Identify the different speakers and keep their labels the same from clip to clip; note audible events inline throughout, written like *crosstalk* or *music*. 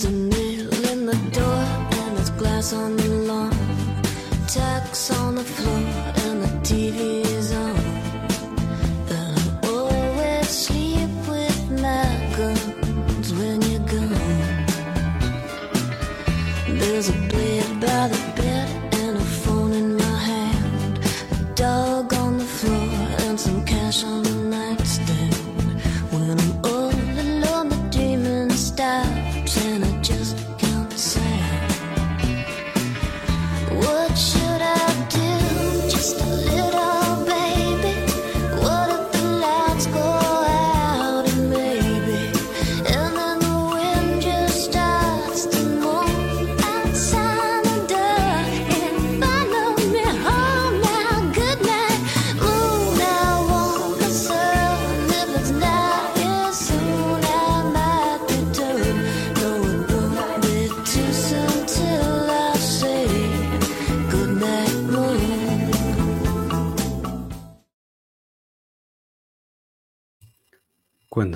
Speaker 1: There's a nail in the door and there's glass on the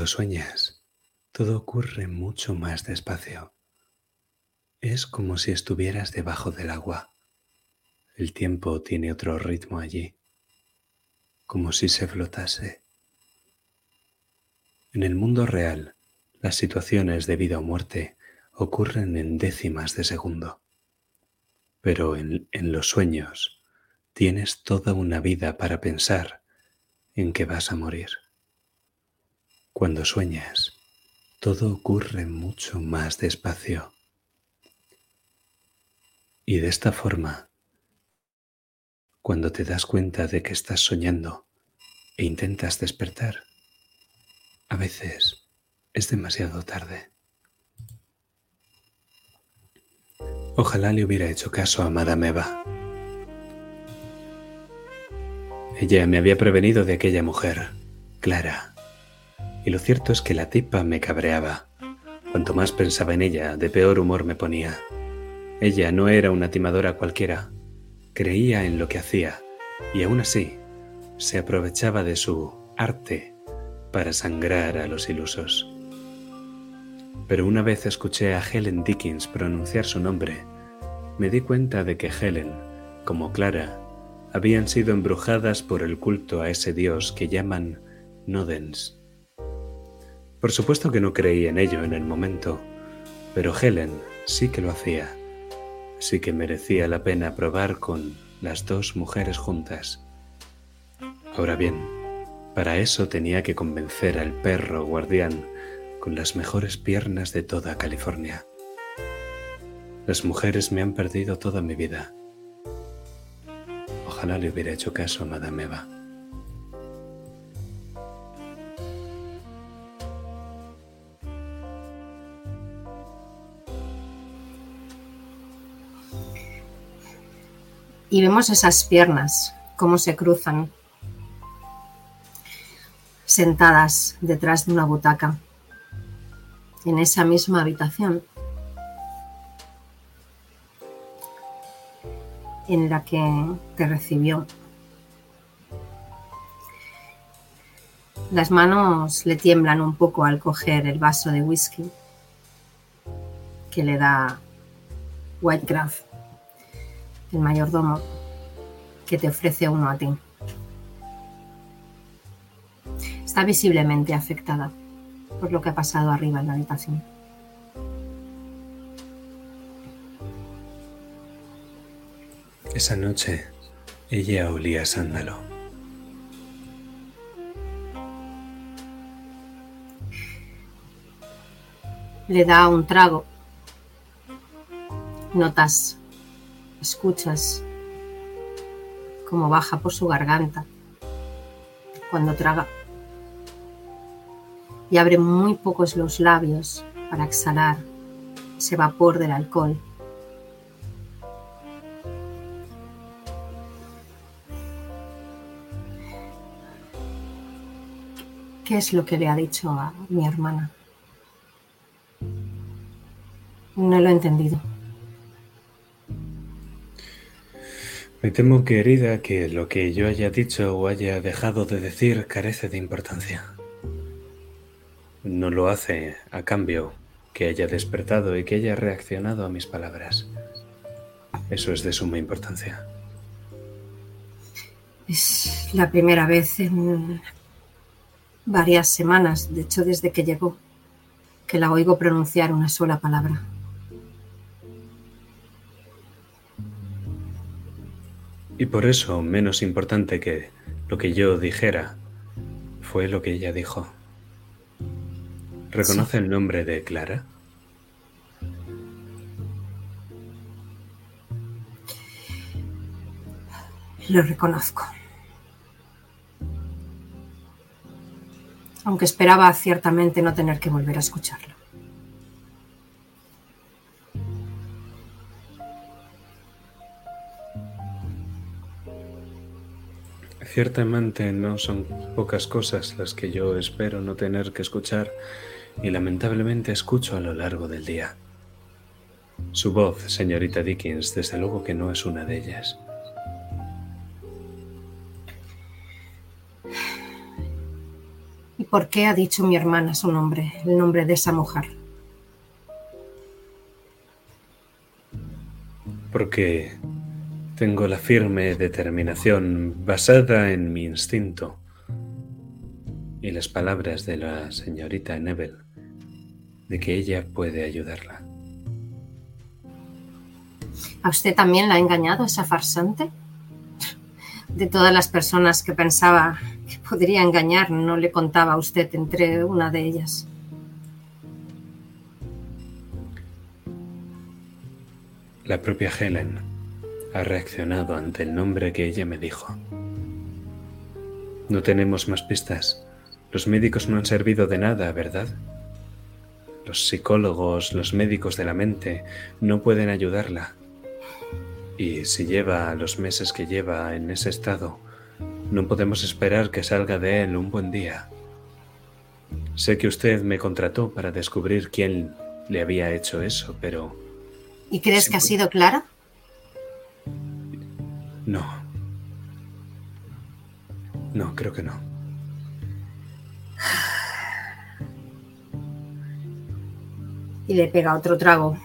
Speaker 2: Sueñas, todo ocurre mucho más despacio. Es como si estuvieras debajo del agua. El tiempo tiene otro ritmo allí, como si se flotase. En el mundo real, las situaciones de vida o muerte ocurren en décimas de segundo. Pero en, en los sueños tienes toda una vida para pensar en que vas a morir. Cuando sueñas, todo ocurre mucho más despacio. Y de esta forma, cuando te das cuenta de que estás soñando e intentas despertar, a veces es demasiado tarde. Ojalá le hubiera hecho caso a Madame Eva. Ella me había prevenido de aquella mujer, Clara. Y lo cierto es que la tipa me cabreaba. Cuanto más pensaba en ella, de peor humor me ponía. Ella no era una timadora cualquiera. Creía en lo que hacía y aún así se aprovechaba de su arte para sangrar a los ilusos. Pero una vez escuché a Helen Dickens pronunciar su nombre, me di cuenta de que Helen, como Clara, habían sido embrujadas por el culto a ese dios que llaman Nodens. Por supuesto que no creí en ello en el momento, pero Helen sí que lo hacía, así que merecía la pena probar con las dos mujeres juntas. Ahora bien, para eso tenía que convencer al perro guardián con las mejores piernas de toda California. Las mujeres me han perdido toda mi vida. Ojalá le hubiera hecho caso a Madame Eva.
Speaker 3: Y vemos esas piernas, cómo se cruzan, sentadas detrás de una butaca, en esa misma habitación en la que te recibió. Las manos le tiemblan un poco al coger el vaso de whisky que le da Whitegrass el mayordomo que te ofrece uno a ti. Está visiblemente afectada por lo que ha pasado arriba en la habitación.
Speaker 2: Esa noche ella olía sándalo.
Speaker 3: Le da un trago. Notas escuchas cómo baja por su garganta cuando traga y abre muy pocos los labios para exhalar ese vapor del alcohol. ¿Qué es lo que le ha dicho a mi hermana? No lo he entendido.
Speaker 2: Me temo, querida, que lo que yo haya dicho o haya dejado de decir carece de importancia. No lo hace a cambio que haya despertado y que haya reaccionado a mis palabras. Eso es de suma importancia.
Speaker 3: Es la primera vez en varias semanas, de hecho desde que llegó, que la oigo pronunciar una sola palabra.
Speaker 2: Y por eso, menos importante que lo que yo dijera, fue lo que ella dijo. ¿Reconoce el nombre de Clara?
Speaker 3: Lo reconozco. Aunque esperaba ciertamente no tener que volver a escucharlo.
Speaker 2: Ciertamente no son pocas cosas las que yo espero no tener que escuchar y lamentablemente escucho a lo largo del día. Su voz, señorita Dickens, desde luego que no es una de ellas.
Speaker 3: ¿Y por qué ha dicho mi hermana su nombre, el nombre de esa mujer?
Speaker 2: Porque tengo la firme determinación basada en mi instinto y las palabras de la señorita Neville de que ella puede ayudarla.
Speaker 3: ¿A usted también la ha engañado esa farsante? De todas las personas que pensaba que podría engañar, no le contaba a usted entre una de ellas.
Speaker 2: La propia Helen ha reaccionado ante el nombre que ella me dijo. No tenemos más pistas. Los médicos no han servido de nada, ¿verdad? Los psicólogos, los médicos de la mente no pueden ayudarla. Y si lleva los meses que lleva en ese estado, no podemos esperar que salga de él un buen día. Sé que usted me contrató para descubrir quién le había hecho eso, pero
Speaker 3: ¿Y crees que ha sido Clara?
Speaker 2: No. No, creo que no.
Speaker 3: Y le pega otro trago,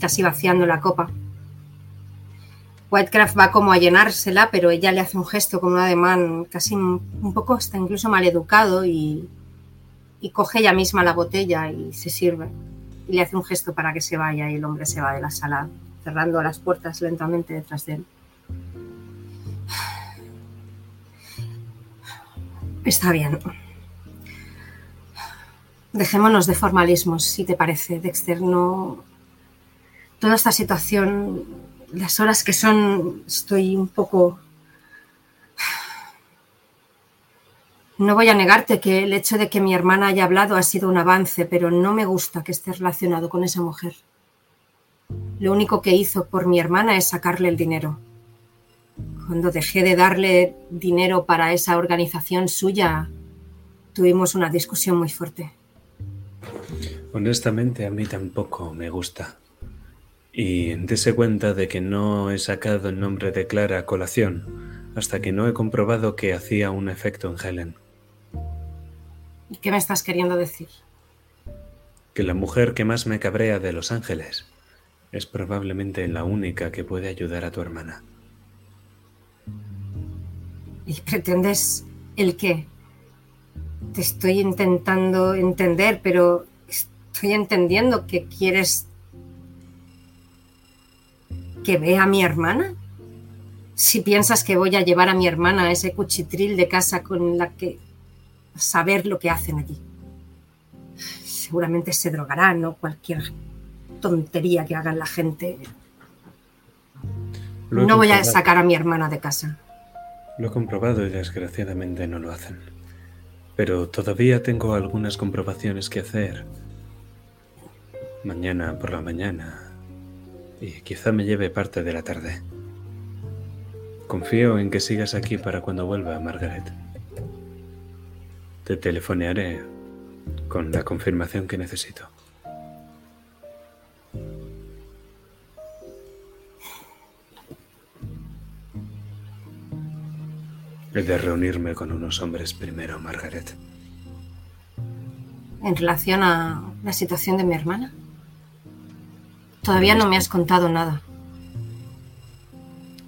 Speaker 3: casi vaciando la copa. Whitecraft va como a llenársela, pero ella le hace un gesto con un ademán casi un poco hasta incluso maleducado y, y coge ella misma la botella y se sirve. Y le hace un gesto para que se vaya y el hombre se va de la sala, cerrando las puertas lentamente detrás de él. Está bien. Dejémonos de formalismos, si te parece, Dexter. No. Toda esta situación, las horas que son, estoy un poco. No voy a negarte que el hecho de que mi hermana haya hablado ha sido un avance, pero no me gusta que esté relacionado con esa mujer. Lo único que hizo por mi hermana es sacarle el dinero. Cuando dejé de darle dinero para esa organización suya, tuvimos una discusión muy fuerte.
Speaker 2: Honestamente, a mí tampoco me gusta. Y dése cuenta de que no he sacado el nombre de Clara a colación hasta que no he comprobado que hacía un efecto en Helen.
Speaker 3: ¿Y qué me estás queriendo decir?
Speaker 2: Que la mujer que más me cabrea de Los Ángeles es probablemente la única que puede ayudar a tu hermana.
Speaker 3: ¿Y pretendes el qué? Te estoy intentando entender, pero estoy entendiendo que quieres que vea a mi hermana. Si piensas que voy a llevar a mi hermana a ese cuchitril de casa con la que saber lo que hacen allí. Seguramente se drogarán o cualquier tontería que hagan la gente. No voy a sacar a mi hermana de casa.
Speaker 2: Lo he comprobado y desgraciadamente no lo hacen. Pero todavía tengo algunas comprobaciones que hacer. Mañana por la mañana. Y quizá me lleve parte de la tarde. Confío en que sigas aquí para cuando vuelva, Margaret. Te telefonearé con la confirmación que necesito. He de reunirme con unos hombres primero, Margaret.
Speaker 3: en relación a la situación de mi hermana? Todavía no me has contado nada.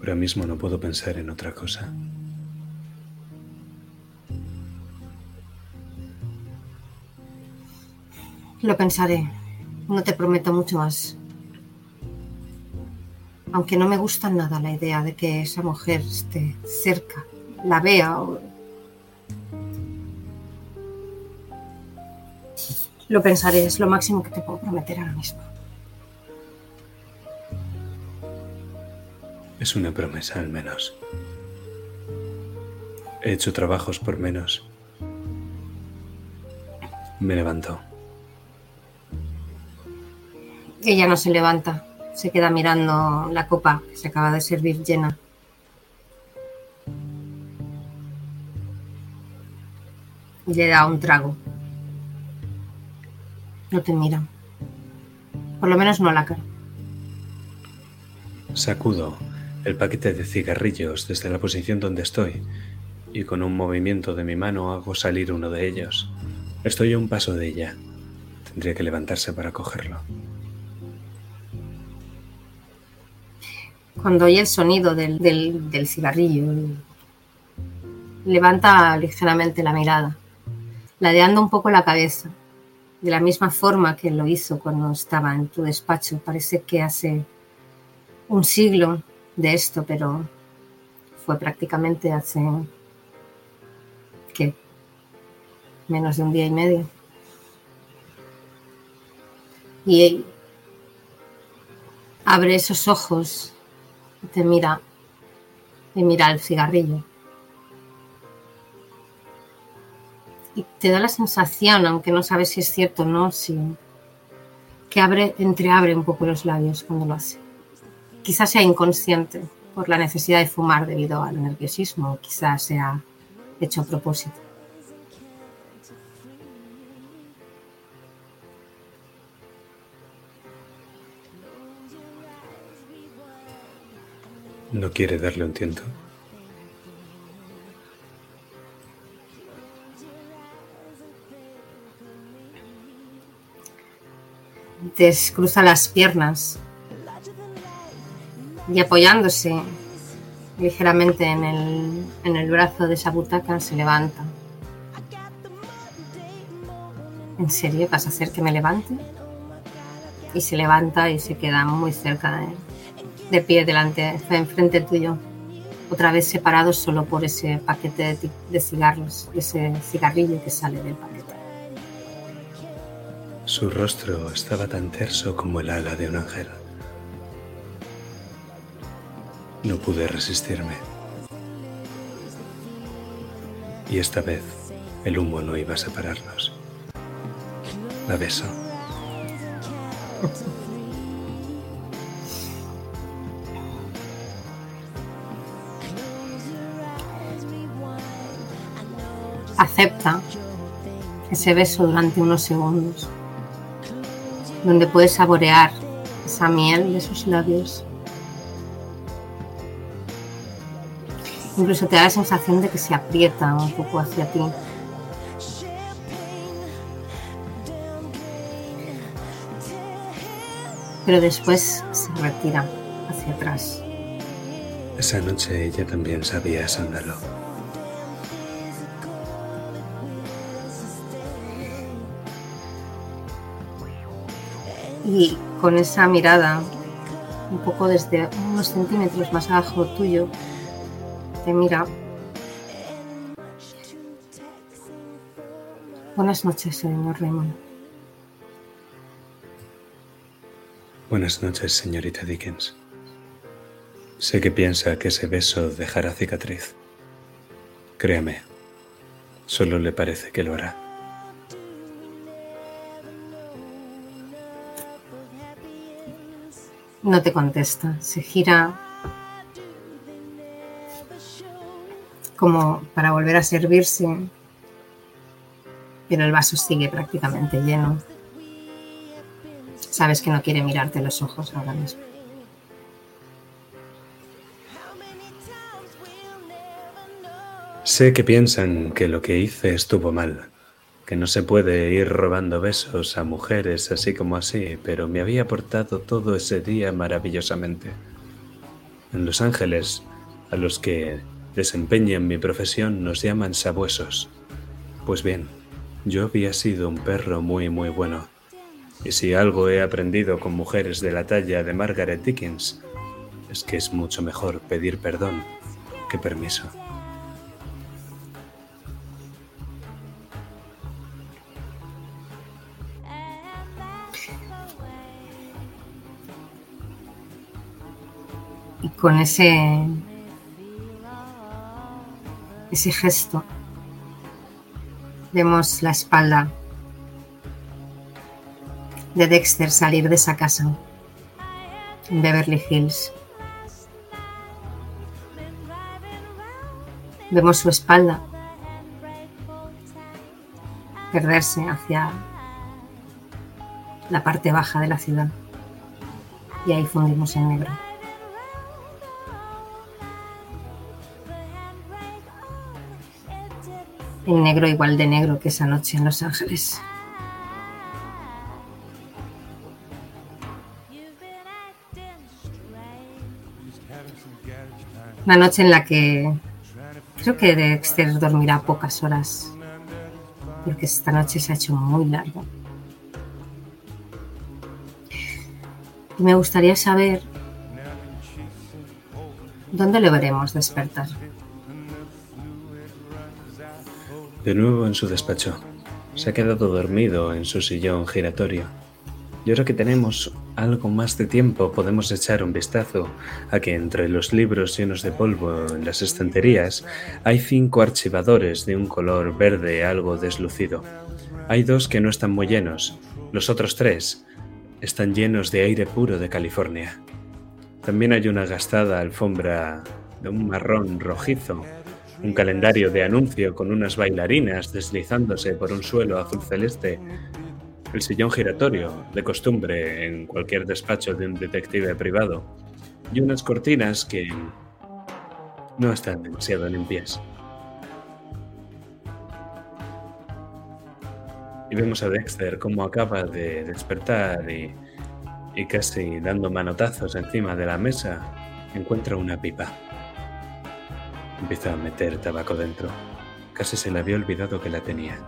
Speaker 2: Ahora mismo no puedo pensar en otra cosa.
Speaker 3: Lo pensaré. No te prometo mucho más. Aunque no me gusta nada la idea de que esa mujer esté cerca, la vea o... Lo pensaré, es lo máximo que te puedo prometer ahora mismo.
Speaker 2: Es una promesa al menos. He hecho trabajos por menos. Me levanto.
Speaker 3: Ella no se levanta, se queda mirando la copa que se acaba de servir llena. Y le da un trago. No te mira. Por lo menos no la cara.
Speaker 2: Sacudo el paquete de cigarrillos desde la posición donde estoy y con un movimiento de mi mano hago salir uno de ellos. Estoy a un paso de ella. Tendría que levantarse para cogerlo.
Speaker 3: Cuando oye el sonido del, del- del cigarrillo, levanta ligeramente la mirada, ladeando un poco la cabeza, de la misma forma que lo hizo cuando estaba en tu despacho. Parece que hace un siglo de esto, pero fue prácticamente hace, ¿qué? Menos de un día y medio. Y abre esos ojos y te mira y mira el cigarrillo. Y te da la sensación, aunque no sabes si es cierto o no, si, que abre, entreabre un poco los labios cuando lo hace. Quizás sea inconsciente por la necesidad de fumar debido al nerviosismo, quizás sea hecho a propósito.
Speaker 2: ¿No quiere darle un tiento?
Speaker 3: Descruza las piernas y apoyándose ligeramente en el, en el brazo de esa butaca se levanta. ¿En serio vas a hacer que me levante? Y se levanta y se queda muy cerca de, de pie delante, está enfrente tuyo, otra vez separados solo por ese paquete de, de cigarros, ese cigarrillo que sale del paquete.
Speaker 2: Su rostro estaba tan terso como el ala de un ángel. No pude resistirme. Y esta vez el humo no iba a separarnos. La beso.
Speaker 3: acepta ese beso durante unos segundos, donde puedes saborear esa miel de sus labios. Incluso te da la sensación de que se aprieta un poco hacia ti. Pero después se retira hacia atrás.
Speaker 2: Esa noche ella también sabía sándalo.
Speaker 3: Y con esa mirada, un poco desde unos centímetros más abajo tuyo, te mira. Buenas noches, señor Raymond.
Speaker 2: Buenas noches, señorita Dickens. Sé que piensa que ese beso dejará cicatriz. Créame, solo le parece que lo hará.
Speaker 3: No te contesta, se gira como para volver a servirse, pero el vaso sigue prácticamente lleno. Sabes que no quiere mirarte los ojos ahora mismo.
Speaker 2: Sé que piensan que lo que hice estuvo mal, que no se puede ir robando besos a mujeres así como así, pero me había portado todo ese día maravillosamente. En Los Ángeles, a los que desempeñan mi profesión nos llaman sabuesos. Pues bien, yo había sido un perro muy muy bueno. Y si algo he aprendido con mujeres de la talla de Margaret Dickens, es que es mucho mejor pedir perdón que permiso.
Speaker 3: Con ese, ese gesto vemos la espalda de Dexter salir de esa casa en Beverly Hills. Vemos su espalda perderse hacia la parte baja de la ciudad y ahí fundimos en negro. En negro igual de negro que esa noche en Los Ángeles. Una noche en la que creo que Dexter dormirá pocas horas, porque esta noche se ha hecho muy larga. Y me gustaría saber dónde le veremos despertar.
Speaker 2: De nuevo en su despacho. Se ha quedado dormido en su sillón giratorio. Y ahora que tenemos algo más de tiempo podemos echar un vistazo a que entre los libros llenos de polvo en las estanterías hay cinco archivadores de un color verde algo deslucido. Hay dos que no están muy llenos, los otros tres están llenos de aire puro de California. También hay una gastada alfombra de un marrón rojizo, un calendario de anuncio con unas bailarinas deslizándose por un suelo azul celeste el sillón giratorio, de costumbre en cualquier despacho de un detective privado, y unas cortinas que no están demasiado limpias. Y vemos a Dexter cómo acaba de despertar y, y casi dando manotazos encima de la mesa, encuentra una pipa. Empieza a meter tabaco dentro. Casi se le había olvidado que la tenía.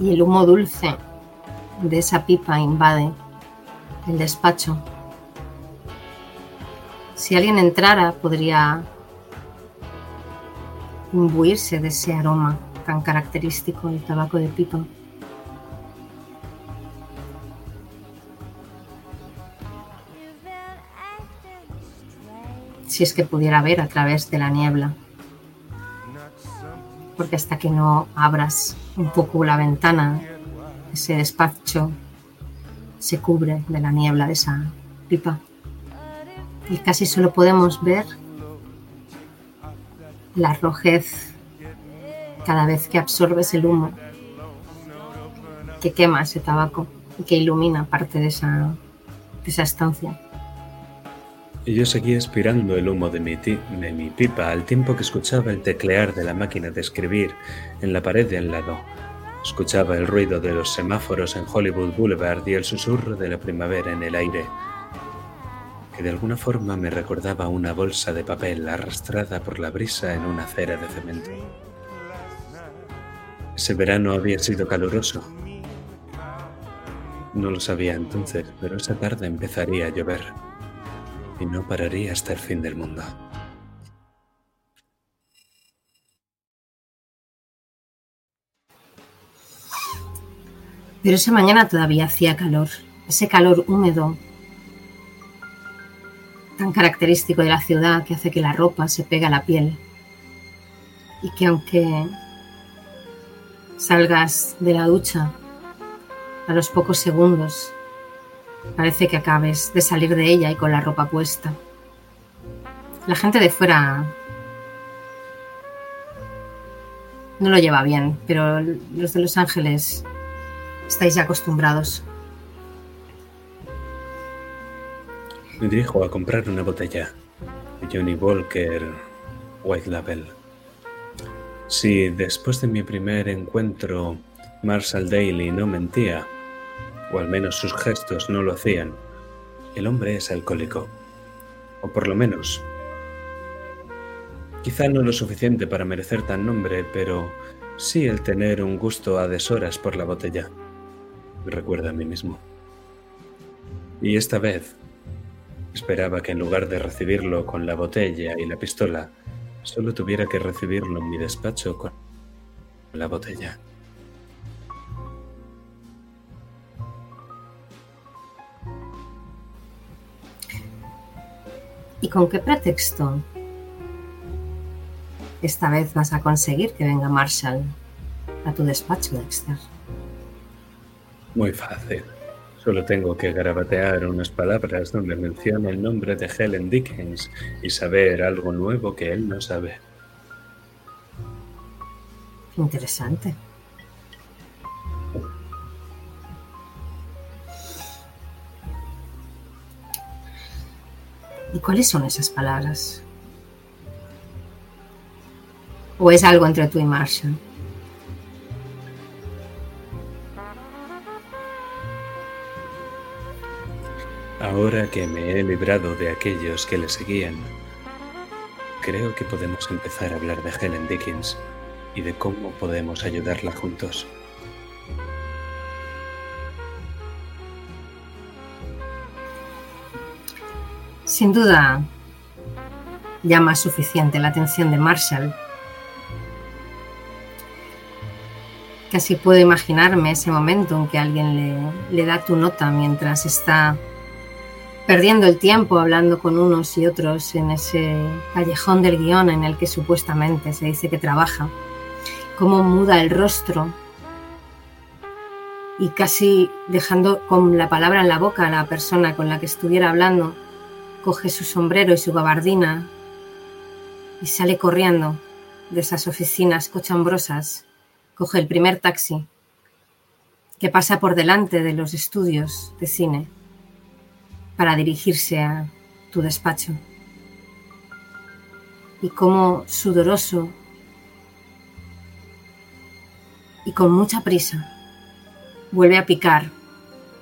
Speaker 3: y el humo dulce de esa pipa invade el despacho. Si alguien entrara podría imbuirse de ese aroma tan característico del tabaco de pipa. Si es que pudiera ver a través de la niebla. Porque hasta que no abras un poco la ventana, ese despacho se cubre de la niebla de esa pipa. Y casi solo podemos ver la rojez cada vez que absorbes el humo que quema ese tabaco y que ilumina parte de esa, de esa estancia.
Speaker 2: Y yo seguía aspirando el humo de mi, de mi pipa al tiempo que escuchaba el teclear de la máquina de escribir en la pared de al lado. Escuchaba el ruido de los semáforos en Hollywood Boulevard y el susurro de la primavera en el aire, que de alguna forma me recordaba una bolsa de papel arrastrada por la brisa en una acera de cemento. Ese verano había sido caluroso. No lo sabía entonces, pero esa tarde empezaría a llover y no pararía hasta el fin del mundo.
Speaker 3: Pero esa mañana todavía hacía calor, ese calor húmedo, tan característico de la ciudad que hace que la ropa se pegue a la piel. Y que aunque salgas de la ducha a los pocos segundos, parece que acabes de salir de ella y con la ropa puesta. La gente de fuera no lo lleva bien, pero los de Los Ángeles estáis acostumbrados.
Speaker 2: Me dirijo a comprar una botella. Y Johnny Walker White Label. Si después de mi primer encuentro Marshall Daly no mentía, o al menos sus gestos no lo hacían, el hombre es alcohólico. O por lo menos, quizá no lo suficiente para merecer tan nombre, pero sí el tener un gusto a deshoras por la botella. Me recuerda a mí mismo. Y esta vez esperaba que en lugar de recibirlo con la botella y la pistola, solo tuviera que recibirlo en mi despacho con la botella.
Speaker 3: ¿Y con qué pretexto esta vez vas a conseguir que venga Marshall a tu despacho, Dexter?
Speaker 2: Muy fácil. Solo tengo que garabatear unas palabras donde menciona el nombre de Helen Dickens y saber algo nuevo que él no sabe.
Speaker 3: Interesante. ¿Y cuáles son esas palabras? ¿O es algo entre tú y Marshall?
Speaker 2: Ahora que me he librado de aquellos que le seguían, creo que podemos empezar a hablar de Helen Dickens y de cómo podemos ayudarla juntos.
Speaker 3: Sin duda, llama suficiente la atención de Marshall. Casi puedo imaginarme ese momento en que alguien le, le da tu nota mientras está perdiendo el tiempo hablando con unos y otros en ese callejón del guion en el que supuestamente se dice que trabaja, cómo muda el rostro y casi dejando con la palabra en la boca a la persona con la que estuviera hablando, coge su sombrero y su gabardina y sale corriendo de esas oficinas cochambrosas, coge el primer taxi que pasa por delante de los estudios de cine para dirigirse a tu despacho. Y como sudoroso y con mucha prisa vuelve a picar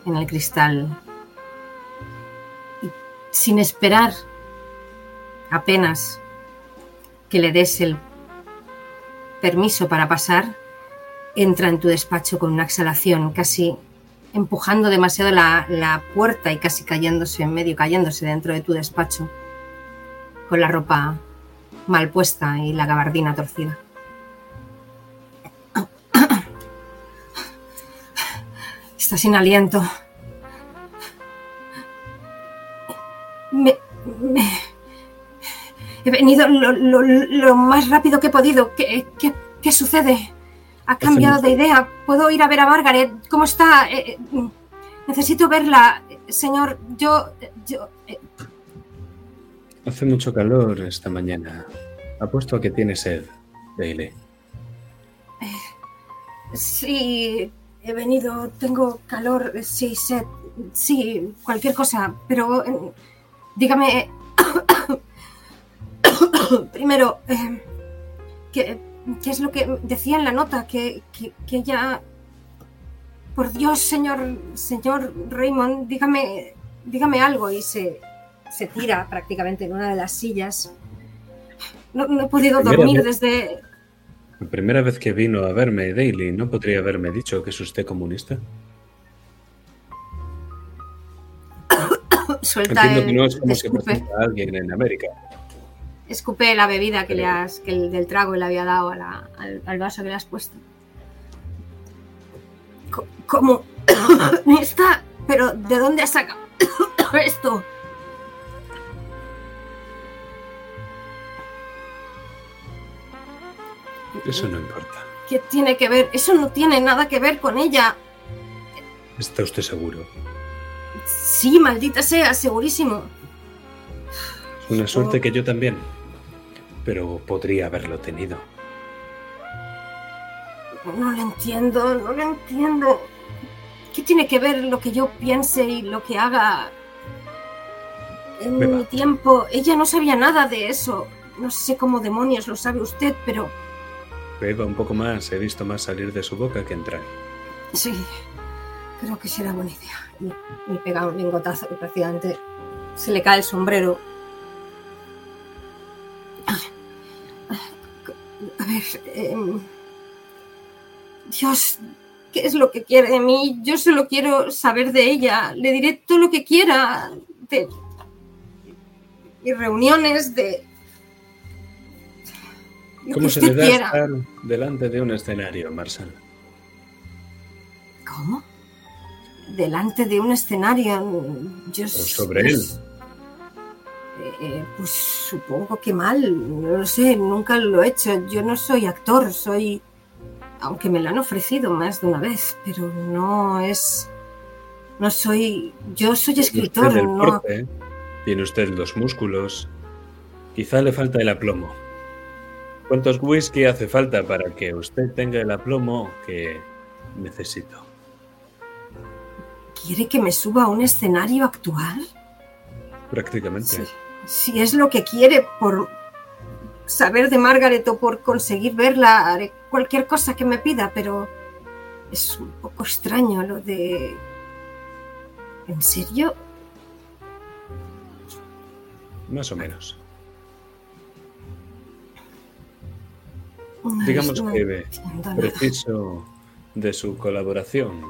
Speaker 3: en el cristal sin esperar apenas que le des el permiso para pasar, entra en tu despacho con una exhalación casi empujando demasiado la, la, puerta y casi cayéndose en medio, cayéndose dentro de tu despacho, con la ropa mal puesta y la gabardina torcida. *coughs* Está sin aliento. Me, me, he venido lo, lo, lo, más rápido que he podido. ¿Qué, qué, qué sucede? ha cambiado de idea. ¿Puedo ir a ver a Margaret? ¿Cómo está? Eh, eh, necesito verla, señor. Yo... yo eh.
Speaker 2: Hace mucho calor esta mañana. Apuesto a que tiene sed, Bailey.
Speaker 3: sí, he venido. Tengo calor. Sí, sed. Sí, cualquier cosa. Pero dígame... *coughs* Primero, que ¿Qué es lo que decía en la nota? Que, que. Por Dios, señor, señor Raymond, dígame, dígame algo. Y se, se tira prácticamente en una de las sillas. No, no he podido dormir
Speaker 2: vez,
Speaker 3: desde...
Speaker 2: La primera vez que vino a verme, Daly, ¿no podría haberme dicho que es usted comunista?
Speaker 3: Suelta
Speaker 2: Entiendo
Speaker 3: el,
Speaker 2: que no es como
Speaker 3: escupe.
Speaker 2: se presenta a alguien en América.
Speaker 3: escupe la bebida que le has, que el, del trago que le había dado a la, al, al, vaso que le has puesto. ¿Cómo? *coughs* Está. Pero ¿de dónde has sacado *coughs* esto?
Speaker 2: Eso no importa.
Speaker 3: ¿Qué tiene que ver? Eso no tiene nada que ver con ella.
Speaker 2: ¿Está usted seguro?
Speaker 3: Sí, maldita sea, segurísimo.
Speaker 2: Una suerte que yo también. Pero podría haberlo tenido.
Speaker 3: No lo entiendo, no lo entiendo. ¿Qué tiene que ver lo que yo piense y lo que haga en mi tiempo? Ella no sabía nada de eso. no sé cómo demonios lo sabe usted, pero
Speaker 2: Beba un poco más, he visto más salir de su boca que entrar.
Speaker 3: sí, creo que será buena idea. Y pega un lingotazo y prácticamente se le cae el sombrero. A ver, em, Dios, ¿qué es lo que quiere de mí? Yo solo quiero saber de ella. Le diré todo lo que quiera de mis reuniones, de... lo que
Speaker 2: ¿Cómo se le da
Speaker 3: quiera.
Speaker 2: estar delante de un escenario, Marshall?
Speaker 3: ¿Cómo? Delante de un escenario. Yo
Speaker 2: O sobre él.
Speaker 3: Eh, pues supongo que mal, no lo sé, nunca lo he hecho. Yo no soy actor, soy. Aunque me lo han ofrecido más de una vez, pero no es. No soy. Yo soy
Speaker 2: Tiene
Speaker 3: escritor,
Speaker 2: usted
Speaker 3: no.
Speaker 2: porte, tiene usted los músculos. Quizá le falta el aplomo. ¿Cuántos whisky hace falta para que usted tenga el aplomo que necesito?
Speaker 3: ¿Quiere que me suba a un escenario a actuar?
Speaker 2: Prácticamente.
Speaker 3: Si es lo que quiere por saber de Margaret o por conseguir verla, haré cualquier cosa que me pida, pero es un poco extraño lo de... ¿En serio?
Speaker 2: Más o menos.
Speaker 3: No,
Speaker 2: Digamos
Speaker 3: no
Speaker 2: que preciso de su colaboración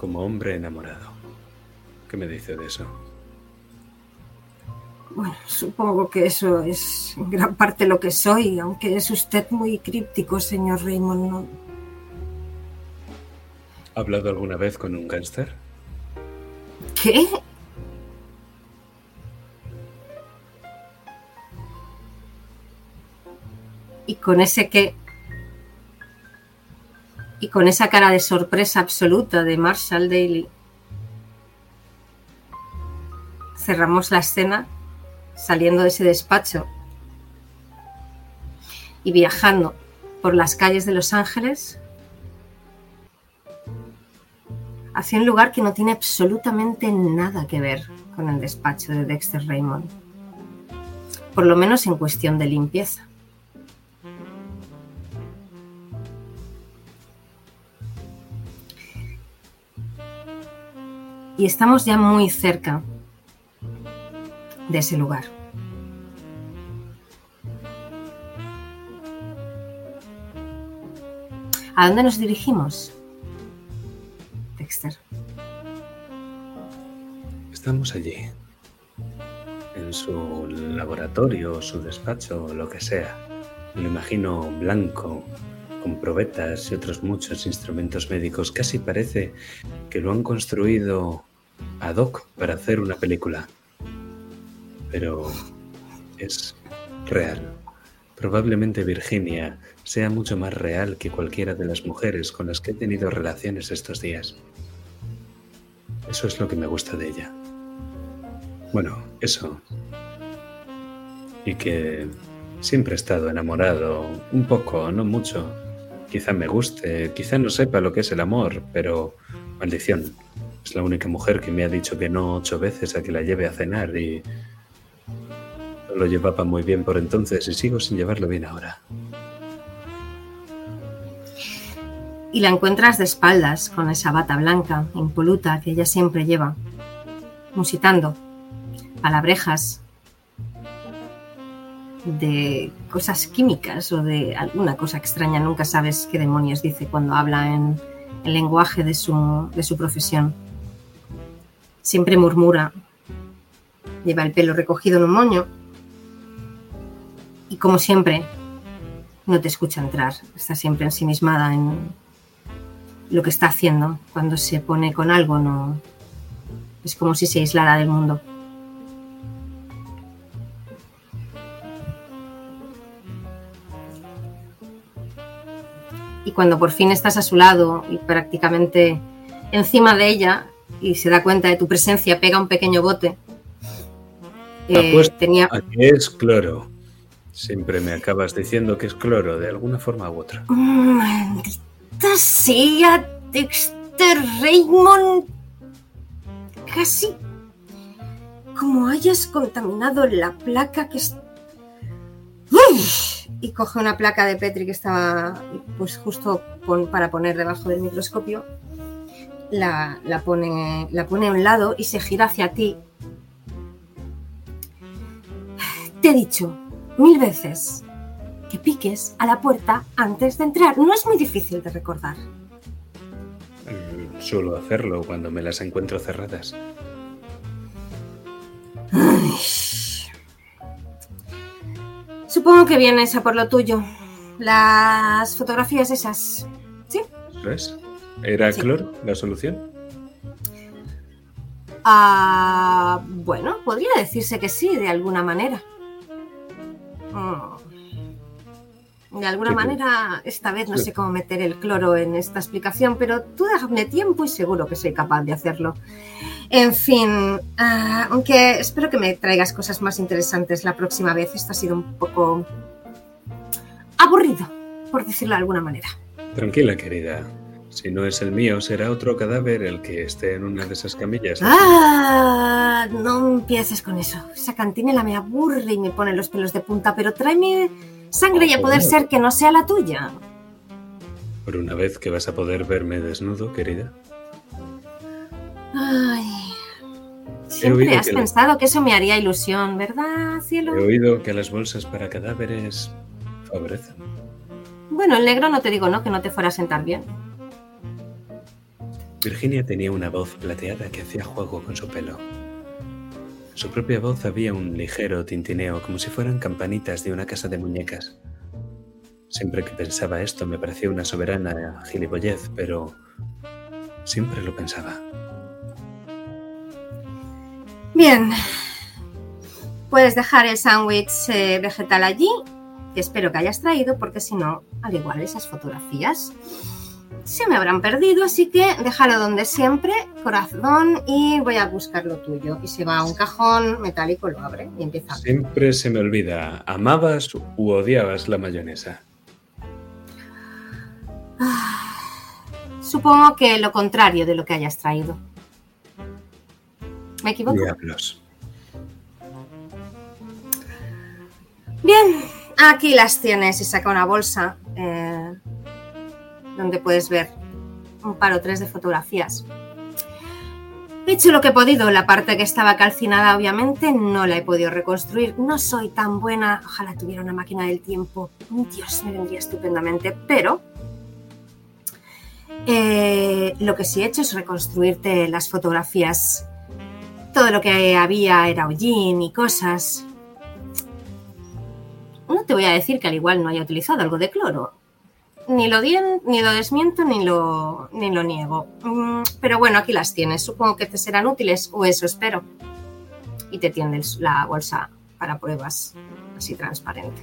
Speaker 2: como hombre enamorado. ¿Qué me dice de eso?
Speaker 3: Bueno, supongo que eso es en gran parte lo que soy, aunque es usted muy críptico, señor Raymond. ¿no?
Speaker 2: ¿Ha hablado alguna vez con un gángster?
Speaker 3: ¿Qué? Y con ese qué. Y con esa cara de sorpresa absoluta de Marshall Daly. Cerramos la escena saliendo de ese despacho y viajando por las calles de Los Ángeles hacia un lugar que no tiene absolutamente nada que ver con el despacho de Dexter Raymond. Por lo menos en cuestión de limpieza. Y estamos ya muy cerca de ese lugar. ¿A dónde nos dirigimos? Dexter.
Speaker 2: Estamos allí, en su laboratorio, su despacho, lo que sea. Me lo imagino blanco, con probetas y otros muchos instrumentos médicos. Casi parece que lo han construido ad hoc para hacer una película. Pero es real. Probablemente Virginia sea mucho más real que cualquiera de las mujeres con las que he tenido relaciones estos días. Eso es lo que me gusta de ella. Bueno, eso. Y que siempre he estado enamorado, un poco, no mucho. Quizá me guste, quizá no sepa lo que es el amor, pero maldición. Es la única mujer que me ha dicho que no ocho veces a que la lleve a cenar y lo llevaba muy bien por entonces y sigo sin llevarlo bien ahora.
Speaker 3: Y la encuentras de espaldas con esa bata blanca, impoluta, que ella siempre lleva, musitando palabrejas de cosas químicas o de alguna cosa extraña. Nunca sabes qué demonios dice cuando habla en el lenguaje de su, de su profesión. Siempre murmura, lleva el pelo recogido en un moño y como siempre no te escucha entrar. Está siempre ensimismada en lo que está haciendo. Cuando se pone con algo no es como si se aislara del mundo. Y cuando por fin estás a su lado y prácticamente encima de ella y se da cuenta de tu presencia, pega un pequeño bote. Eh, tenía,
Speaker 2: a que es cloro. Siempre me acabas diciendo que es cloro, de alguna forma u otra.
Speaker 3: Maldita sea, Dexter Raymond. Casi como hayas contaminado la placa que está Y coge una placa de Petri que estaba pues justo pon- para poner debajo del microscopio. La, la pone, la pone a un lado y se gira hacia ti. Te he dicho mil veces que piques a la puerta antes de entrar. No es muy difícil de recordar.
Speaker 2: Mm, Suelo hacerlo cuando me las encuentro cerradas.
Speaker 3: Supongo que vienes a por lo tuyo. Las fotografías esas. ¿Sí?
Speaker 2: ¿Ves? ¿Era
Speaker 3: Sí.
Speaker 2: cloro la solución?
Speaker 3: Ah, bueno, podría decirse que sí, de alguna manera. Mm. De alguna
Speaker 2: Sí,
Speaker 3: manera, esta vez no
Speaker 2: Sí.
Speaker 3: sé cómo meter el cloro en esta explicación, pero tú déjame tiempo y seguro que soy capaz de hacerlo. En fin, ah, aunque espero que me traigas cosas más interesantes la próxima vez. Esto ha sido un poco aburrido, por decirlo de alguna manera.
Speaker 2: Tranquila, querida. Si no es el mío, será otro cadáver el que esté en una de esas camillas.
Speaker 3: Ah, no empieces con eso. Esa cantinela me aburre y me pone los pelos de punta, pero tráeme sangre y a poder ser que no sea la tuya.
Speaker 2: Por una vez que vas a poder verme desnudo, querida.
Speaker 3: Ay. Siempre has
Speaker 2: que la-
Speaker 3: pensado que eso me haría ilusión, ¿verdad, cielo?
Speaker 2: He oído que las bolsas para cadáveres favorecen.
Speaker 3: Bueno, el negro no te digo no, que no te fuera a sentar bien.
Speaker 2: Virginia tenía una voz plateada que hacía juego con su pelo. En su propia voz había un ligero tintineo, como si fueran campanitas de una casa de muñecas. Siempre que pensaba esto me parecía una soberana gilipollez, pero siempre lo pensaba.
Speaker 3: Bien. Puedes dejar el sándwich eh, vegetal allí, espero que hayas traído, porque si no, al igual esas fotografías se me habrán perdido, así que déjalo donde siempre, corazón, y voy a buscar lo tuyo. Y se va a un cajón metálico, lo abre y empieza.
Speaker 2: Siempre se me olvida, ¿amabas u odiabas la mayonesa?
Speaker 3: Ah, Supongo que lo contrario de lo que hayas traído. ¿Me equivoco?
Speaker 2: Diablos.
Speaker 3: Bien, aquí las tienes y saca una bolsa eh, donde puedes ver un par o tres de fotografías. He hecho lo que he podido, la parte que estaba calcinada obviamente no la he podido reconstruir, no soy tan buena, ojalá tuviera una máquina del tiempo, Dios me vendría estupendamente, pero eh, lo que sí he hecho es reconstruirte las fotografías. Todo lo que había era hollín y cosas, no te voy a decir que al igual no haya utilizado algo de cloro. Ni lo, dien- ni lo desmiento ni lo, ni lo niego. Mm, Pero bueno, aquí las tienes. Supongo que te serán útiles, o eso espero. Y te tiendes la bolsa para pruebas, así transparente.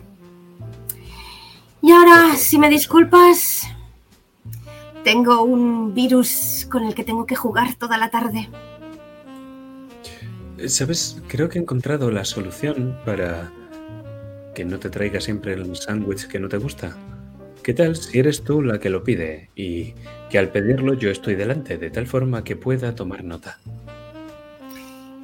Speaker 3: Y ahora, si me disculpas, tengo un virus con el que tengo que jugar toda la tarde.
Speaker 2: ¿Sabes? Creo que he encontrado la solución para que no te traiga siempre el sándwich que no te gusta. ¿Qué tal si eres tú la que lo pide y que al pedirlo yo estoy delante, de tal forma que pueda tomar nota?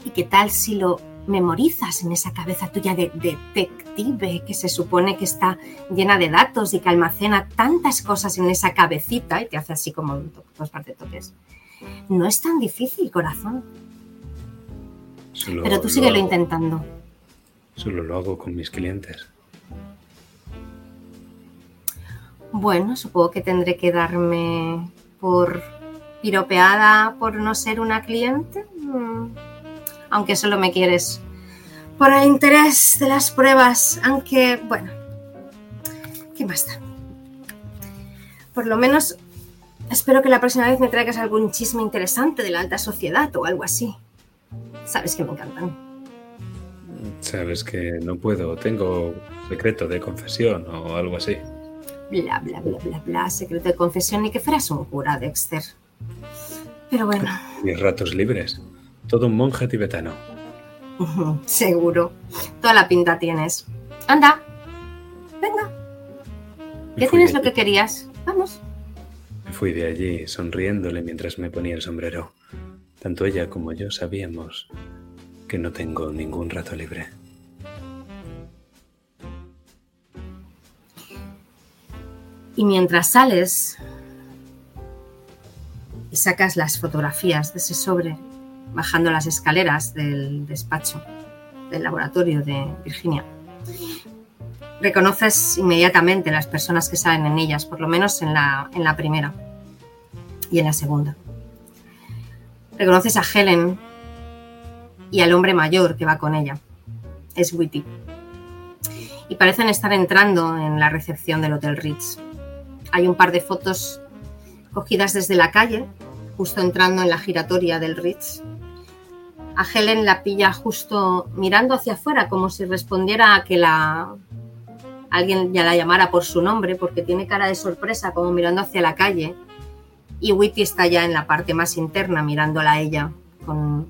Speaker 3: ¿Y qué tal si lo memorizas en esa cabeza tuya de detective que se supone que está llena de datos y que almacena tantas cosas en esa cabecita y te hace así como dos partes toques? No es tan difícil, corazón.
Speaker 2: Solo
Speaker 3: Pero tú
Speaker 2: lo
Speaker 3: síguelo
Speaker 2: hago-
Speaker 3: intentando.
Speaker 2: Solo lo hago con mis clientes.
Speaker 3: Bueno, supongo que tendré que darme por piropeada por no ser una cliente. Mm. Aunque solo me quieres por el interés de las pruebas. Aunque, bueno, ¿qué más da? Por lo menos espero que la próxima vez me traigas algún chisme interesante de la alta sociedad o algo así. Sabes que me encantan.
Speaker 2: Sabes que no puedo, tengo secreto de confesión o algo así.
Speaker 3: Bla, bla, bla, bla, bla. Secreto de confesión ni que fueras un cura, Dexter. Pero bueno.
Speaker 2: Mis ratos libres. Todo un monje tibetano.
Speaker 3: Seguro. Toda la pinta tienes. Anda. Venga. Ya tienes lo que querías. Vamos.
Speaker 2: Me fui de allí sonriéndole mientras me ponía el sombrero. Tanto ella como yo sabíamos que no tengo ningún rato libre.
Speaker 3: Y mientras sales y sacas las fotografías de ese sobre, bajando las escaleras del despacho del laboratorio de Virginia, reconoces inmediatamente las personas que salen en ellas, por lo menos en la, en la primera y en la segunda. Reconoces a Helen y al hombre mayor que va con ella. Es Witty. Y parecen estar entrando en la recepción del Hotel Ritz. Hay un par de fotos cogidas desde la calle, justo entrando en la giratoria del Ritz. A Helen la pilla justo mirando hacia afuera, como si respondiera a que la alguien ya la llamara por su nombre, porque tiene cara de sorpresa, como mirando hacia la calle. Y Witty está ya en la parte más interna, mirándola a ella con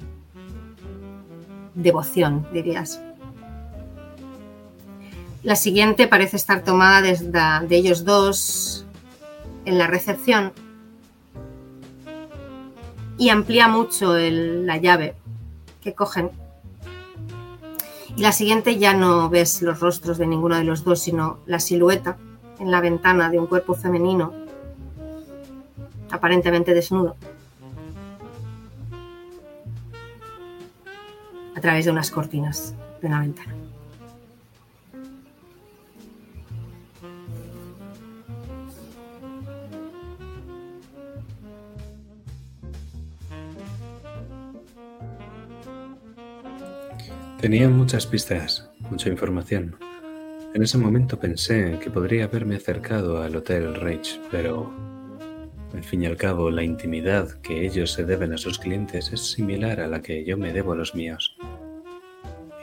Speaker 3: devoción, dirías. La siguiente parece estar tomada desde de ellos dos en la recepción y amplía mucho el- la llave que cogen. Y la siguiente ya no ves los rostros de ninguno de los dos, sino la silueta en la ventana de un cuerpo femenino, aparentemente desnudo, a través de unas cortinas de una ventana.
Speaker 2: Tenía muchas pistas, mucha información. En ese momento pensé que podría haberme acercado al Hotel Rage, pero al fin y al cabo la intimidad que ellos se deben a sus clientes es similar a la que yo me debo a los míos.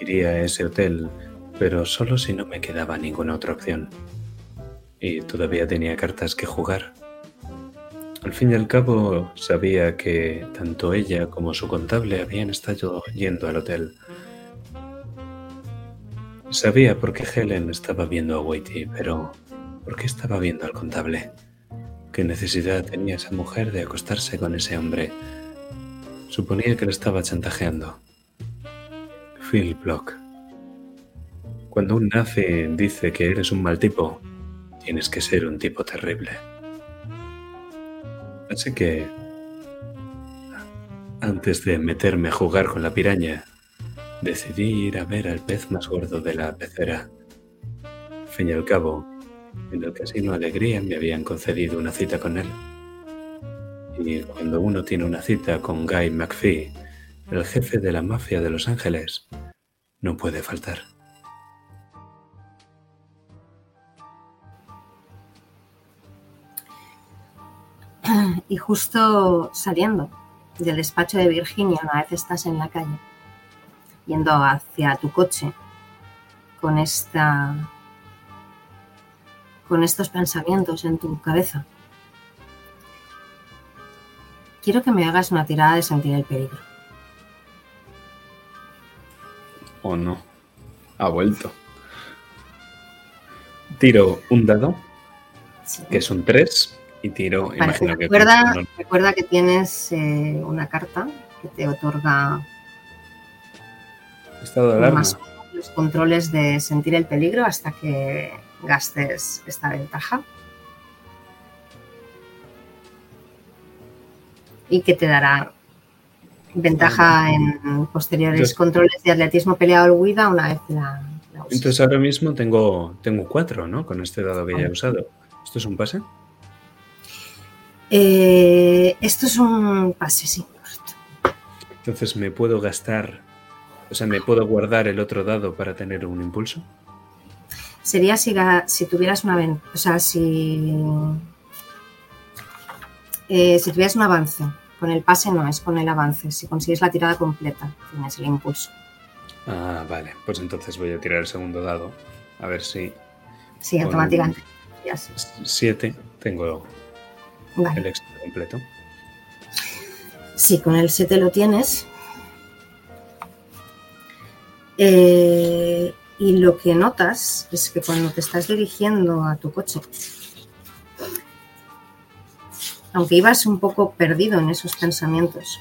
Speaker 2: Iría a ese hotel, pero solo si no me quedaba ninguna otra opción. Y todavía tenía cartas que jugar. Al fin y al cabo sabía que tanto ella como su contable habían estado yendo al hotel. Sabía por qué Helen estaba viendo a Whitey, pero ¿por qué estaba viendo al contable? ¿Qué necesidad tenía esa mujer de acostarse con ese hombre? Suponía que le estaba chantajeando. Phil Block. Cuando un nazi dice que eres un mal tipo, tienes que ser un tipo terrible. Así que, antes de meterme a jugar con la piraña, decidí ir a ver al pez más gordo de la pecera. Fin y al cabo, en el casino Alegría me habían concedido una cita con él. Y cuando uno tiene una cita con Guy McPhee, el jefe de la mafia de Los Ángeles, no puede faltar. *clears throat*
Speaker 3: Y justo saliendo del despacho de Virginia, una vez estás en la calle, yendo hacia tu coche con esta con estos pensamientos en tu cabeza. Quiero que me hagas una tirada de sentir el peligro.
Speaker 2: ¿O no? Ha vuelto. Tiro un dado,
Speaker 3: Sí.
Speaker 2: que es un 3, y tiro, imagino que...
Speaker 3: recuerda, recuerda que tienes eh, una carta que te otorga
Speaker 2: Estado de alarma.
Speaker 3: más los controles de sentir el peligro hasta que gastes esta ventaja. Y que te dará ventaja en posteriores
Speaker 2: Entonces-
Speaker 3: controles de atletismo peleado al huida una vez la, la uses.
Speaker 2: Entonces ahora mismo tengo, tengo cuatro, ¿no? Con este dado que ya he usado. ¿Esto es un pase?
Speaker 3: Eh, esto es un pase, sí.
Speaker 2: Entonces me puedo gastar, o sea, me puedo guardar el otro dado para tener un impulso.
Speaker 3: Sería si, si tuvieras una o sea, si, eh, si tuvieras un avance. Con el pase no, es con el avance. Si consigues la tirada completa, tienes el impulso.
Speaker 2: Ah, vale. Pues entonces voy a tirar el segundo dado. A ver si
Speaker 3: Sí, automáticamente. Ya sé.
Speaker 2: 7 tengo
Speaker 3: Vale.
Speaker 2: el éxito completo.
Speaker 3: Sí, con el 7 lo tienes. Eh, y lo que notas es que cuando te estás dirigiendo a tu coche, aunque ibas un poco perdido en esos pensamientos,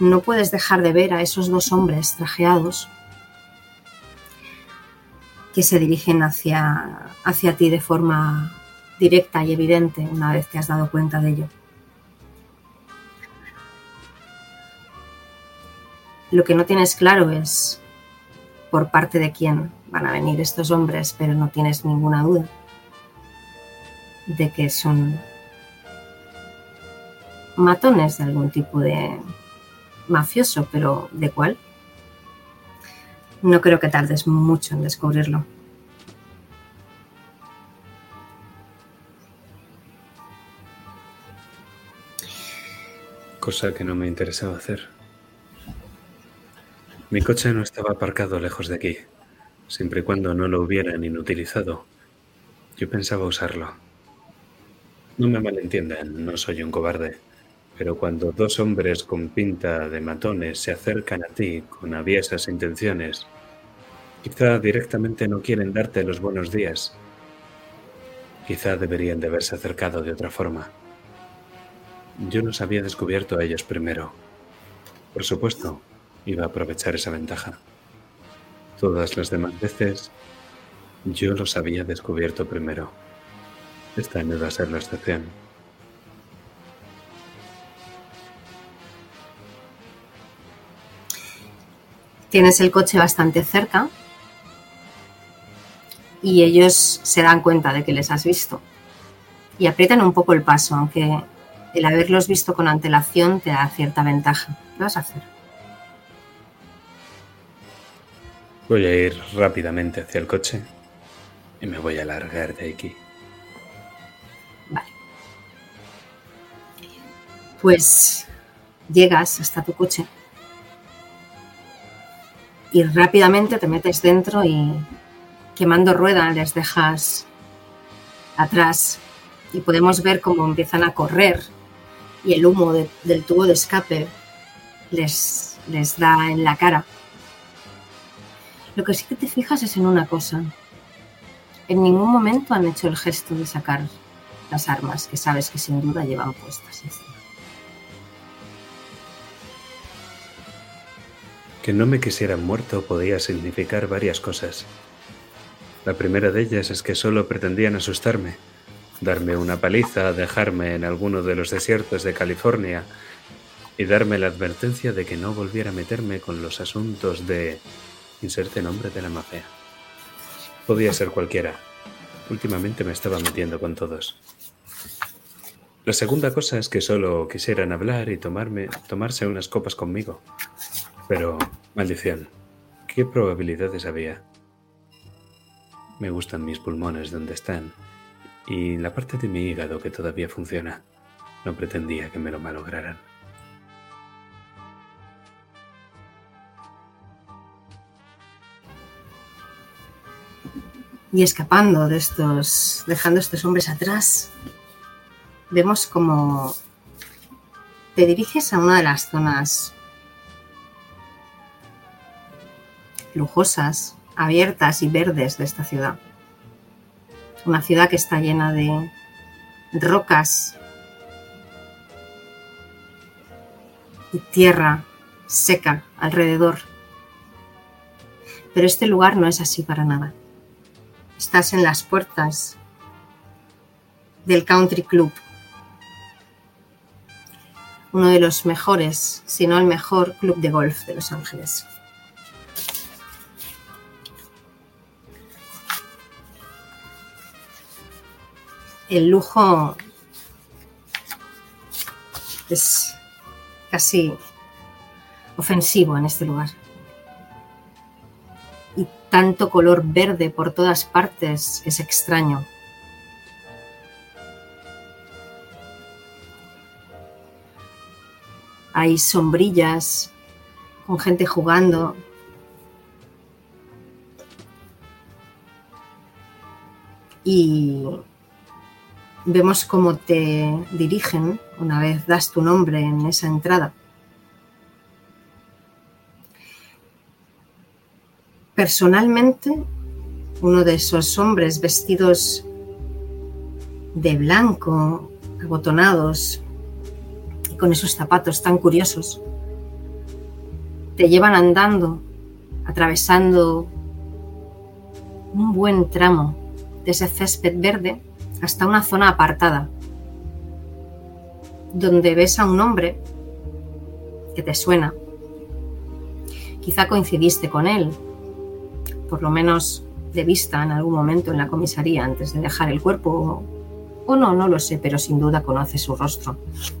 Speaker 3: no puedes dejar de ver a esos dos hombres trajeados que se dirigen hacia, hacia ti de forma directa y evidente una vez te has dado cuenta de ello. Lo que no tienes claro es por parte de quién van a venir estos hombres, pero no tienes ninguna duda de que son matones de algún tipo de mafioso, pero ¿de cuál? No creo que tardes mucho en descubrirlo.
Speaker 2: Cosa que no me interesaba hacer. Mi coche no estaba aparcado lejos de aquí, siempre y cuando no lo hubieran inutilizado. Yo pensaba usarlo. No me malentiendan, no soy un cobarde, pero cuando dos hombres con pinta de matones se acercan a ti con aviesas intenciones, quizá directamente no quieren darte los buenos días. Quizá deberían de haberse acercado de otra forma. Yo nos había descubierto a ellos primero. Por supuesto, iba a aprovechar esa ventaja. Todas las demás veces, yo los había descubierto primero. Esta no iba a ser la excepción.
Speaker 3: Tienes el coche bastante cerca y ellos se dan cuenta de que les has visto y aprietan un poco el paso, aunque el haberlos visto con antelación te da cierta ventaja. ¿Qué vas a hacer?
Speaker 2: Voy a ir rápidamente hacia el coche y me voy a largar de aquí.
Speaker 3: Vale. Pues llegas hasta tu coche y rápidamente te metes dentro y quemando rueda les dejas atrás y podemos ver cómo empiezan a correr y el humo de- del tubo de escape les, les da en la cara. Lo que sí que te fijas es en una cosa. En ningún momento han hecho el gesto de sacar las armas que sabes que sin duda llevan puestas.
Speaker 2: Que no me quisieran muerto podía significar varias cosas. La primera de ellas es que solo pretendían asustarme, darme una paliza, dejarme en alguno de los desiertos de California y darme la advertencia de que no volviera a meterme con los asuntos de inserte nombre de la mafia. Podía ser cualquiera. Últimamente me estaba metiendo con todos. La segunda cosa es que solo quisieran hablar y tomarme, tomarse unas copas conmigo. Pero, maldición, ¿qué probabilidades había? Me gustan mis pulmones donde están y la parte de mi hígado que todavía funciona. No pretendía que me lo malograran.
Speaker 3: Y escapando de estos, dejando estos hombres atrás, vemos como te diriges a una de las zonas lujosas, abiertas y verdes de esta ciudad. Una ciudad que está llena de rocas y tierra seca alrededor. Pero este lugar no es así para nada. Estás en las puertas del Country Club, uno de los mejores, si no el mejor club de golf de Los Ángeles. El lujo es casi ofensivo en este lugar. Tanto color verde por todas partes es extraño. Hay sombrillas con gente jugando. Y vemos cómo te dirigen una vez das tu nombre en esa entrada. Personalmente, uno de esos hombres vestidos de blanco, abotonados y con esos zapatos tan curiosos, te llevan andando, atravesando un buen tramo de ese césped verde hasta una zona apartada, donde ves a un hombre que te suena. Quizá coincidiste con él, por lo menos de vista en algún momento en la comisaría antes de dejar el cuerpo, o no, no lo sé, pero sin duda conoce su rostro,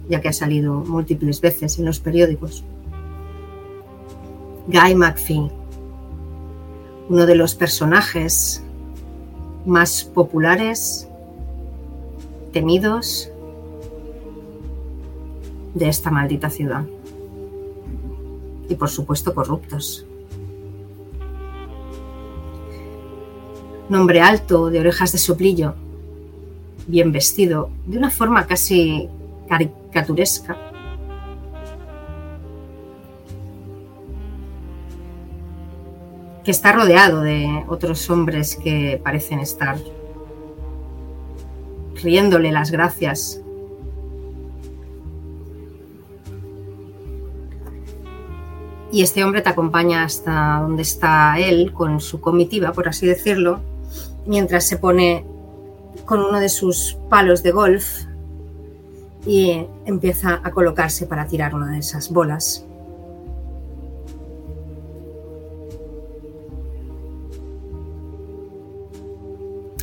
Speaker 3: ya que ha salido múltiples veces en los periódicos. Guy McPhee, uno de los personajes más populares, temidos de esta maldita ciudad. Y por supuesto corruptos. Nombre alto, de orejas de soplillo, bien vestido, de una forma casi caricaturesca. que está rodeado de otros hombres que parecen estar riéndole las gracias. Y este hombre te acompaña hasta donde está él con su comitiva, por así decirlo, mientras se pone con uno de sus palos de golf y empieza a colocarse para tirar una de esas bolas.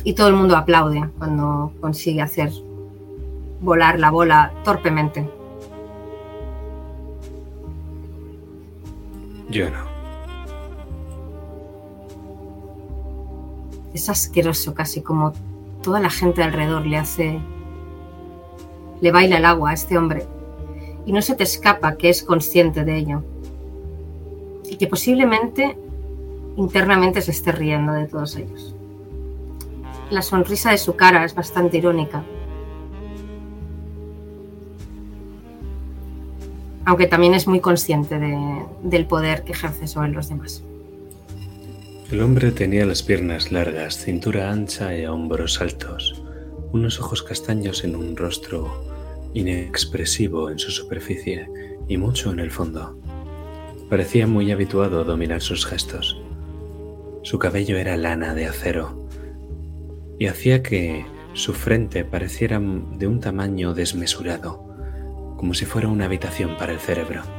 Speaker 3: Y todo el mundo aplaude cuando consigue hacer volar la bola torpemente.
Speaker 2: Yo no.
Speaker 3: Es asqueroso, casi como toda la gente alrededor le hace. le baila el agua a este hombre. Y no se te escapa que es consciente de ello. Y que posiblemente internamente se esté riendo de todos ellos. La sonrisa de su cara es bastante irónica. Aunque también es muy consciente de- del poder que ejerce sobre los demás.
Speaker 2: El hombre tenía las piernas largas, cintura ancha y hombros altos, unos ojos castaños en un rostro inexpresivo en su superficie y mucho en el fondo. Parecía muy habituado a dominar sus gestos. Su cabello era lana de acero y hacía que su frente pareciera de un tamaño desmesurado, como si fuera una habitación para el cerebro.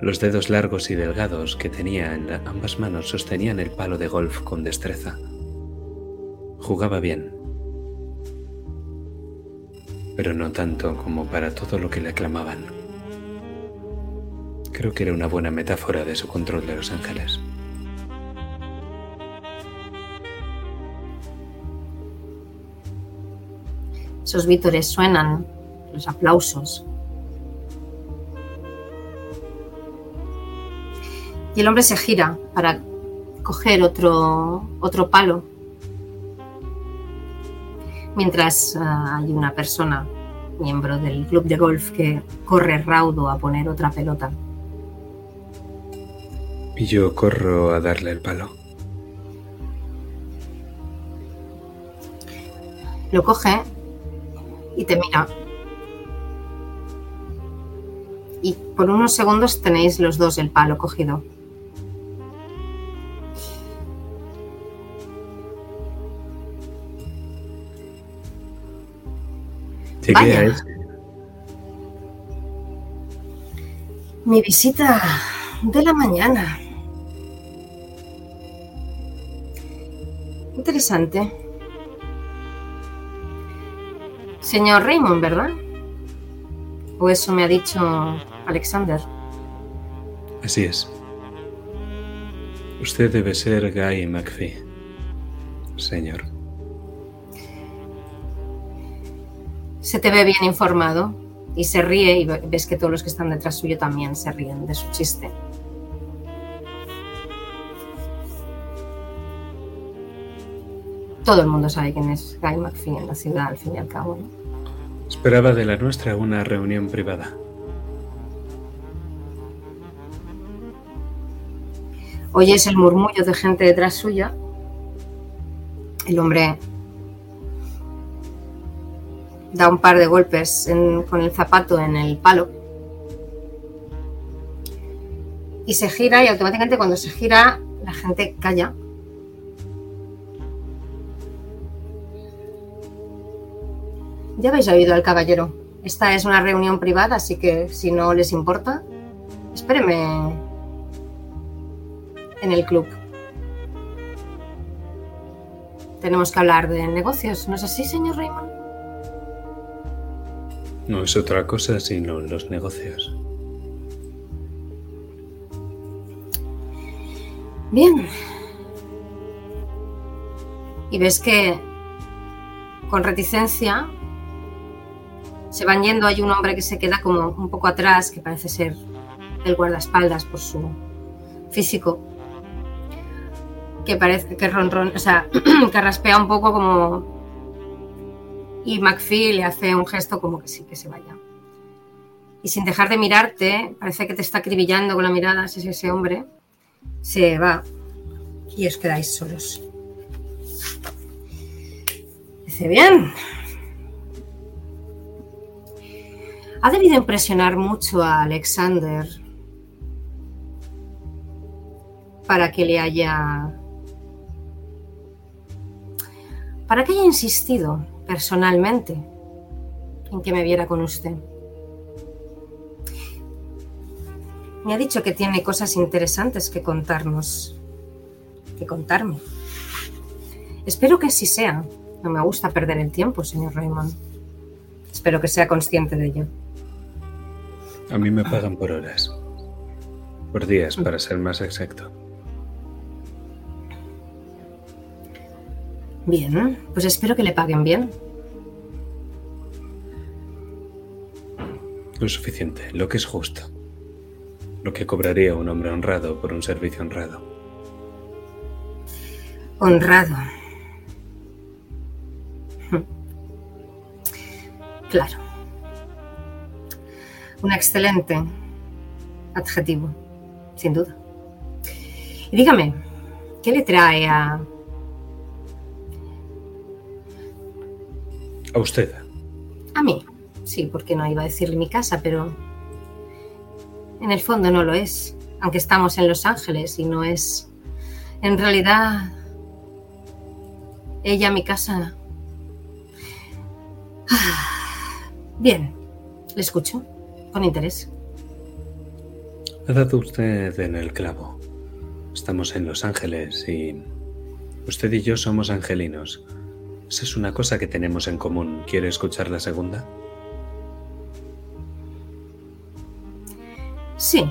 Speaker 2: Los dedos largos y delgados que tenía en ambas manos sostenían el palo de golf con destreza. Jugaba bien, pero no tanto como para todo lo que le aclamaban. Creo que era una buena metáfora de su control de los ángeles.
Speaker 3: Esos vítores suenan, los aplausos. Y el hombre se gira para coger otro, otro palo. Mientras ah, hay una persona, miembro del club de golf, que corre raudo a poner otra pelota.
Speaker 2: Y yo corro a darle el palo.
Speaker 3: Lo coge y te mira. Y por unos segundos tenéis los dos el palo cogido. Vaya. Mi visita de la mañana. Interesante. Señor Raymond, ¿verdad? O eso me ha dicho Alexander.
Speaker 2: Así es. Usted debe ser Guy McPhee, señor.
Speaker 3: Se te ve bien informado y se ríe y ve- ves que todos los que están detrás suyo también se ríen de su chiste. Todo el mundo sabe quién es Guy McPhee en la ciudad, al fin y al cabo. ¿no?
Speaker 2: Esperaba de la nuestra una reunión privada.
Speaker 3: Oyes el murmullo de gente detrás suya. El hombre da un par de golpes con el zapato en el palo. Y se gira y automáticamente cuando se gira La gente calla. Ya habéis oído al caballero. Esta es una reunión privada, así que si no les importa, espéreme en el club. Tenemos que hablar de negocios, ¿no es así, señor Raymond?
Speaker 2: No es otra cosa sino los negocios.
Speaker 3: Bien. Y ves que con reticencia se van yendo. Hay un hombre que se queda como un poco atrás, que parece ser el guardaespaldas por su físico. Que parece que ronron, o sea, *clears throat* que raspea un poco como. Y McPhee le hace un gesto como que sí, que se vaya. Y sin dejar de mirarte, parece que te está acribillando con la mirada, es ese hombre se va y os quedáis solos. Dice, bien. Ha debido impresionar mucho a Alexander para que le haya... para que haya insistido personalmente en que me viera con usted. Me ha dicho que tiene cosas interesantes que contarnos, que contarme. Espero que así sea. No me gusta perder el tiempo, señor Raymond. Espero que sea consciente de ello.
Speaker 2: A mí me pagan por horas. Por días, para ser más exacto.
Speaker 3: Bien, pues espero que le paguen bien.
Speaker 2: Lo suficiente, lo que es justo. Lo que cobraría un hombre honrado por un servicio honrado.
Speaker 3: Honrado. Claro. Un excelente adjetivo, sin duda. Y dígame, ¿qué le trae a...
Speaker 2: A usted.
Speaker 3: a mí? Sí, porque no iba a decirle mi casa, pero en el fondo no lo es, aunque estamos en Los Ángeles y no es en realidad ella mi casa. Ah, Bien, le escucho con interés.
Speaker 2: Ha dado usted en el clavo. Estamos en Los Ángeles y usted y yo somos angelinos. Esa es una cosa que tenemos en común. ¿Quiere escuchar la segunda?
Speaker 3: Sí,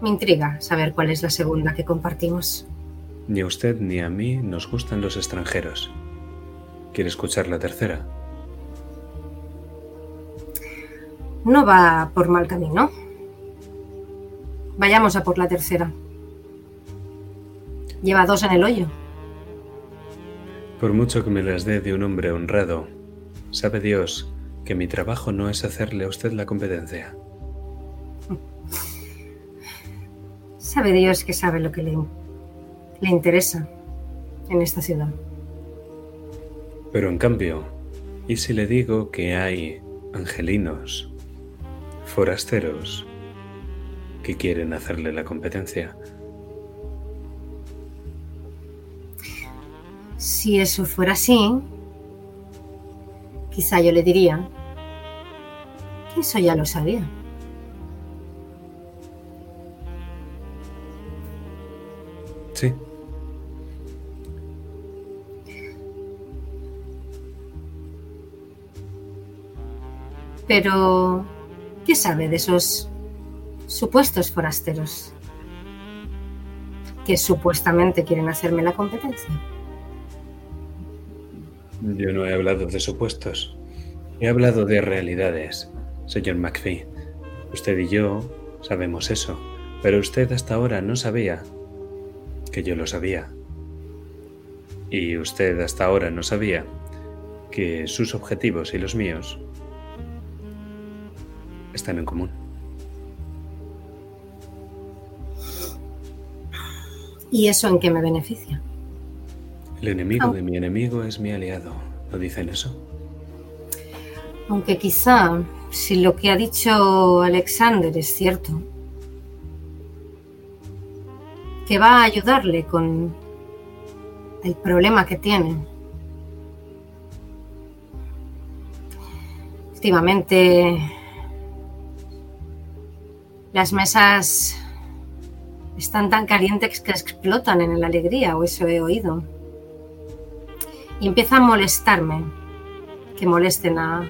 Speaker 3: me intriga saber cuál es la segunda que compartimos.
Speaker 2: Ni a usted ni a mí nos gustan los extranjeros. ¿Quiere escuchar la tercera?
Speaker 3: No va por mal camino. Vayamos a por la tercera. Lleva dos en el hoyo.
Speaker 2: Por mucho que me las dé de un hombre honrado, sabe Dios que mi trabajo no es hacerle a usted la competencia.
Speaker 3: Sabe Dios que sabe lo que le, le interesa en esta ciudad.
Speaker 2: Pero en cambio, ¿y si le digo que hay angelinos, forasteros, que quieren hacerle la competencia?
Speaker 3: Si eso fuera así, quizá yo le diría que eso ya lo sabía.
Speaker 2: Sí.
Speaker 3: Pero, ¿qué sabe de esos supuestos forasteros que supuestamente quieren hacerme la competencia?
Speaker 2: Yo no he hablado de supuestos. He hablado de realidades, señor McPhee. Usted y yo sabemos eso, pero usted hasta ahora no sabía que yo lo sabía. Y usted hasta ahora no sabía que sus objetivos y los míos están en común.
Speaker 3: ¿Y eso en qué me beneficia?
Speaker 2: El enemigo de mi enemigo es mi aliado. ¿No dicen eso?
Speaker 3: Aunque quizá, si lo que ha dicho Alexander es cierto, que va a ayudarle con el problema que tiene. Últimamente las mesas están tan calientes que explotan en la alegría, o eso he oído. Y empieza a molestarme que molesten a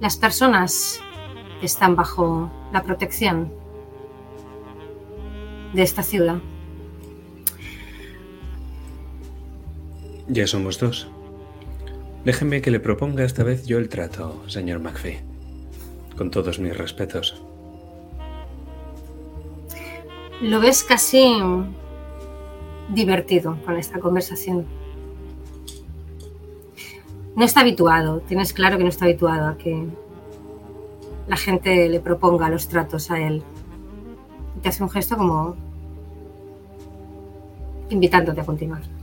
Speaker 3: las personas que están bajo la protección de esta ciudad.
Speaker 2: Ya somos dos. Déjeme que le proponga esta vez yo el trato, señor McPhee. Con todos mis respetos.
Speaker 3: Lo ves casi divertido con esta conversación. No está habituado, tienes claro que no está habituado a que la gente le proponga los tratos a él. Te hace un gesto como invitándote a continuar.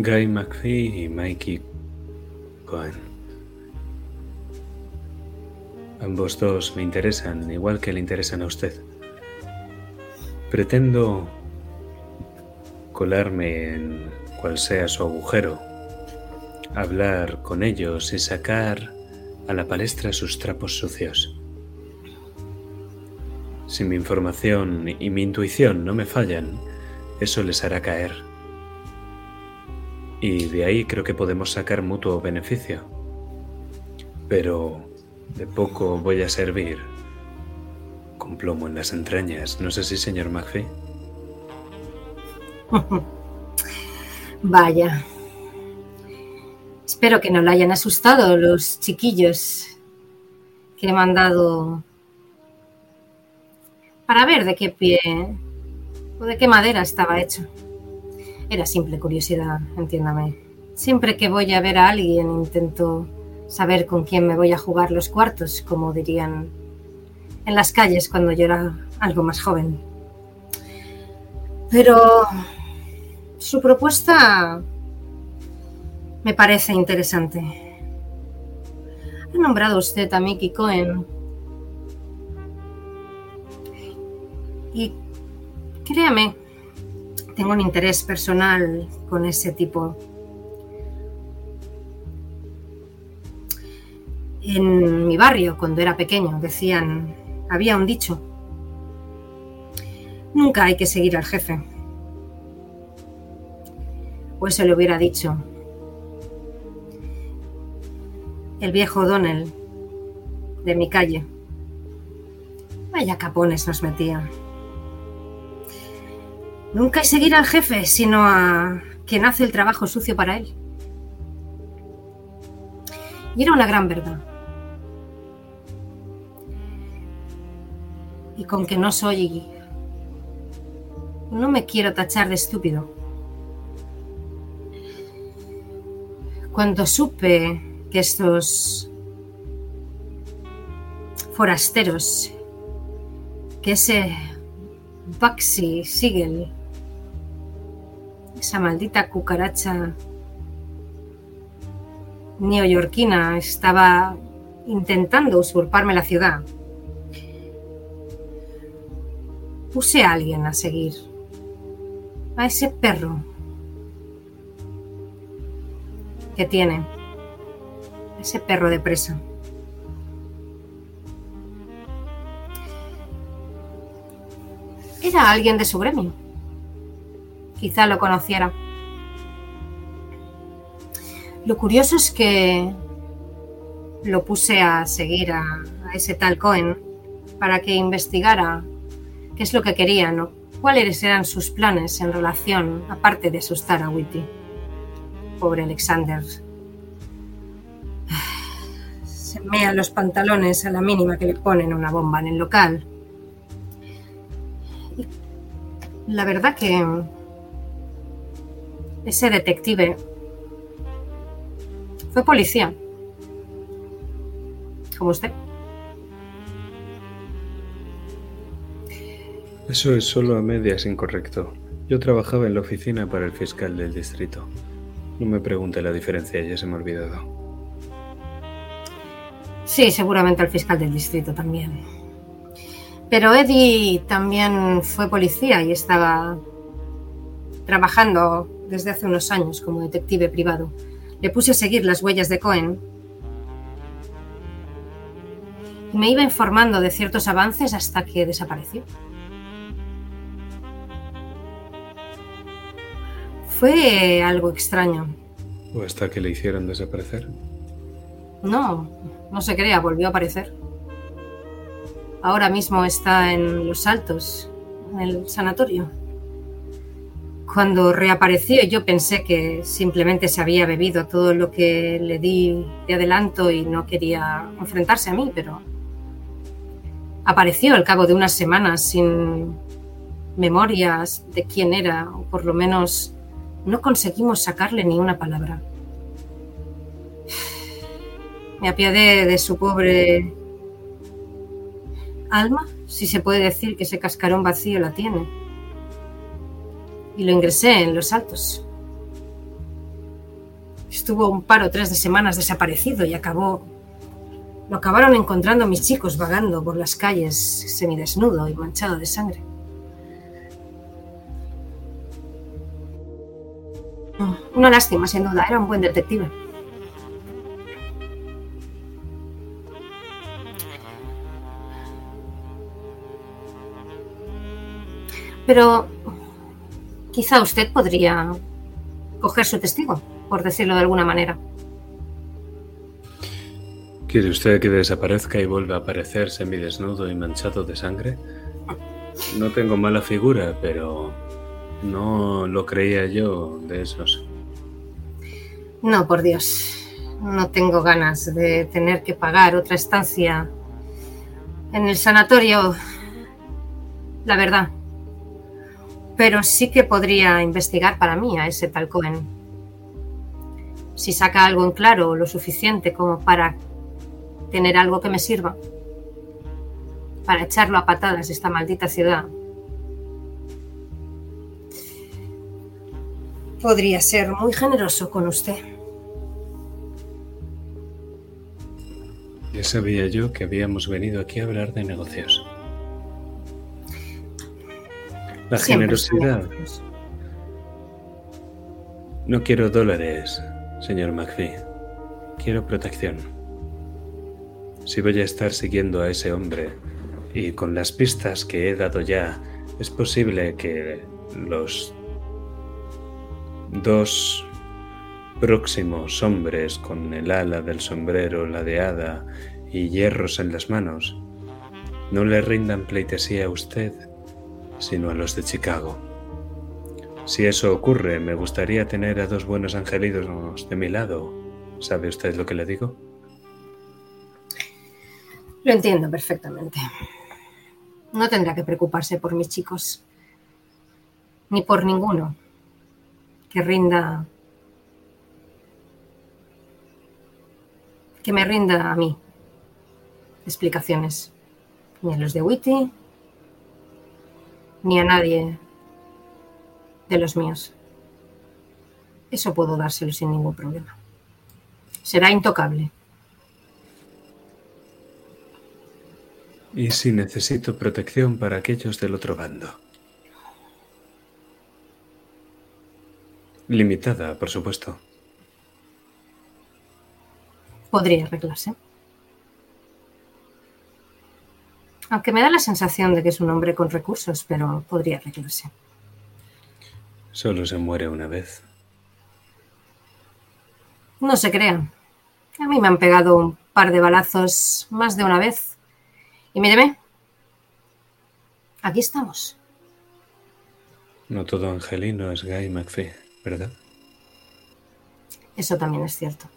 Speaker 2: Guy McPhee y Mikey Cohen. Ambos dos me interesan igual que le interesan a usted. Pretendo colarme en cual sea su agujero, hablar con ellos y sacar a la palestra sus trapos sucios. Si mi información y mi intuición no me fallan, eso les hará caer. Y de ahí creo que podemos sacar mutuo beneficio. Pero de poco voy a servir con plomo en las entrañas. No sé si, señor McPhee. *laughs*
Speaker 3: Vaya. Espero que no le hayan asustado los chiquillos que he mandado para ver de qué pie o de qué madera estaba hecho. Era simple curiosidad, entiéndame. Siempre que voy a ver a alguien intento saber con quién me voy a jugar los cuartos, como dirían en las calles cuando yo era algo más joven. Pero su propuesta me parece interesante. Ha nombrado usted a Mickey Cohen. Y créame, tengo un interés personal con ese tipo. En mi barrio, cuando era pequeño, decían, había un dicho, nunca hay que seguir al jefe. O eso le hubiera dicho el viejo Donnell de mi calle. Vaya capones nos metía. Nunca hay seguir al jefe, sino a quien hace el trabajo sucio para él. Y era una gran verdad. Y con que no soy... No me quiero tachar de estúpido. Cuando supe que estos forasteros, que ese Baxi Siegel esa maldita cucaracha neoyorquina estaba intentando usurparme la ciudad. Puse a alguien a seguir. A ese perro que tiene. Ese perro de presa. Era alguien de su gremio quizá lo conociera. Lo curioso es que lo puse a seguir a, ese tal Cohen para que investigara qué es lo que quería, ¿no? cuáles eran sus planes en relación, aparte de asustar a Witty. Pobre Alexander. *sighs* Se mea los pantalones a la mínima que le ponen una bomba en el local. La verdad que ese detective fue policía. Como usted.
Speaker 2: Eso es solo a medias incorrecto. Yo trabajaba en la oficina para el fiscal del distrito. No me pregunte la diferencia, ya se me ha olvidado.
Speaker 3: Sí, seguramente al fiscal del distrito también. Pero Eddie también fue policía y estaba trabajando desde hace unos años como detective privado. Le puse a seguir las huellas de Cohen y me iba informando de ciertos avances hasta que desapareció. Fue algo extraño.
Speaker 2: ¿O hasta que le hicieron desaparecer?
Speaker 3: No, no se crea, volvió a aparecer. Ahora mismo está en Los Altos, en el sanatorio. Cuando reapareció yo pensé que simplemente se había bebido todo lo que le di de adelanto y no quería enfrentarse a mí, pero apareció al cabo de unas semanas sin memorias de quién era, o por lo menos no conseguimos sacarle ni una palabra. Me apiadé de su pobre alma, si se puede decir que ese cascarón vacío la tiene. Y lo ingresé en los altos. Estuvo un par o tres de semanas desaparecido y acabó. Lo acabaron encontrando mis chicos vagando por las calles, semidesnudo y manchado de sangre. Una lástima, sin duda. Era un buen detective. Pero quizá usted podría coger su testigo, por decirlo de alguna manera.
Speaker 2: ¿Quiere usted que desaparezca y vuelva a aparecer semidesnudo y manchado de sangre? No tengo mala figura, pero no lo creía yo de esos.
Speaker 3: No, por Dios. No tengo ganas de tener que pagar otra estancia en el sanatorio. La verdad. Pero sí que podría investigar para mí a ese tal Cohen. Si saca algo en claro lo suficiente como para tener algo que me sirva. Para echarlo a patadas esta maldita ciudad. Podría ser muy generoso con usted.
Speaker 2: Ya sabía yo que habíamos venido aquí a hablar de negocios. La
Speaker 3: Siempre
Speaker 2: generosidad. No quiero dólares, señor McPhee. Quiero protección. Si voy a estar siguiendo a ese hombre y con las pistas que he dado ya, es posible que los dos próximos hombres con el ala del sombrero ladeada y hierros en las manos no le rindan pleitesía a usted, sino a los de Chicago. Si eso ocurre, me gustaría tener a dos buenos angelitos de mi lado. ¿Sabe usted lo que le digo?
Speaker 3: Lo entiendo perfectamente. No tendrá que preocuparse por mis chicos. Ni por ninguno que rinda. que me rinda a mí explicaciones. Ni a los de Witty, ni a nadie de los míos. Eso puedo dárselo sin ningún problema. Será intocable.
Speaker 2: ¿Y si necesito protección para aquellos del otro bando? Limitada, por supuesto.
Speaker 3: Podría arreglarse. Aunque me da la sensación de que es un hombre con recursos, pero podría arreglarse.
Speaker 2: Solo se muere una vez.
Speaker 3: No se crean. A mí me han pegado un par de balazos más de una vez. Y míreme. Aquí estamos.
Speaker 2: No todo angelino es Guy McPhee, ¿verdad?
Speaker 3: Eso también es cierto.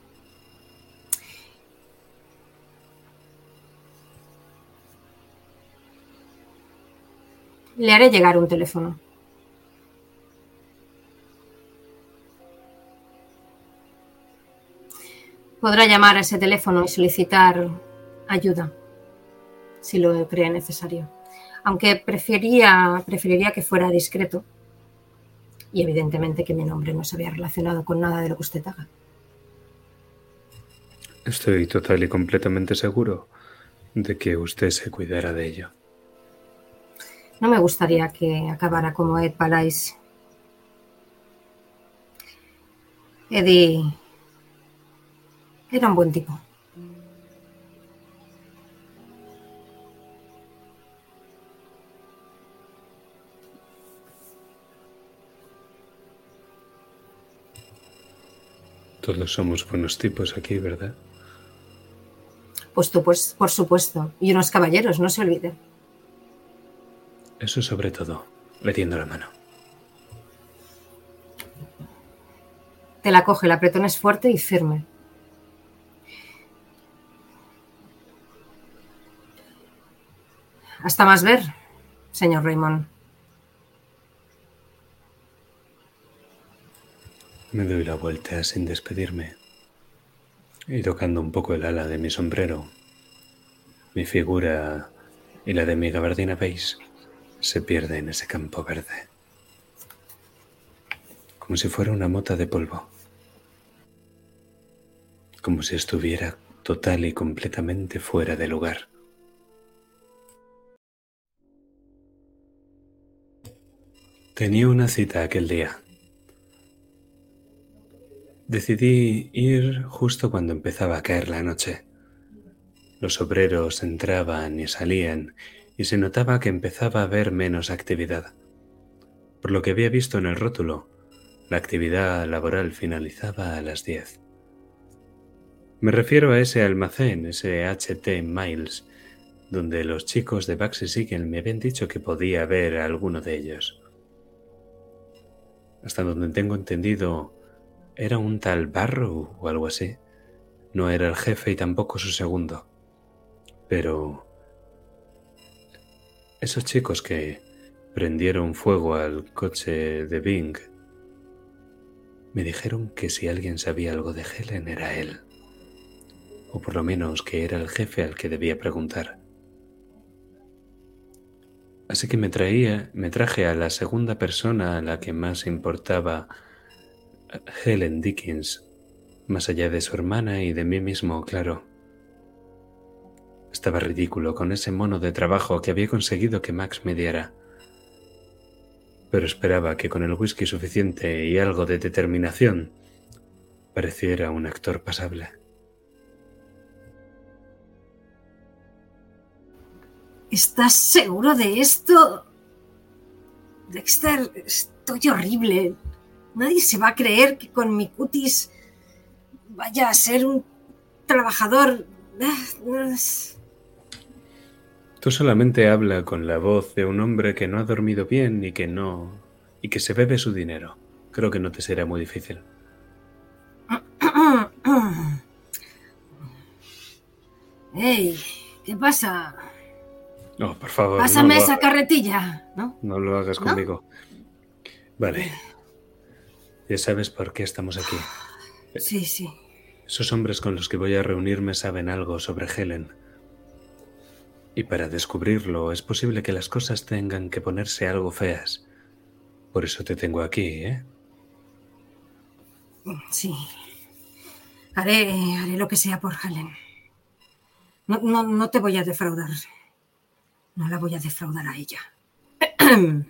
Speaker 3: Le haré llegar un teléfono. Podrá llamar a ese teléfono y solicitar ayuda, si lo cree necesario. Aunque prefería, preferiría que fuera discreto. Y evidentemente que mi nombre no se había relacionado con nada de lo que usted haga.
Speaker 2: Estoy total y completamente seguro de que usted se cuidará de ello.
Speaker 3: No me gustaría que acabara como Ed Palais. Eddie era un buen tipo.
Speaker 2: Todos somos buenos tipos aquí, ¿verdad?
Speaker 3: Pues tú, pues, por supuesto. Y unos caballeros, no se olvide.
Speaker 2: Eso sobre todo, le tiendo la mano.
Speaker 3: Te la coge, el apretón es fuerte y firme. Hasta más ver, señor Raymond.
Speaker 2: Me doy la vuelta sin despedirme y tocando un poco el ala de mi sombrero. Mi figura y la de mi gabardina beige se pierde en ese campo verde, como si fuera una mota de polvo, como si estuviera total y completamente fuera de lugar. Tenía una cita aquel día. Decidí ir justo cuando empezaba a caer la noche. Los obreros entraban y salían y se notaba que empezaba a haber menos actividad. Por lo que había visto en el rótulo, la actividad laboral finalizaba a las 10. Me refiero a ese almacén, ese HT Miles, donde los chicos de Baxi Siegel me habían dicho que podía ver a alguno de ellos. Hasta donde tengo entendido, era un tal Barrow o algo así. No era el jefe y tampoco su segundo. Pero esos chicos que prendieron fuego al coche de Bing me dijeron que si alguien sabía algo de Helen era él. O por lo menos que era el jefe al que debía preguntar. Así que me traía, me traje a la segunda persona a la que más importaba Helen Dickens, más allá de su hermana y de mí mismo, claro. Estaba ridículo con ese mono de trabajo que había conseguido que Max me diera. Pero esperaba que con el whisky suficiente y algo de determinación pareciera un actor pasable.
Speaker 3: ¿Estás seguro de esto? Dexter, estoy horrible. Nadie se va a creer que con mi cutis vaya a ser un trabajador.
Speaker 2: Tú solamente habla con la voz de un hombre que no ha dormido bien y que no y que se bebe su dinero. Creo que no te será muy difícil. *coughs*
Speaker 3: Hey, ¿qué pasa?
Speaker 2: No, por favor.
Speaker 3: Pásame
Speaker 2: no
Speaker 3: esa carretilla, ¿no?
Speaker 2: No lo hagas
Speaker 3: ¿No?
Speaker 2: conmigo. Vale. Ya sabes por qué estamos aquí.
Speaker 3: Sí, sí.
Speaker 2: Esos hombres con los que voy a reunirme saben algo sobre Helen. Y para descubrirlo es posible que las cosas tengan que ponerse algo feas. Por eso te tengo aquí, ¿eh?
Speaker 3: Sí. Haré, haré lo que sea por Helen. No, no, no te voy a defraudar. No la voy a defraudar a ella. *clears throat*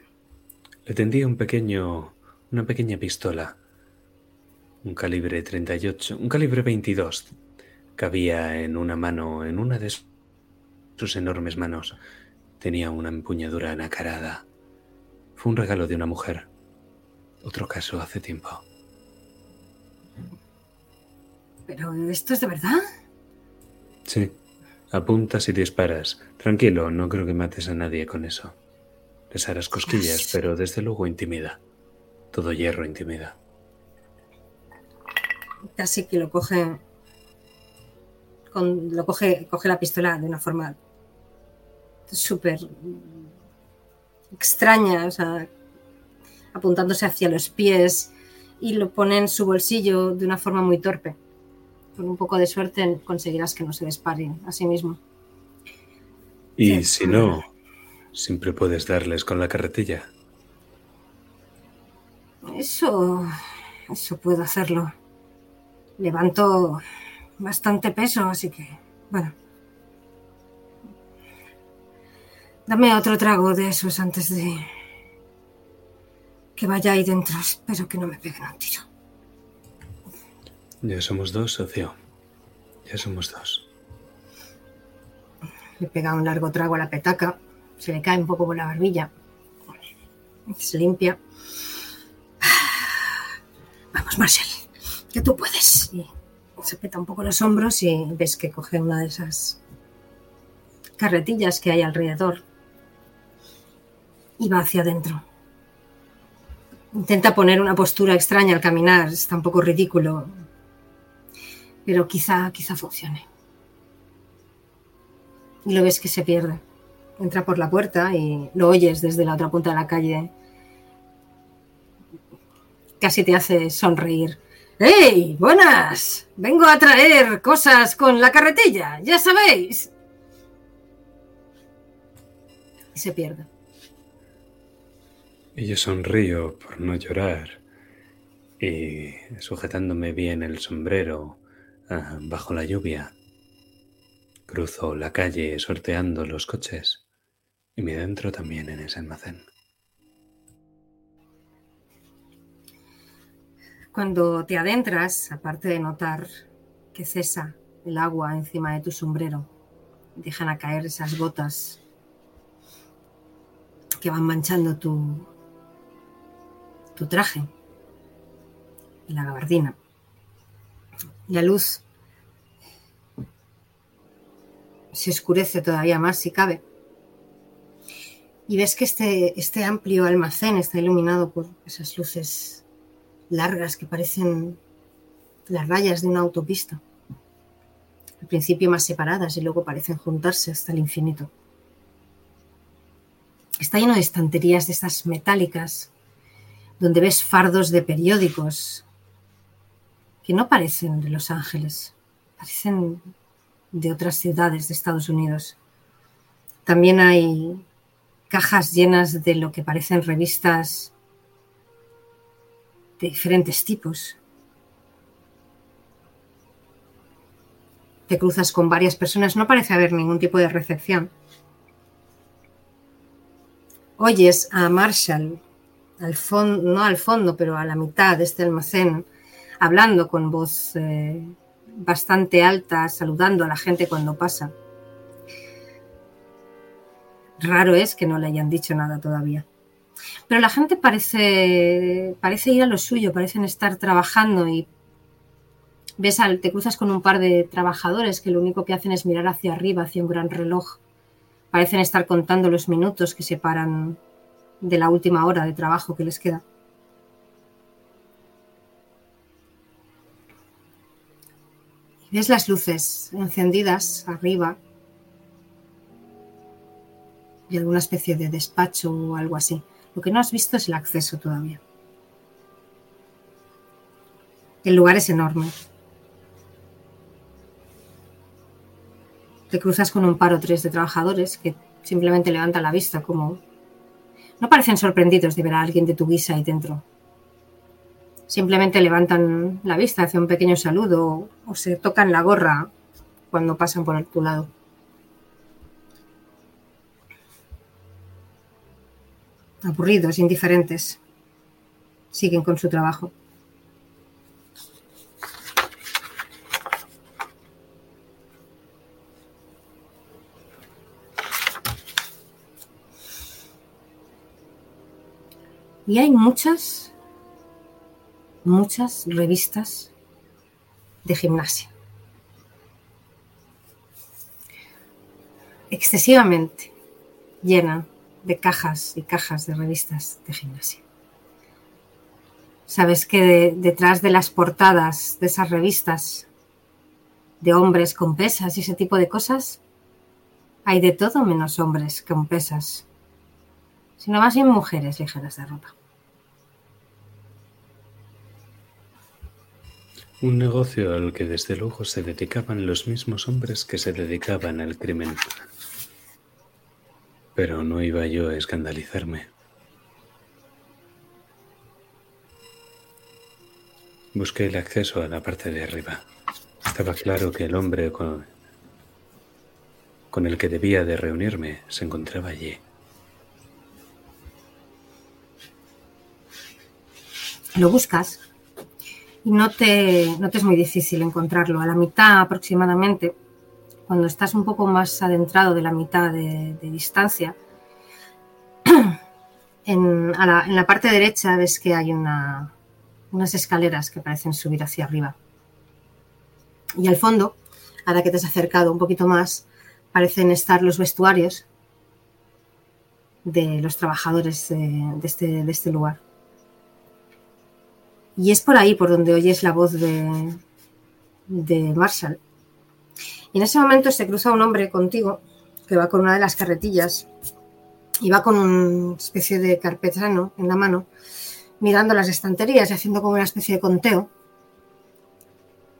Speaker 2: Le tendía un pequeño, una pequeña pistola, un calibre 38, un calibre 22. Cabía en una mano, en una de sus enormes manos. Tenía una empuñadura nacarada. Fue un regalo de una mujer. Otro caso hace tiempo.
Speaker 3: Pero esto es de verdad.
Speaker 2: Sí. Apuntas y disparas. Tranquilo, no creo que mates a nadie con eso. Les harás cosquillas, pero desde luego intimida. Todo hierro intimida.
Speaker 3: Casi que lo coge. Con, lo coge, coge la pistola de una forma súper extraña, o sea, apuntándose hacia los pies y lo pone en su bolsillo de una forma muy torpe. Con un poco de suerte conseguirás que no se dispare a sí mismo.
Speaker 2: Y
Speaker 3: Sí.
Speaker 2: si no, Siempre puedes darles con la carretilla.
Speaker 3: Eso. Eso puedo hacerlo. Levanto bastante peso, así que. Bueno. Dame otro trago de esos antes de. Que vaya ahí dentro. Espero que no me peguen un tiro.
Speaker 2: Ya somos dos, socio. Ya somos dos.
Speaker 3: Le pega un largo trago a la petaca. Se le cae un poco por la barbilla. Se limpia. Vamos, Marshall. Que tú puedes. Y se peta un poco los hombros y ves que coge una de esas carretillas que hay alrededor. Y va hacia adentro. Intenta poner una postura extraña al caminar. Está un poco ridículo. Pero quizá, quizá funcione. Y lo ves que se pierde. Entra por la puerta y lo oyes desde la otra punta de la calle. Casi te hace sonreír. ¡Hey! ¡Buenas! Vengo a traer cosas con la carretilla, ya sabéis. Y se pierde.
Speaker 2: Y yo sonrío por no llorar y sujetándome bien el sombrero ah, bajo la lluvia. Cruzo la calle sorteando los coches y me adentro también en ese almacén.
Speaker 3: Cuando te adentras, aparte de notar que cesa el agua encima de tu sombrero, dejan a caer esas gotas que van manchando tu, tu traje la gabardina. La luz se oscurece todavía más si cabe. Y ves que este, este amplio almacén está iluminado por esas luces largas que parecen las rayas de una autopista. Al principio más separadas y luego parecen juntarse hasta el infinito. Está lleno de estanterías de estas metálicas, donde ves fardos de periódicos que no parecen de Los Ángeles, parecen de otras ciudades de Estados Unidos. También hay cajas llenas de lo que parecen revistas de diferentes tipos. Te cruzas con varias personas, no parece haber ningún tipo de recepción. Oyes a Marshall, no al fondo, pero a la mitad de este almacén, hablando con voz eh, bastante alta, saludando a la gente cuando pasa. Raro es que no le hayan dicho nada todavía. Pero la gente parece, parece ir a lo suyo, parecen estar trabajando y ves al, te cruzas con un par de trabajadores que lo único que hacen es mirar hacia arriba, hacia un gran reloj. Parecen estar contando los minutos que separan de la última hora de trabajo que les queda. Ves las luces encendidas arriba y alguna especie de despacho o algo así. Lo que no has visto es el acceso todavía. El lugar es enorme. Te cruzas con un par o tres de trabajadores que simplemente levantan la vista como... No parecen sorprendidos de ver a alguien de tu guisa ahí dentro. Simplemente levantan la vista, hacen un pequeño saludo o se tocan la gorra cuando pasan por tu lado. aburridos, indiferentes. Siguen con su trabajo. Y hay muchas, muchas revistas de gimnasia. Excesivamente llenan de cajas y cajas de revistas de gimnasia. Sabes que de- detrás de las portadas de esas revistas de hombres con pesas y ese tipo de cosas, hay de todo menos hombres con pesas, sino más bien mujeres ligeras de ropa.
Speaker 2: Un negocio al que desde luego se dedicaban los mismos hombres que se dedicaban al crimen. Pero no iba yo a escandalizarme. Busqué el acceso a la parte de arriba. Estaba claro que el hombre con, con el que debía de reunirme se encontraba allí.
Speaker 3: Lo buscas y no te, no te es muy difícil encontrarlo. A la mitad aproximadamente, cuando estás un poco más adentrado de la mitad de, distancia, *clears throat* en, la, parte derecha ves que hay una, unas escaleras que parecen subir hacia arriba. Y al fondo, ahora que te has acercado un poquito más, parecen estar los vestuarios de los trabajadores de este, de este lugar. Y es por ahí por donde oyes la voz de, de Marshall. Y en ese momento se cruza un hombre contigo que va con una de las carretillas y va con una especie de carpetano en la mano, mirando las estanterías y haciendo como una especie de conteo.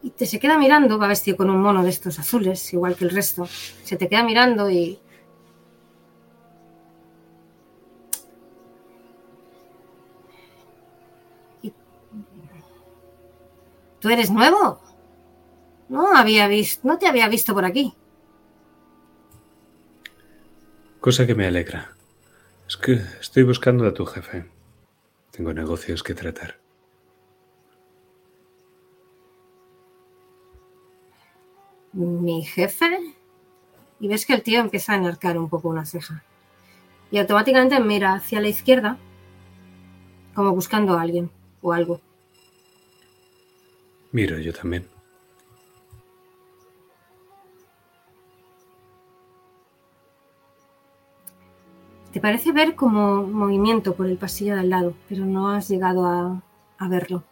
Speaker 3: Y te se queda mirando, va vestido con un mono de estos azules, igual que el resto. Se te queda mirando y. ¿Tú eres nuevo? No había visto, no te había visto por aquí.
Speaker 2: Cosa que me alegra. Es que estoy buscando a tu jefe. Tengo negocios que tratar.
Speaker 3: mi jefe y ves que el tío empieza a enarcar un poco una ceja. Y automáticamente mira hacia la izquierda como buscando a alguien o algo.
Speaker 2: Miro yo también.
Speaker 3: Te parece ver como movimiento por el pasillo de al lado, pero no has llegado a, a verlo.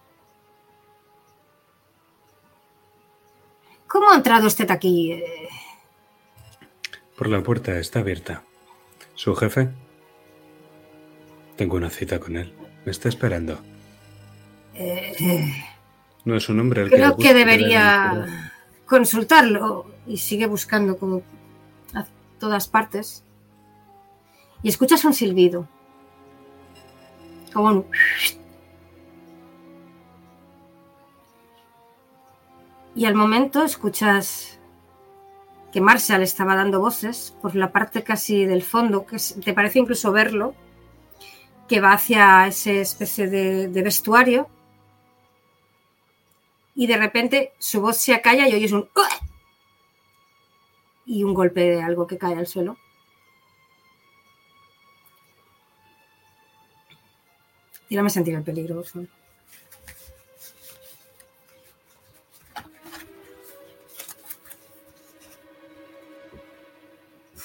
Speaker 3: ¿Cómo ha entrado usted aquí? Eh,
Speaker 2: Por la puerta está abierta. ¿Su jefe? Tengo una cita con él. Me está esperando.
Speaker 3: eh,
Speaker 2: No es un hombre
Speaker 3: creo que debería consultarlo. Y sigue buscando como a todas partes. Y escuchas un silbido. Como un... Y al momento escuchas que Marshall estaba dando voces por la parte casi del fondo, que te parece incluso verlo, que va hacia esa especie de, de vestuario. Y de repente su voz se acalla y oyes un... Y un golpe de algo que cae al suelo. Tírame sentir el peligro, por favor.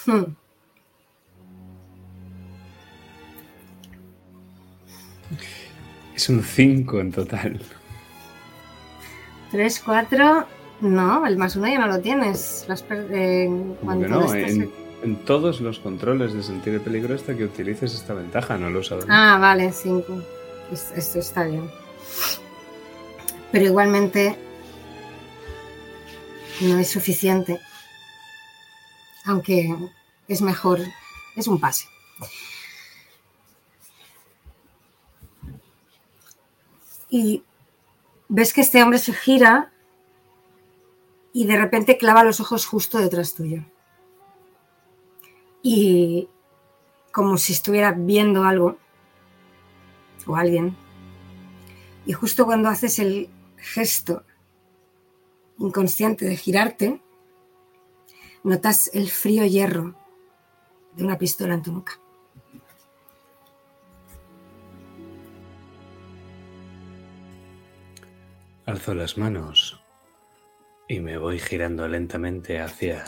Speaker 3: Hmm.
Speaker 2: Es un 5 en total.
Speaker 3: Tres, cuatro. No, el más uno ya no lo tienes. Lo has eh,
Speaker 2: no,
Speaker 3: estés-
Speaker 2: en, en todos los controles de sentir el peligro hasta que utilices esta ventaja, no lo sabes.
Speaker 3: Ah, vale, cinco. Es- Esto está bien. Pero igualmente no es suficiente. Aunque es mejor, es un pase. Y ves que este hombre se gira y de repente clava los ojos justo detrás tuyo. Y como si estuviera viendo algo o alguien. Y justo cuando haces el gesto inconsciente de girarte, notas el frío hierro de una pistola en tu nuca.
Speaker 2: Alzo las manos y me voy girando lentamente hacia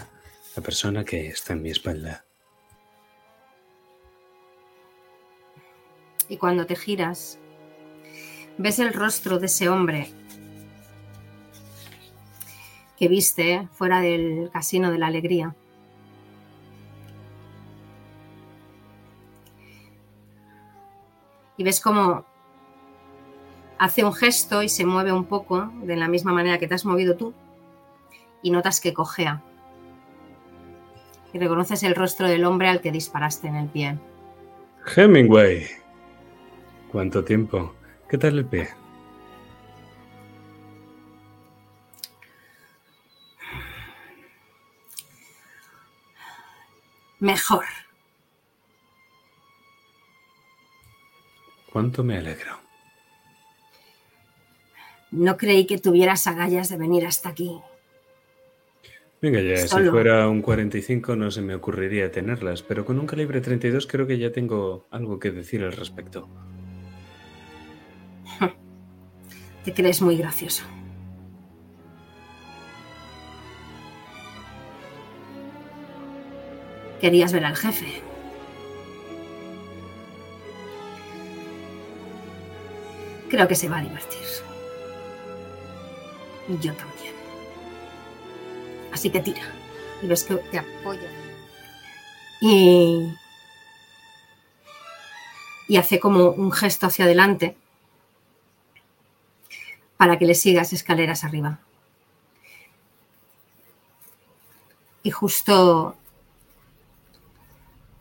Speaker 2: la persona que está en mi espalda.
Speaker 3: Y cuando te giras, ves el rostro de ese hombre que viste fuera del casino de la alegría. Y ves cómo hace un gesto y se mueve un poco de la misma manera que te has movido tú y notas que cojea. y reconoces el rostro del hombre al que disparaste en el pie.
Speaker 2: Hemingway. ¿Cuánto tiempo? ¿Qué tal el pie?
Speaker 3: Mejor.
Speaker 2: ¿Cuánto me alegro?
Speaker 3: No creí que tuvieras agallas de venir hasta aquí.
Speaker 2: Venga ya, si fuera un 45 no se me ocurriría tenerlas, pero con un calibre 32 creo que ya tengo algo que decir al respecto. *laughs*
Speaker 3: Te crees muy gracioso. Querías ver al jefe. Creo que se va a divertir. Y yo también. Así que tira. Y ves que te apoya. Y. Y hace como un gesto hacia adelante para que le sigas escaleras arriba. Y justo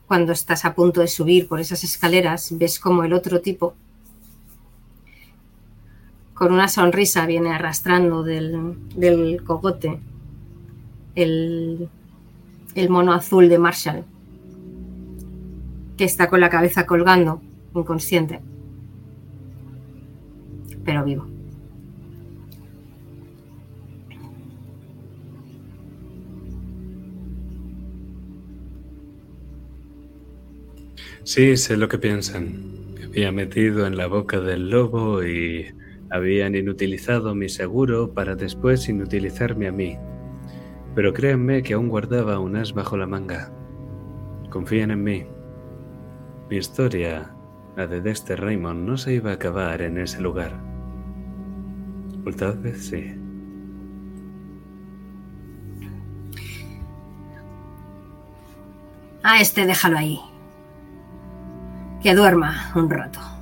Speaker 3: cuando estás a punto de subir por esas escaleras, ves como el otro tipo, con una sonrisa, viene arrastrando del, del cogote el, el mono azul de Marshall, que está con la cabeza colgando, inconsciente, pero vivo.
Speaker 2: Sí, sé lo que piensan. Había metido en la boca del lobo y habían inutilizado mi seguro para después inutilizarme a mí. Pero créanme que aún guardaba un as bajo la manga. Confíen en mí. Mi historia, la de Dexter Raymond, no se iba a acabar en ese lugar. Tal vez sí.
Speaker 3: A este déjalo ahí. Que duerma un rato.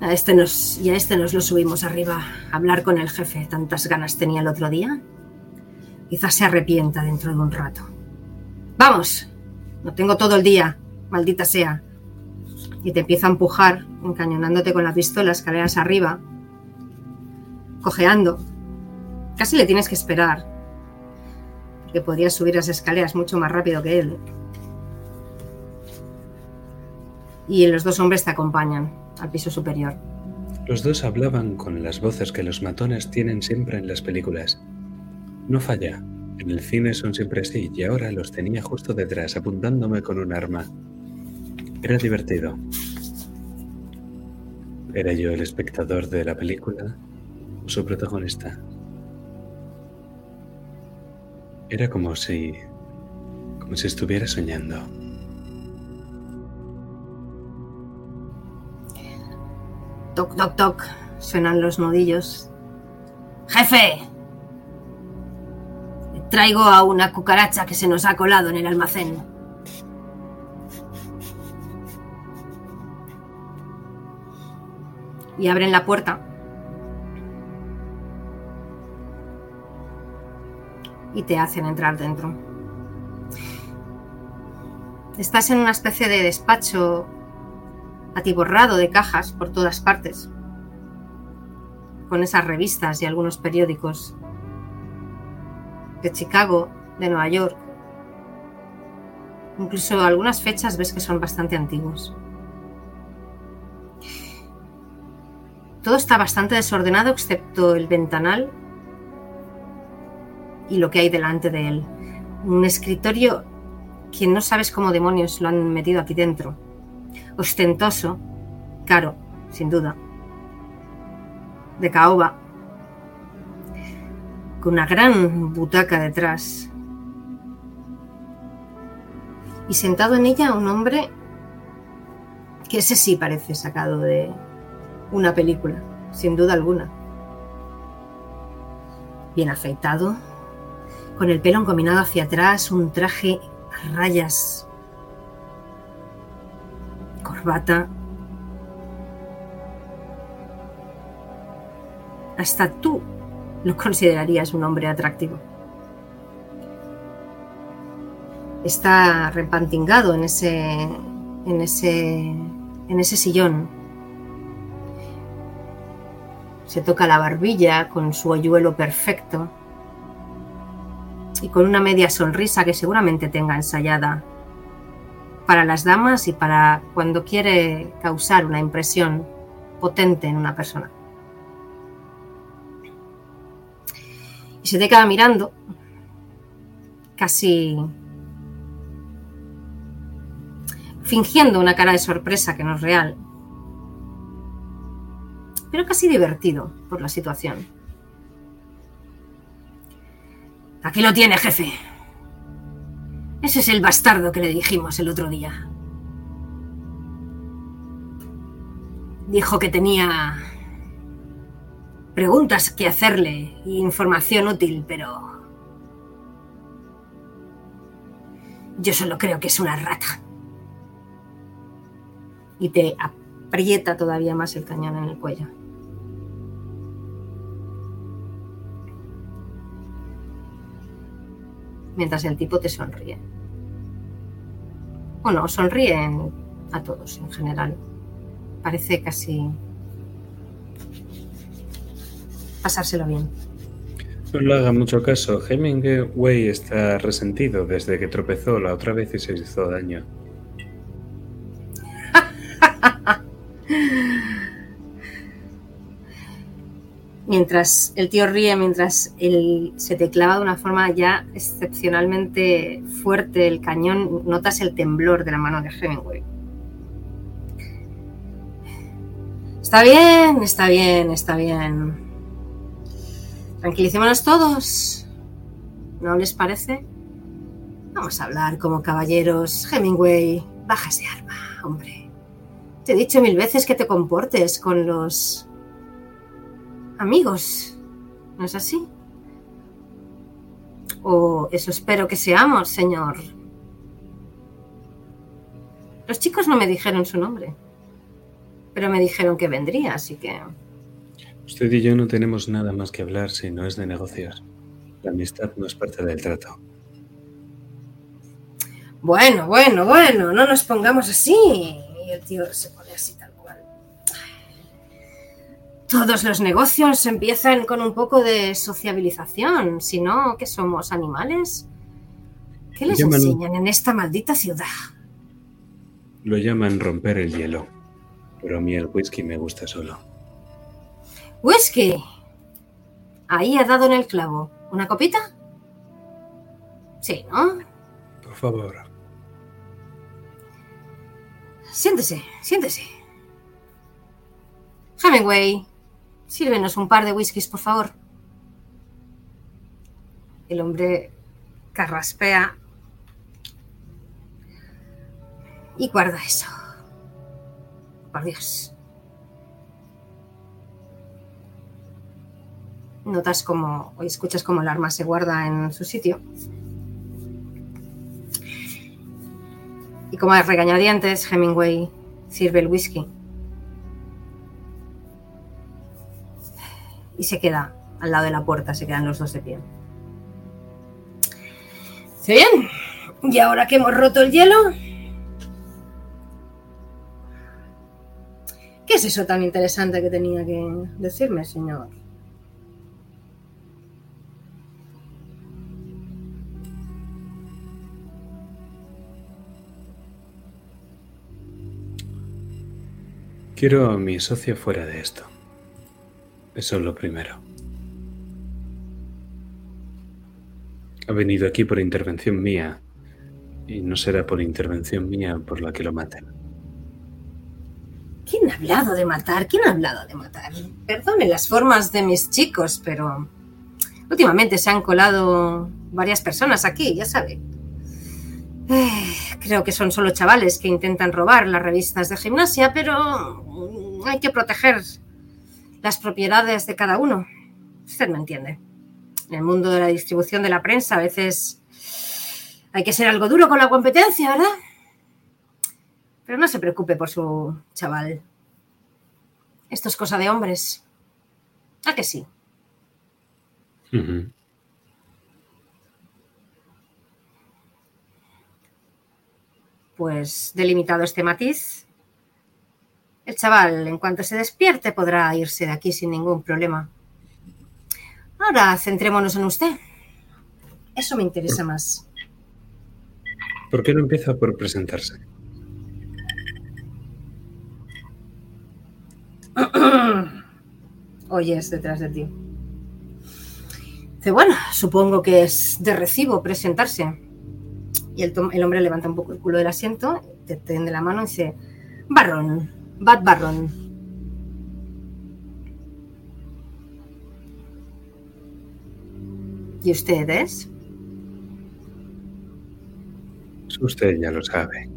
Speaker 3: A este nos, y a este nos lo subimos arriba a hablar con el jefe. Tantas ganas tenía el otro día. Quizás se arrepienta dentro de un rato. Vamos. No tengo todo el día. Maldita sea. Y te empieza a empujar, encañonándote con la pistola, escaleras arriba. Cojeando. Casi le tienes que esperar. Porque podrías subir las escaleras mucho más rápido que él. Y los dos hombres te acompañan al piso superior.
Speaker 2: Los dos hablaban con las voces que los matones tienen siempre en las películas. No falla. En el cine son siempre así y ahora los tenía justo detrás apuntándome con un arma. Era divertido. ¿Era yo el espectador de la película o su protagonista? Era como si... como si estuviera soñando.
Speaker 3: Toc, toc, toc. Suenan los nudillos. ¡Jefe! Traigo a una cucaracha que se nos ha colado en el almacén. Y abren la puerta. Y te hacen entrar dentro. Estás en una especie de despacho atiborrado de cajas por todas partes, con esas revistas y algunos periódicos de Chicago, de Nueva York. Incluso algunas fechas ves que son bastante antiguos. Todo está bastante desordenado excepto el ventanal y lo que hay delante de él. Un escritorio que no sabes cómo demonios lo han metido aquí dentro ostentoso, caro, sin duda, de caoba, con una gran butaca detrás. Y sentado en ella un hombre que ese sí parece sacado de una película, sin duda alguna. Bien afeitado, con el pelo encominado hacia atrás, un traje a rayas Hasta tú lo considerarías un hombre atractivo. está repantingado en ese, en ese, en ese sillón. Se toca la barbilla con su hoyuelo perfecto y con una media sonrisa que seguramente tenga ensayada para las damas y para cuando quiere causar una impresión potente en una persona. Y se te queda mirando, casi fingiendo una cara de sorpresa que no es real, pero casi divertido por la situación. Aquí lo tiene, jefe. Ese es el bastardo que le dijimos el otro día. Dijo que tenía preguntas que hacerle y información útil, pero yo solo creo que es una rata. Y te aprieta todavía más el cañón en el cuello. Mientras el tipo te sonríe. Bueno, sonríen a todos en general. Parece casi pasárselo bien.
Speaker 2: No le haga mucho caso. Hemingway está resentido desde que tropezó la otra vez y se hizo daño. *laughs*
Speaker 3: mientras el tío ríe, mientras él se te clava de una forma ya excepcionalmente fuerte el cañón, notas el temblor de la mano de Hemingway. Está bien, está bien, está bien. Tranquilicémonos todos. ¿No les parece? Vamos a hablar como caballeros. Hemingway, baja ese arma, hombre. Te he dicho mil veces que te comportes con los amigos. ¿No es así? O eso espero que seamos, señor. Los chicos no me dijeron su nombre, pero me dijeron que vendría, así que...
Speaker 2: Usted y yo no tenemos nada más que hablar si no es de negocios. La amistad no es parte del trato.
Speaker 3: Bueno, bueno, bueno, no nos pongamos así. Y el tío se pone así. Todos los negocios empiezan con un poco de sociabilización. Si no, ¿qué somos? ¿Animales? ¿Qué les
Speaker 2: Llaman-
Speaker 3: enseñan en esta maldita ciudad?
Speaker 2: Lo llaman romper el hielo. Pero a mí el whisky me gusta solo.
Speaker 3: ¡Whisky! Ahí ha dado en el clavo. ¿Una copita? Sí, ¿no?
Speaker 2: Por favor.
Speaker 3: Siéntese, siéntese. Hemingway, sírvenos un par de whiskies, por favor. El hombre carraspea y guarda eso. Por Dios. Notas como, o escuchas como el arma se guarda en su sitio. Y como a regañadientes, Hemingway sirve el whisky. Y se queda al lado de la puerta, se quedan los dos de pie. Bien, y ahora que hemos roto el hielo, ¿qué es eso tan interesante que tenía que decirme, señor?
Speaker 2: Quiero a mi socio fuera de esto. Eso es lo primero. Ha venido aquí por intervención mía y no será por intervención mía por la que lo maten.
Speaker 3: ¿Quién ha hablado de matar? ¿Quién ha hablado de matar? Perdone las formas de mis chicos, pero últimamente se han colado varias personas aquí, ya sabe. Eh, creo que son solo chavales que intentan robar las revistas de gimnasia, pero hay que proteger las propiedades de cada uno. Usted me entiende. En el mundo de la distribución de la prensa a veces hay que ser algo duro con la competencia, ¿verdad? Pero no se preocupe por su chaval. Esto es cosa de hombres. ¿A que sí? Pues delimitado este matiz, el chaval, en cuanto se despierte, podrá irse de aquí sin ningún problema. Ahora centrémonos en usted. Eso me interesa más.
Speaker 2: ¿Por qué no empieza por presentarse? *clears throat*
Speaker 3: Oyes detrás de ti. Dice, bueno, supongo que es de recibo presentarse. Y el, hombre levanta un poco el culo del asiento, te tiende la mano y dice, Barron, Bad Barron. ¿Y usted es?
Speaker 2: Usted ya lo sabe.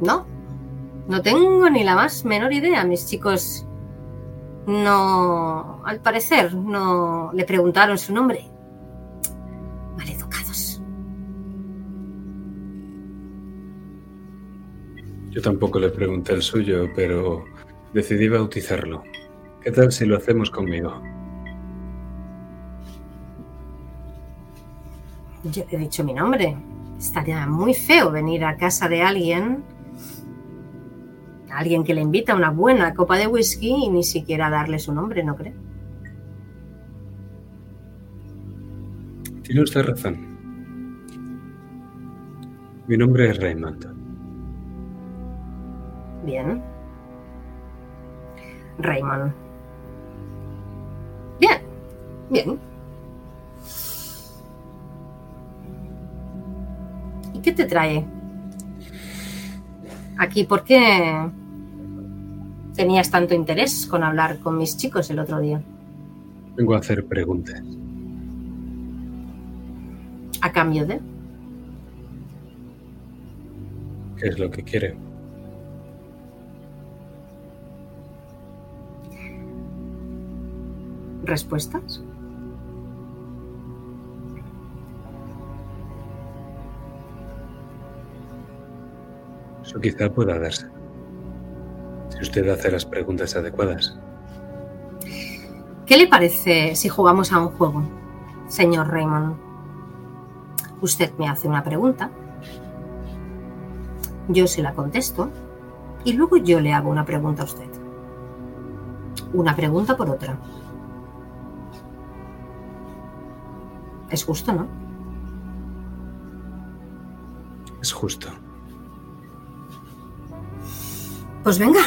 Speaker 3: No, no tengo ni la más menor idea. Mis chicos no, al parecer, no le preguntaron su nombre. Maleducados.
Speaker 2: Yo tampoco le pregunté el suyo, pero decidí bautizarlo. ¿Qué tal si lo hacemos conmigo?
Speaker 3: Yo he dicho mi nombre. Estaría muy feo venir a casa de alguien, alguien que le invita a una buena copa de whisky y ni siquiera darle su nombre, ¿no cree?
Speaker 2: Tiene usted razón. Mi nombre es Raymond.
Speaker 3: Bien. Raymond. Bien, bien. ¿Y qué te trae? Aquí, ¿por qué tenías tanto interés con hablar con mis chicos el otro día?
Speaker 2: Vengo a hacer preguntas.
Speaker 3: ¿A cambio de?
Speaker 2: ¿Qué es lo que quiere?
Speaker 3: ¿Respuestas?
Speaker 2: Eso quizá pueda darse. Si usted hace las preguntas adecuadas.
Speaker 3: ¿Qué le parece si jugamos a un juego, señor Raymond? Usted me hace una pregunta, yo se la contesto y luego yo le hago una pregunta a usted. Una pregunta por otra. Es justo, ¿no?
Speaker 2: Es justo.
Speaker 3: Pues venga.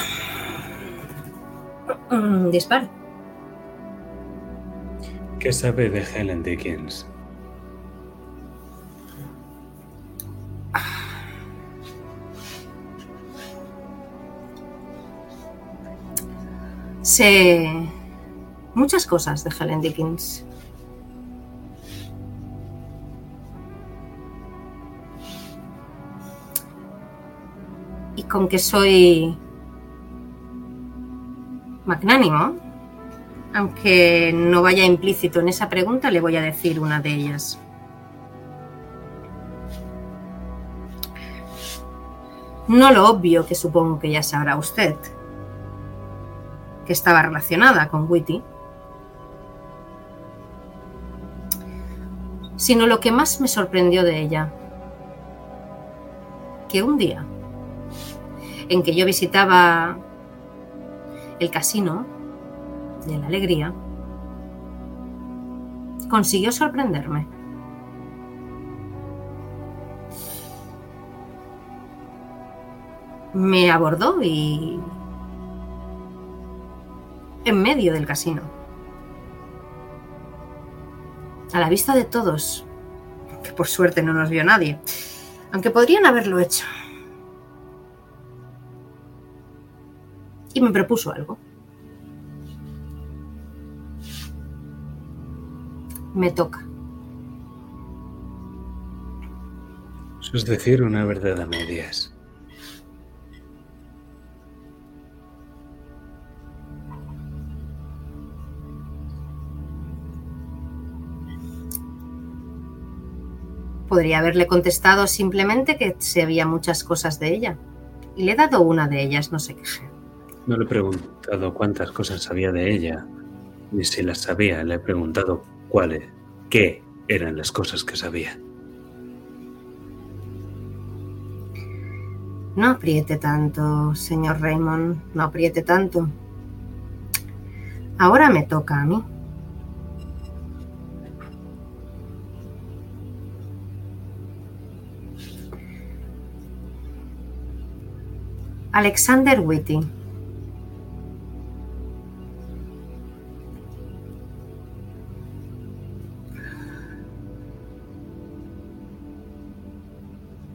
Speaker 3: Mm, Dispara.
Speaker 2: ¿Qué sabe de Helen Dickens?
Speaker 3: Sé muchas cosas de Helen Dickens. Con que soy magnánimo, aunque no vaya implícito en esa pregunta, le voy a decir una de ellas. No lo obvio que supongo que ya sabrá usted, que estaba relacionada con Witty, sino lo que más me sorprendió de ella, que un día en que yo visitaba el casino de la alegría, consiguió sorprenderme. Me abordó y en medio del casino. A la vista de todos, que por suerte no nos vio nadie, aunque podrían haberlo hecho. Y me propuso algo. Me toca.
Speaker 2: Eso es decir, una verdad a medias.
Speaker 3: Podría haberle contestado simplemente que sabía muchas cosas de ella. Y le he dado una de ellas, no se queje.
Speaker 2: No le he preguntado cuántas cosas sabía de ella, ni si las sabía. Le he preguntado cuáles, qué eran las cosas que sabía.
Speaker 3: No apriete tanto, señor Raymond, no apriete tanto. Ahora me toca a mí. Alexander Whitty.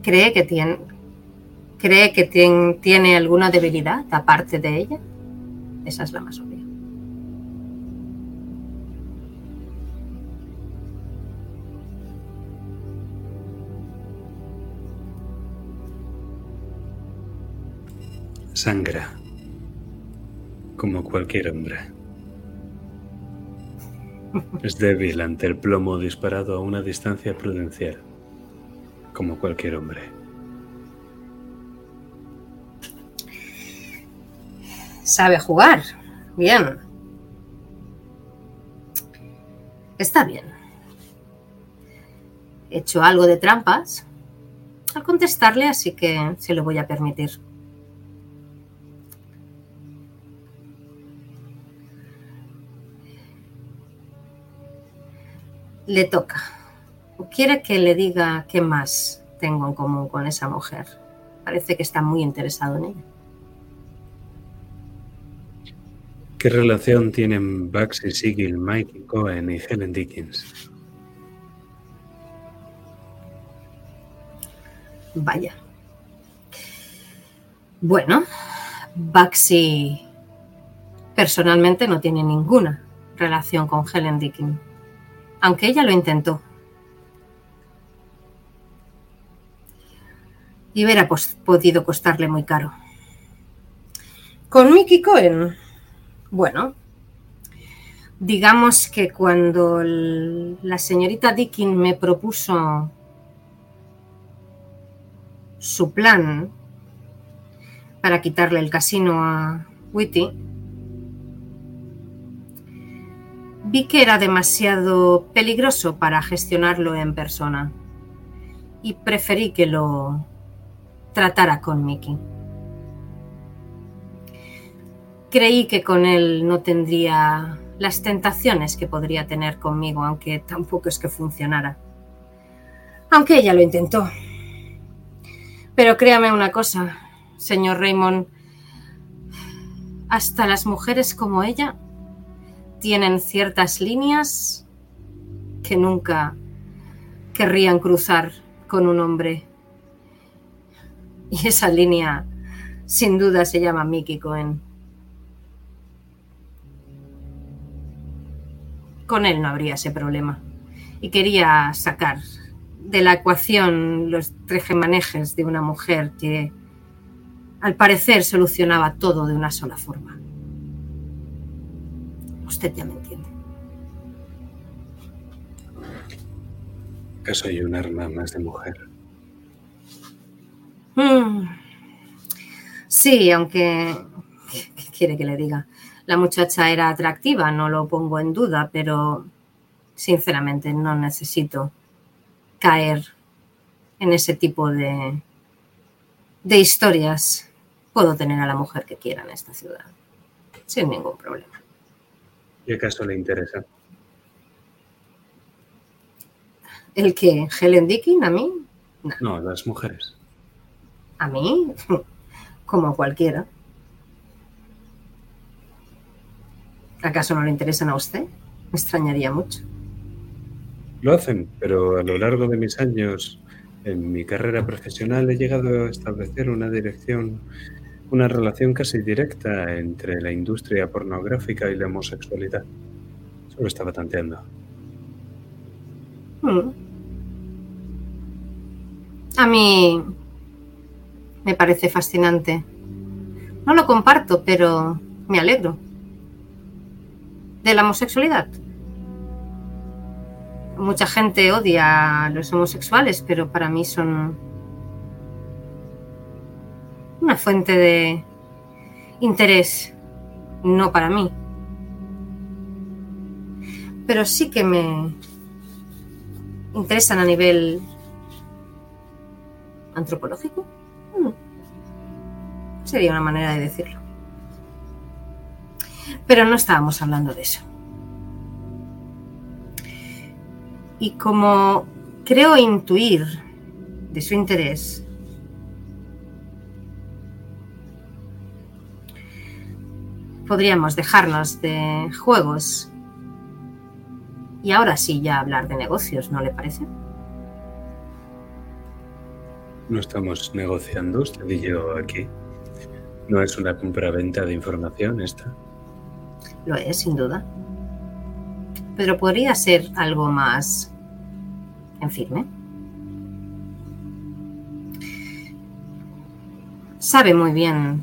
Speaker 3: ¿Cree que tiene, cree que tien- tiene alguna debilidad aparte de ella? Esa es la más obvia.
Speaker 2: Sangra. Como cualquier hombre. Es débil ante el plomo disparado a una distancia prudencial. Como cualquier hombre.
Speaker 3: Sabe jugar. Bien. Está bien. He hecho algo de trampas al contestarle, así que se lo voy a permitir. Le toca. ¿O quiere que le diga qué más tengo en común con esa mujer? Parece que está muy interesado en ella.
Speaker 2: ¿Qué relación tienen Bugsy Siegel, Mike Cohen y Helen Dickens?
Speaker 3: Vaya. Bueno, Baxi personalmente no tiene ninguna relación con Helen Dickin, aunque ella lo intentó. Y hubiera podido costarle muy caro. Con Mickey Cohen, bueno, digamos que cuando la señorita Dickin me propuso su plan para quitarle el casino a Whitty, vi que era demasiado peligroso para gestionarlo en persona y preferí que lo tratara con Mickey. Creí que con él no tendría las tentaciones que podría tener conmigo, aunque tampoco es que funcionara. Aunque ella lo intentó. Pero créame una cosa, señor Raymond, hasta las mujeres como ella tienen ciertas líneas que nunca querrían cruzar con un hombre. Y esa línea, sin duda, se llama Mickey Cohen. Con él no habría ese problema. Y quería sacar de la ecuación los trejemanejes de una mujer que al parecer solucionaba todo de una sola forma. Usted ya me entiende.
Speaker 2: ¿Acaso hay un arma más de mujer?
Speaker 3: Mm. Sí, aunque... ¿Qué quiere que le diga? La muchacha era atractiva, no lo pongo en duda, pero sinceramente no necesito caer en ese tipo de, de historias. Puedo tener a la mujer que quiera en esta ciudad, sin ningún problema.
Speaker 2: ¿Y acaso le interesa?
Speaker 3: ¿El que Helen Dickin a mí?
Speaker 2: No, las mujeres.
Speaker 3: ¿A mí? *laughs* Como cualquiera. ¿Acaso no le interesan a usted? Me extrañaría mucho.
Speaker 2: Lo hacen, pero a lo largo de mis años en mi carrera profesional he llegado a establecer una dirección, una relación casi directa entre la industria pornográfica y la homosexualidad. Solo estaba tanteando.
Speaker 3: Mm. A mí me parece fascinante. No lo comparto, pero me alegro. De la homosexualidad. Mucha gente odia a los homosexuales, pero para mí son una fuente de interés, no para mí. Pero sí que me interesan a nivel antropológico. Sería una manera de decirlo. Pero no estábamos hablando de eso. Y como creo intuir de su interés, podríamos dejarnos de juegos y ahora sí ya hablar de negocios, ¿no le parece?
Speaker 2: No estamos negociando usted y yo aquí. No es una compra-venta de información esta.
Speaker 3: Lo es, sin duda. Pero podría ser algo más en firme. Sabe muy bien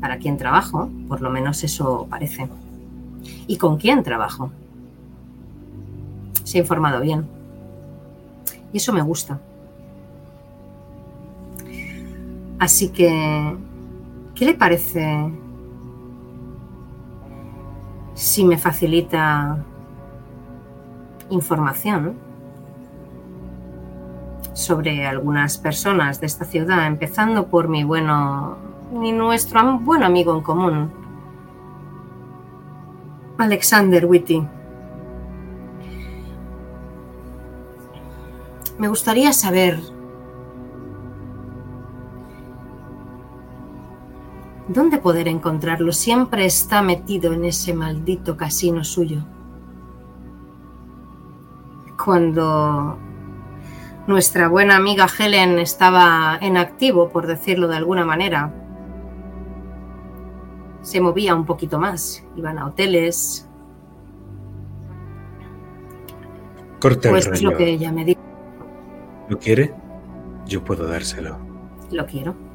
Speaker 3: para quién trabajo, por lo menos eso parece. ¿Y con quién trabajo? Se ha informado bien. Y eso me gusta. Así que, ¿qué le parece si me facilita información sobre algunas personas de esta ciudad, empezando por mi bueno, mi nuestro buen amigo en común, Alexander Whitty. Me gustaría saber dónde poder encontrarlo. Siempre está metido en ese maldito casino suyo. Cuando nuestra buena amiga Helen estaba en activo, por decirlo de alguna manera, se movía un poquito más. Iban a hoteles.
Speaker 2: Corta
Speaker 3: Pues
Speaker 2: el
Speaker 3: es lo que ella me dijo.
Speaker 2: ¿Lo quiere? Yo puedo dárselo.
Speaker 3: Lo quiero.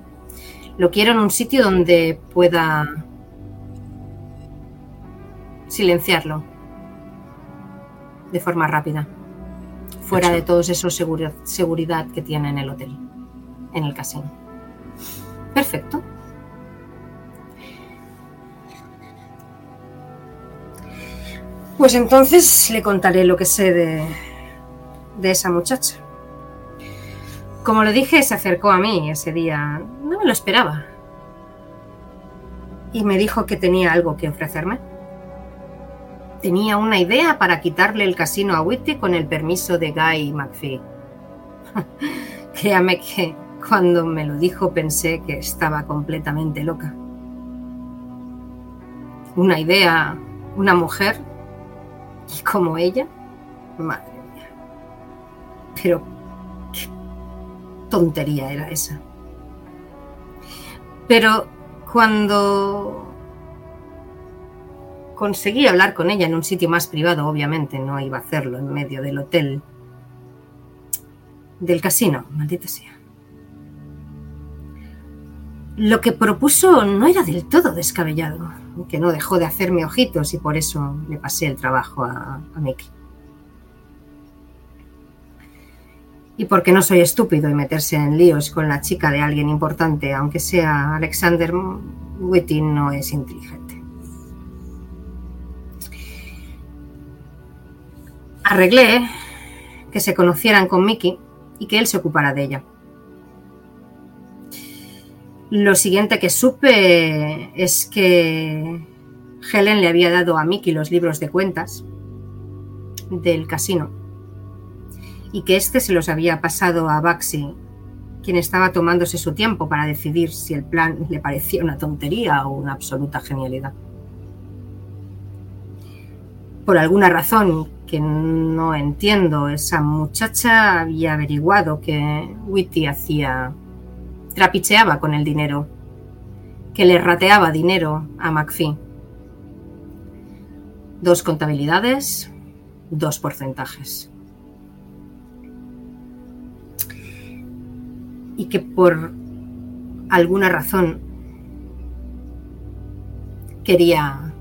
Speaker 3: Lo quiero en un sitio donde pueda silenciarlo de forma rápida, fuera
Speaker 2: Hecho.
Speaker 3: de todos esos seguri- seguridad que tiene en el hotel, en el casino. Perfecto. Pues entonces le contaré lo que sé de, de esa muchacha. Como le dije, se acercó a mí ese día. No me lo esperaba. Y me dijo que tenía algo que ofrecerme. Tenía una idea para quitarle el casino a Whitty con el permiso de Guy McPhee. *laughs* Créame que cuando me lo dijo pensé que estaba completamente loca. Una idea, una mujer, y como ella, madre mía. Pero tontería era esa. Pero cuando conseguí hablar con ella en un sitio más privado, obviamente no iba a hacerlo en medio del hotel, del casino, maldita sea. Lo que propuso no era del todo descabellado, que no dejó de hacerme ojitos y por eso le pasé el trabajo a, a Mickey. Y porque no soy estúpido y meterse en líos con la chica de alguien importante, aunque sea Alexander Whitty, no es inteligente. Arreglé que se conocieran con Mickey y que él se ocupara de ella. Lo siguiente que supe es que Helen le había dado a Mickey los libros de cuentas del casino y que éste se los había pasado a Baxi, quien estaba tomándose su tiempo para decidir si el plan le parecía una tontería o una absoluta genialidad. Por alguna razón que no entiendo, esa muchacha había averiguado que Whitty hacía trapicheaba con el dinero, que le rateaba dinero a McPhee. Dos contabilidades, dos porcentajes. Y que por alguna razón quería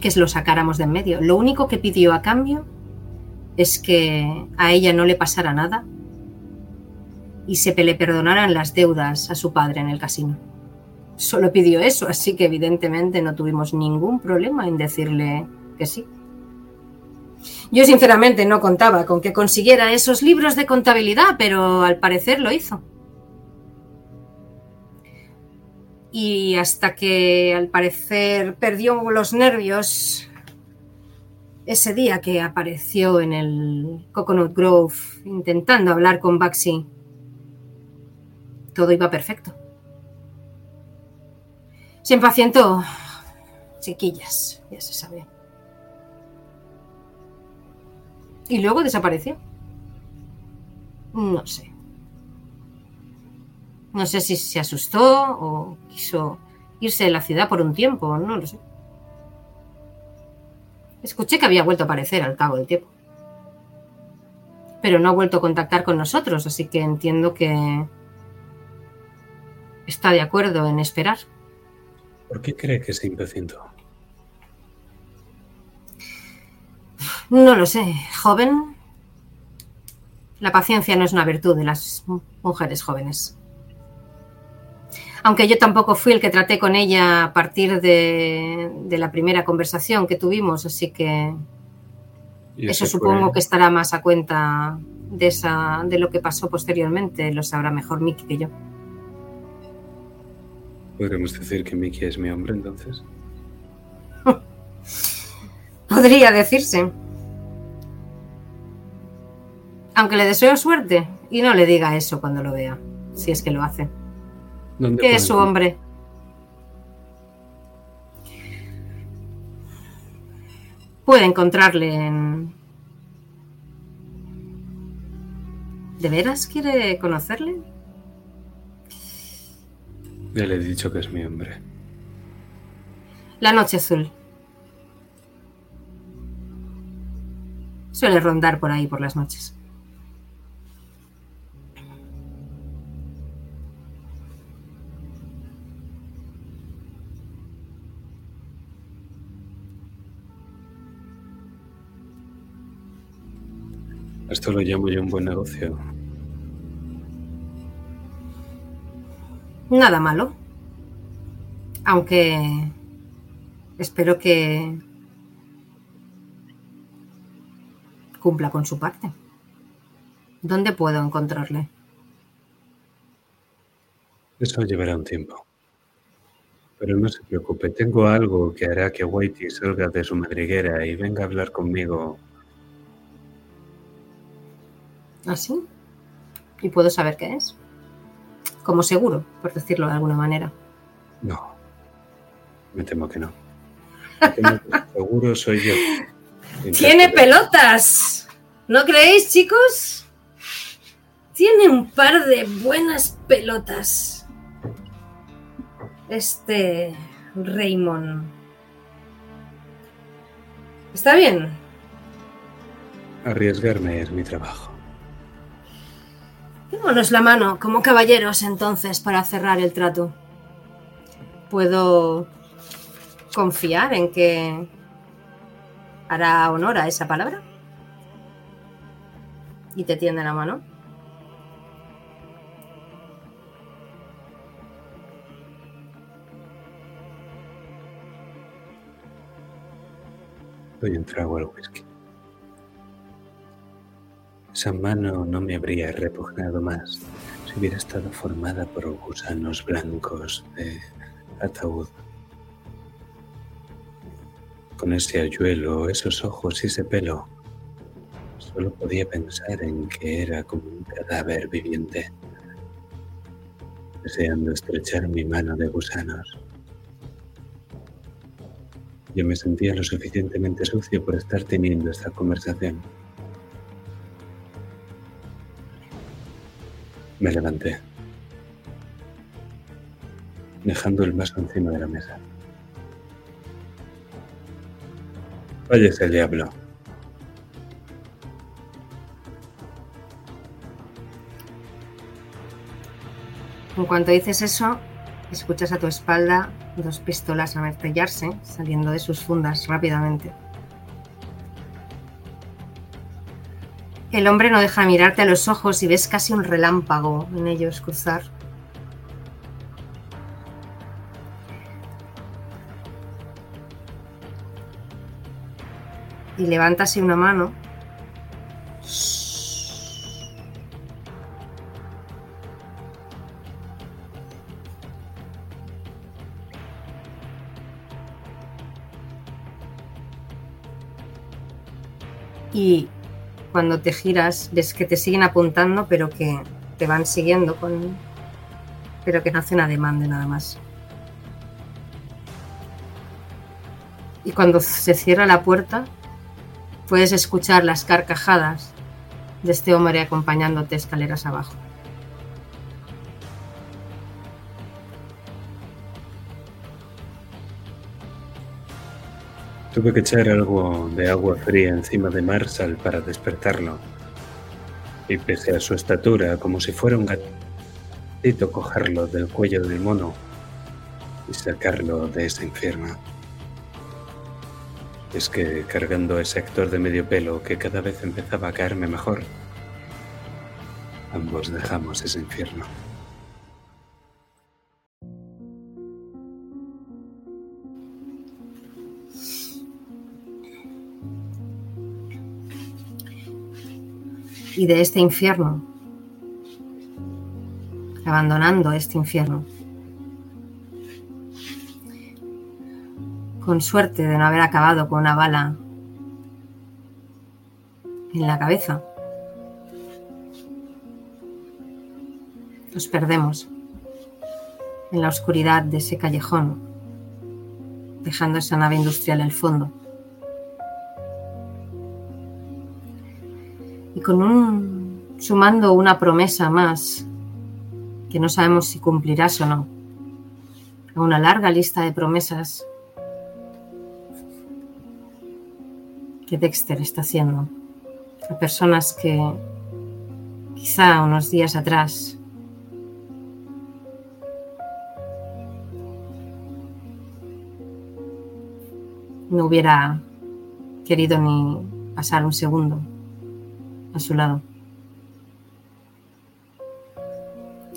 Speaker 3: que lo sacáramos de en medio. Lo único que pidió a cambio es que a ella no le pasara nada y se le perdonaran las deudas a su padre en el casino. Solo pidió eso, así que evidentemente no tuvimos ningún problema en decirle que sí. Yo sinceramente no contaba con que consiguiera esos libros de contabilidad, pero al parecer lo hizo. Y hasta que al parecer perdió los nervios ese día que apareció en el Coconut Grove intentando hablar con Baxi, todo iba perfecto. Se impacientó. Chiquillas, ya se sabe. Y luego desapareció. No sé. No sé si se asustó o quiso irse de la ciudad por un tiempo, no lo sé. Escuché que había vuelto a aparecer al cabo del tiempo. Pero no ha vuelto a contactar con nosotros, así que entiendo que está de acuerdo en esperar.
Speaker 2: ¿Por qué cree que se impacientó?
Speaker 3: No lo sé, joven. La paciencia no es una virtud de las mujeres jóvenes. Aunque yo tampoco fui el que traté con ella a partir de, de la primera conversación que tuvimos, así que eso supongo
Speaker 2: fue-
Speaker 3: que estará más a cuenta de, esa, de lo que pasó posteriormente. Lo sabrá mejor Mickey que yo.
Speaker 2: ¿Podríamos decir que Mickey es mi hombre entonces? *laughs*
Speaker 3: Podría decirse. Aunque le deseo suerte y no le diga eso cuando lo vea, si es que lo hace.
Speaker 2: ¿Dónde
Speaker 3: Que
Speaker 2: puedo
Speaker 3: es su hombre. Puede encontrarle en... ¿De veras quiere conocerle?
Speaker 2: Ya le he dicho que es mi hombre.
Speaker 3: La noche azul. Suele rondar por ahí por las noches.
Speaker 2: Esto lo llamo yo un buen negocio.
Speaker 3: Nada malo. Aunque espero que cumpla con su parte. ¿Dónde puedo encontrarle?
Speaker 2: Eso llevará un tiempo. Pero no se preocupe, tengo algo que hará que Whitey salga de su madriguera y venga a hablar conmigo.
Speaker 3: ¿Así? ¿Y puedo saber qué es? Como seguro, por decirlo de alguna manera.
Speaker 2: No, me temo que no. Me temo que *laughs* seguro soy yo.
Speaker 3: ¡Tiene pelotas! ¿No creéis, chicos? Tiene un par de buenas pelotas. Este Raymond. Está bien.
Speaker 2: Arriesgarme es mi trabajo.
Speaker 3: Démonos la mano como caballeros entonces para cerrar el trato. ¿Puedo confiar en que hará honor a esa palabra? ¿Y te tiende la mano?
Speaker 2: Doy un al whisky. Esa mano no me habría repugnado más si hubiera estado formada por gusanos blancos de ataúd. Con ese ayuelo, esos ojos y ese pelo, solo podía pensar en que era como un cadáver viviente, deseando estrechar mi mano de gusanos. Yo me sentía lo suficientemente sucio por estar teniendo esta conversación. Me levanté, dejando el vaso encima de la mesa. Váyase el diablo.
Speaker 3: En cuanto dices eso, escuchas a tu espalda dos pistolas amartillarse, saliendo de sus fundas rápidamente. El hombre no deja mirarte a los ojos y ves casi un relámpago en ellos cruzar. Y levántase una mano. Y cuando te giras, ves que te siguen apuntando, pero que te van siguiendo con. pero que no hacen ademán de nada más. Y cuando se cierra la puerta, puedes escuchar las carcajadas de este hombre acompañándote escaleras abajo.
Speaker 2: Tuve que echar algo de agua fría encima de Marshall para despertarlo. Y pese a su estatura, como si fuera un gatito, cogerlo del cuello del mono y sacarlo de ese infierno. Es que cargando ese actor de medio pelo que cada vez empezaba a caerme mejor, ambos dejamos ese infierno.
Speaker 3: Y de este infierno, abandonando este infierno. Con suerte de no haber acabado con una bala en la cabeza. Nos perdemos en la oscuridad de ese callejón, dejando esa nave industrial al fondo. Y con un sumando una promesa más que no sabemos si cumplirás o no. A una larga lista de promesas que Dexter está haciendo a personas que quizá unos días atrás no hubiera querido ni pasar un segundo a su lado,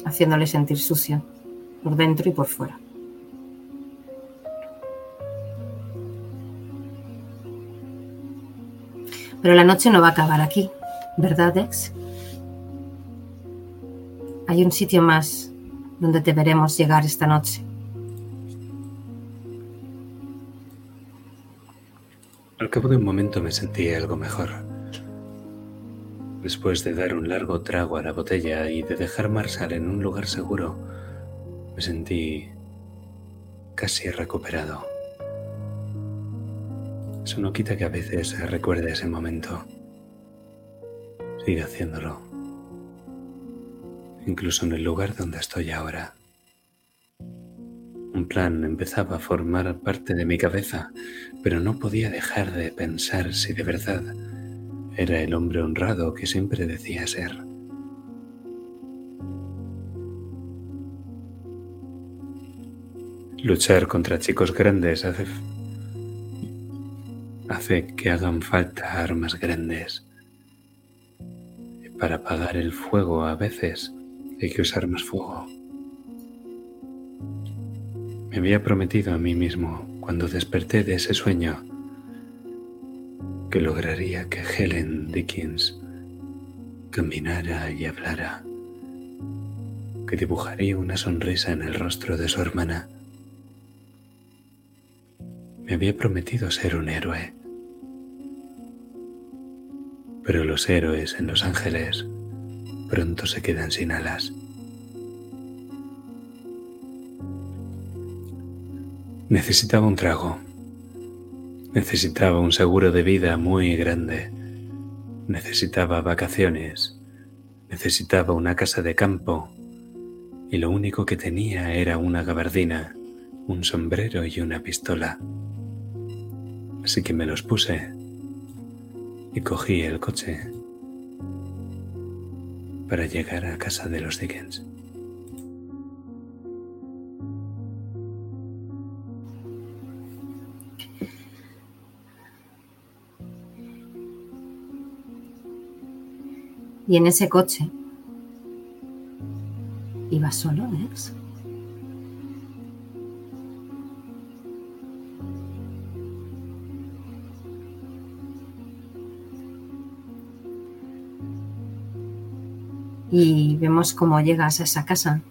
Speaker 3: haciéndole sentir sucio por dentro y por fuera. Pero la noche no va a acabar aquí, ¿verdad, Dex? Hay un sitio más donde deberemos llegar esta noche.
Speaker 2: Al cabo de un momento me sentí algo mejor. Después de dar un largo trago a la botella y de dejar Marshall en un lugar seguro, me sentí casi recuperado. Eso no quita que a veces recuerde ese momento. Sigue haciéndolo. Incluso en el lugar donde estoy ahora. Un plan empezaba a formar parte de mi cabeza, pero no podía dejar de pensar si de verdad era el hombre honrado que siempre decía ser. Luchar contra chicos grandes hace, hace que hagan falta armas grandes. Para apagar el fuego a veces hay que usar más fuego. Me había prometido a mí mismo cuando desperté de ese sueño que lograría que Helen Dickens caminara y hablara, que dibujaría una sonrisa en el rostro de su hermana. Me había prometido ser un héroe, pero los héroes en Los Ángeles pronto se quedan sin alas. Necesitaba un trago. Necesitaba un seguro de vida muy grande. Necesitaba vacaciones. Necesitaba una casa de campo. Y lo único que tenía era una gabardina, un sombrero y una pistola. Así que me los puse y cogí el coche para llegar a casa de los Dickens.
Speaker 3: Y en ese coche iba solo, Dex. Y vemos cómo llegas a esa casa.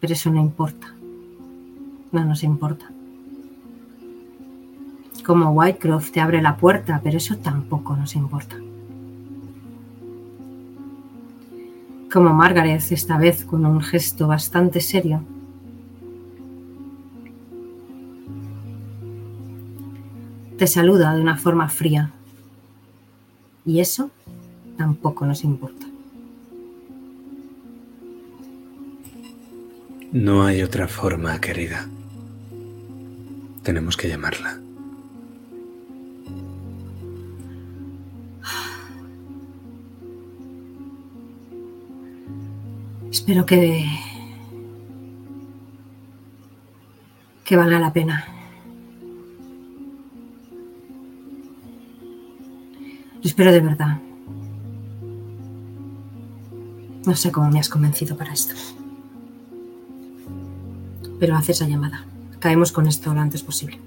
Speaker 3: Pero eso no importa. No nos importa. Como Whitecroft te abre la puerta, pero eso tampoco nos importa. Como Margaret, esta vez con un gesto bastante serio, te saluda de una forma fría. Y eso tampoco nos importa.
Speaker 2: No hay otra forma, querida. Tenemos que llamarla.
Speaker 3: Espero que. que valga la pena. Lo espero de verdad. No sé cómo me has convencido para esto. Pero haz esa llamada. Caemos con esto lo antes posible.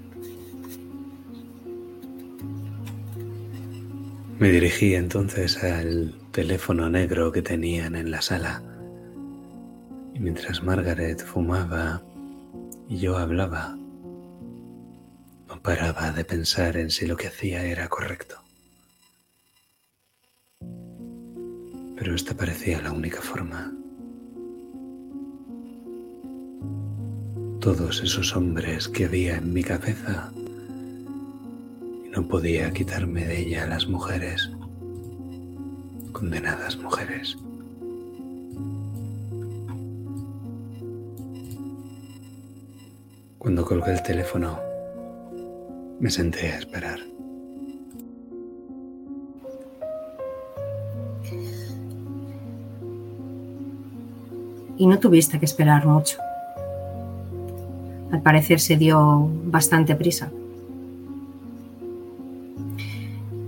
Speaker 2: Me dirigí entonces al teléfono negro que tenían en la sala. Mientras Margaret fumaba y yo hablaba, no paraba de pensar en si lo que hacía era correcto. Pero esta parecía la única forma. Todos esos hombres que había en mi cabeza y no podía quitarme de ella las mujeres, condenadas mujeres. Cuando colgué el teléfono, me senté a esperar.
Speaker 3: Y no tuviste que esperar mucho. Al parecer se dio bastante prisa.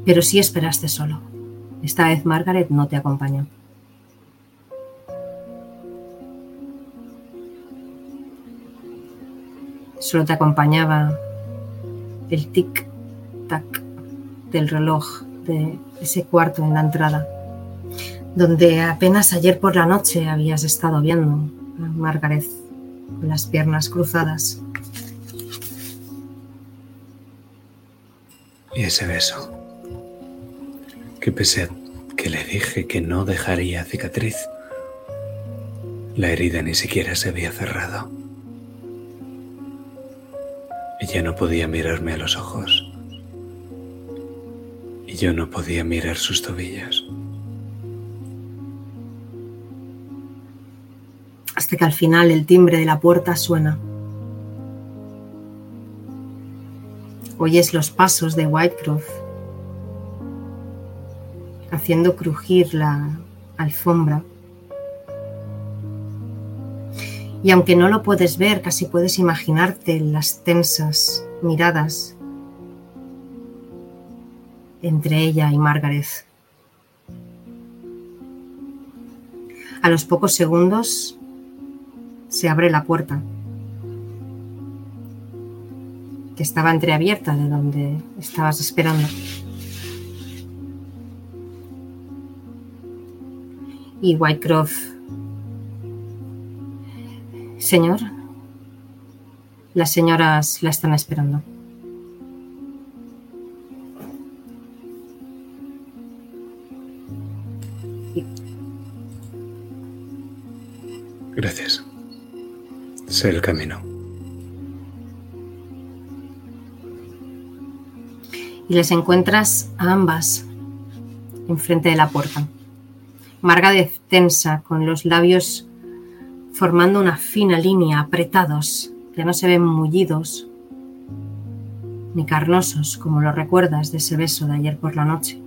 Speaker 3: Pero sí esperaste solo. Esta vez Margaret no te acompañó. Solo te acompañaba el tic-tac del reloj de ese cuarto en la entrada, donde apenas ayer por la noche habías estado viendo a Margaret con las piernas cruzadas.
Speaker 2: Y ese beso, que pese que le dije que no dejaría cicatriz, la herida ni siquiera se había cerrado. Ella no podía mirarme a los ojos y yo no podía mirar sus tobillos.
Speaker 3: Hasta que al final el timbre de la puerta suena. Oyes los pasos de Whitecroft haciendo crujir la alfombra. Y aunque no lo puedes ver, casi puedes imaginarte las tensas miradas entre ella y Margaret. A los pocos segundos se abre la puerta, que estaba entreabierta de donde estabas esperando. Y Whitecroft Señor, las señoras la están esperando.
Speaker 2: Gracias. Sé el camino.
Speaker 3: Y les encuentras a ambas enfrente de la puerta. Margaret tensa, con los labios formando una fina línea, apretados, que no se ven mullidos ni carnosos como lo recuerdas de ese beso de ayer por la noche,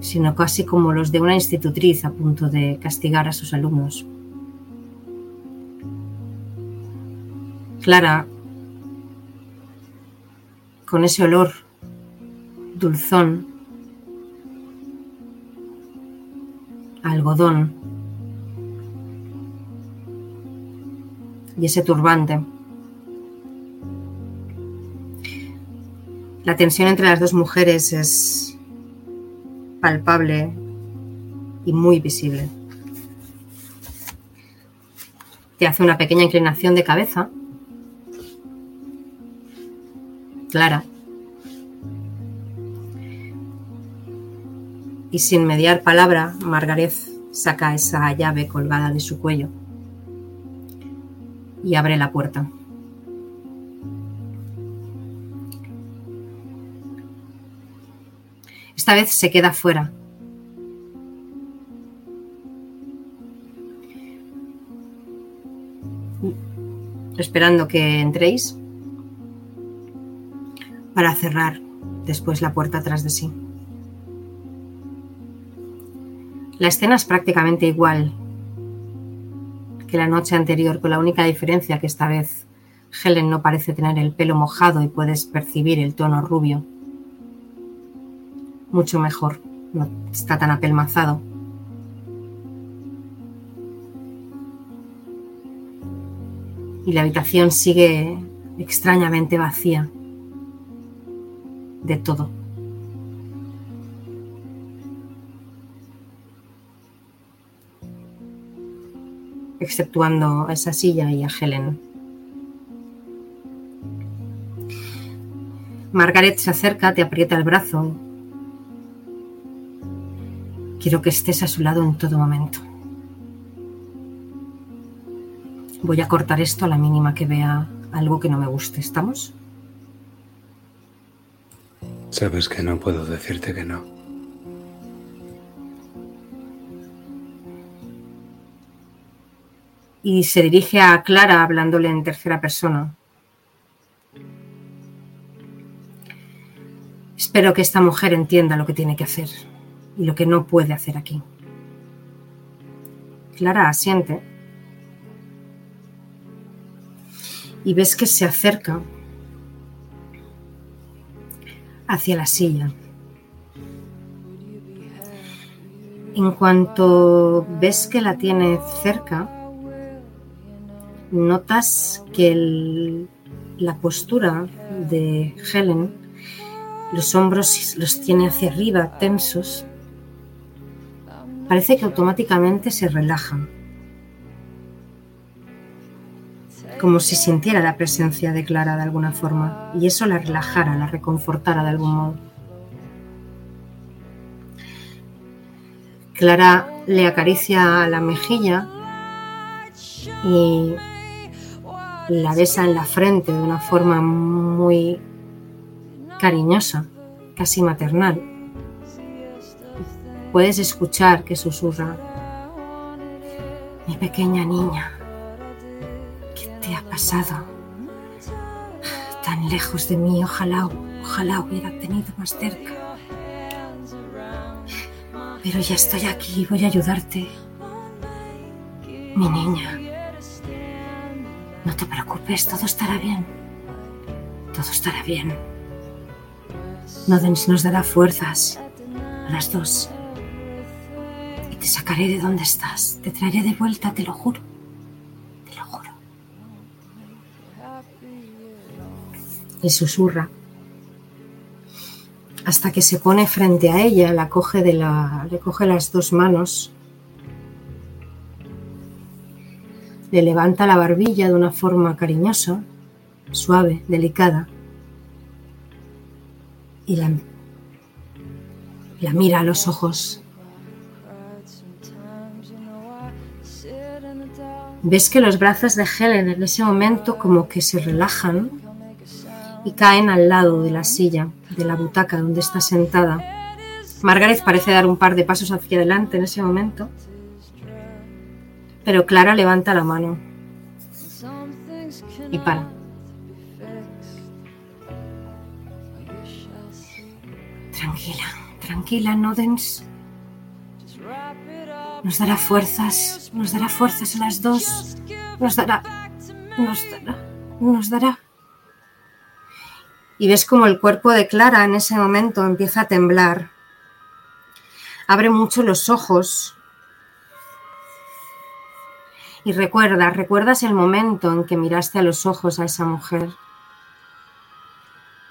Speaker 3: sino casi como los de una institutriz a punto de castigar a sus alumnos. Clara, con ese olor dulzón, algodón, y ese turbante. La tensión entre las dos mujeres es palpable y muy visible. Te hace una pequeña inclinación de cabeza Clara. Y sin mediar palabra, Margaret saca esa llave colgada de su cuello y abre la puerta. Esta vez se queda fuera. Esperando que entréis para cerrar después la puerta tras de sí. La escena es prácticamente igual que la noche anterior, con la única diferencia que esta vez Helen no parece tener el pelo mojado y puedes percibir el tono rubio. Mucho mejor, no está tan apelmazado. Y la habitación sigue extrañamente vacía de todo. Exceptuando a esa silla y a Helen. Margaret se acerca, te aprieta el brazo. Quiero que estés a su lado en todo momento. Voy a cortar esto a la mínima que vea algo que no me guste. ¿Estamos?
Speaker 2: Sabes que no puedo decirte que no.
Speaker 3: Y se dirige a Clara hablándole en tercera persona. Espero que esta mujer entienda lo que tiene que hacer y lo que no puede hacer aquí. Clara asiente y ves que se acerca hacia la silla. En cuanto ves que la tiene cerca, notas que la postura de Helen, los hombros los tiene hacia arriba, tensos, parece que automáticamente se relajan, como si sintiera la presencia de Clara de alguna forma, y eso la relajara, la reconfortara de algún modo. Clara le acaricia la mejilla y la besa en la frente de una forma muy cariñosa, casi maternal. Puedes escuchar que susurra, mi pequeña niña, ¿qué te ha pasado? Tan lejos de mí, ojalá, ojalá hubiera tenido más cerca. Pero ya estoy aquí, voy a ayudarte. Mi niña. No te preocupes, todo estará bien. Todo estará bien. Nodens nos dará fuerzas a las dos. Y te sacaré de donde estás. Te traeré de vuelta, te lo juro. Te lo juro. Y susurra. Hasta que se pone frente a ella, la coge de la, le coge las dos manos le levanta la barbilla de una forma cariñosa, suave, delicada, y la, la mira a los ojos. Ves que los brazos de Helen en ese momento como que se relajan y caen al lado de la silla, de la butaca donde está sentada. Margaret parece dar un par de pasos hacia adelante en ese momento pero Clara levanta la mano y para. Tranquila, tranquila, Nodens. Nos dará fuerzas, nos dará fuerzas a las dos. Nos dará, nos dará, nos dará. Y ves como el cuerpo de Clara en ese momento empieza a temblar. Abre mucho los ojos y recuerda, recuerdas el momento en que miraste a los ojos a esa mujer,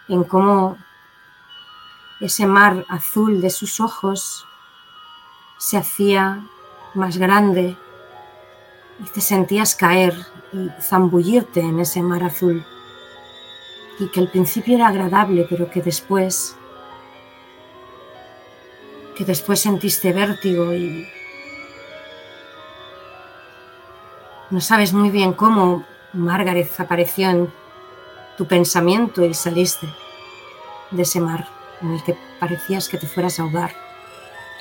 Speaker 3: en cómo ese mar azul de sus ojos se hacía más grande y te sentías caer y zambullirte en ese mar azul. y que al principio era agradable, pero que después que después sentiste vértigo y no sabes muy bien cómo Margaret apareció en tu pensamiento y saliste de ese mar en el que parecías que te fueras a ahogar.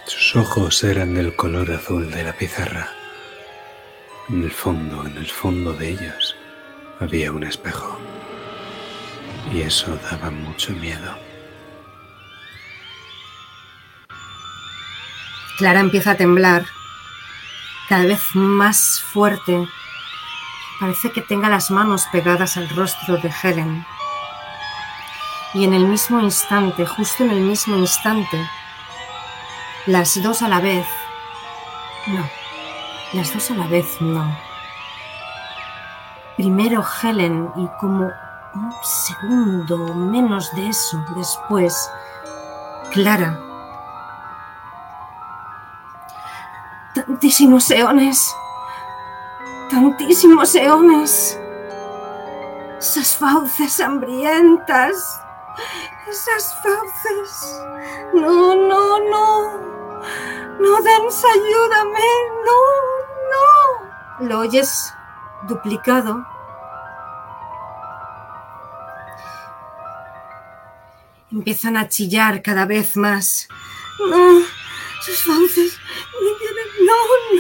Speaker 2: Sus ojos eran del color azul de la pizarra. En el fondo, en el fondo de ellos, había un espejo. Y eso daba mucho miedo.
Speaker 3: Clara empieza a temblar, cada vez más fuerte. Parece que tenga las manos pegadas al rostro de Helen. Y en el mismo instante, justo en el mismo instante, las dos a la vez. No, las dos a la vez no. Primero Helen y como un segundo menos de eso después, Clara. Tantísimos eones. Tantísimos eones. Esas fauces hambrientas. Esas fauces. No, no, no. No, Dens, ayúdame. No, no. Lo oyes duplicado. Empiezan a chillar cada vez más. No, sus fauces. No,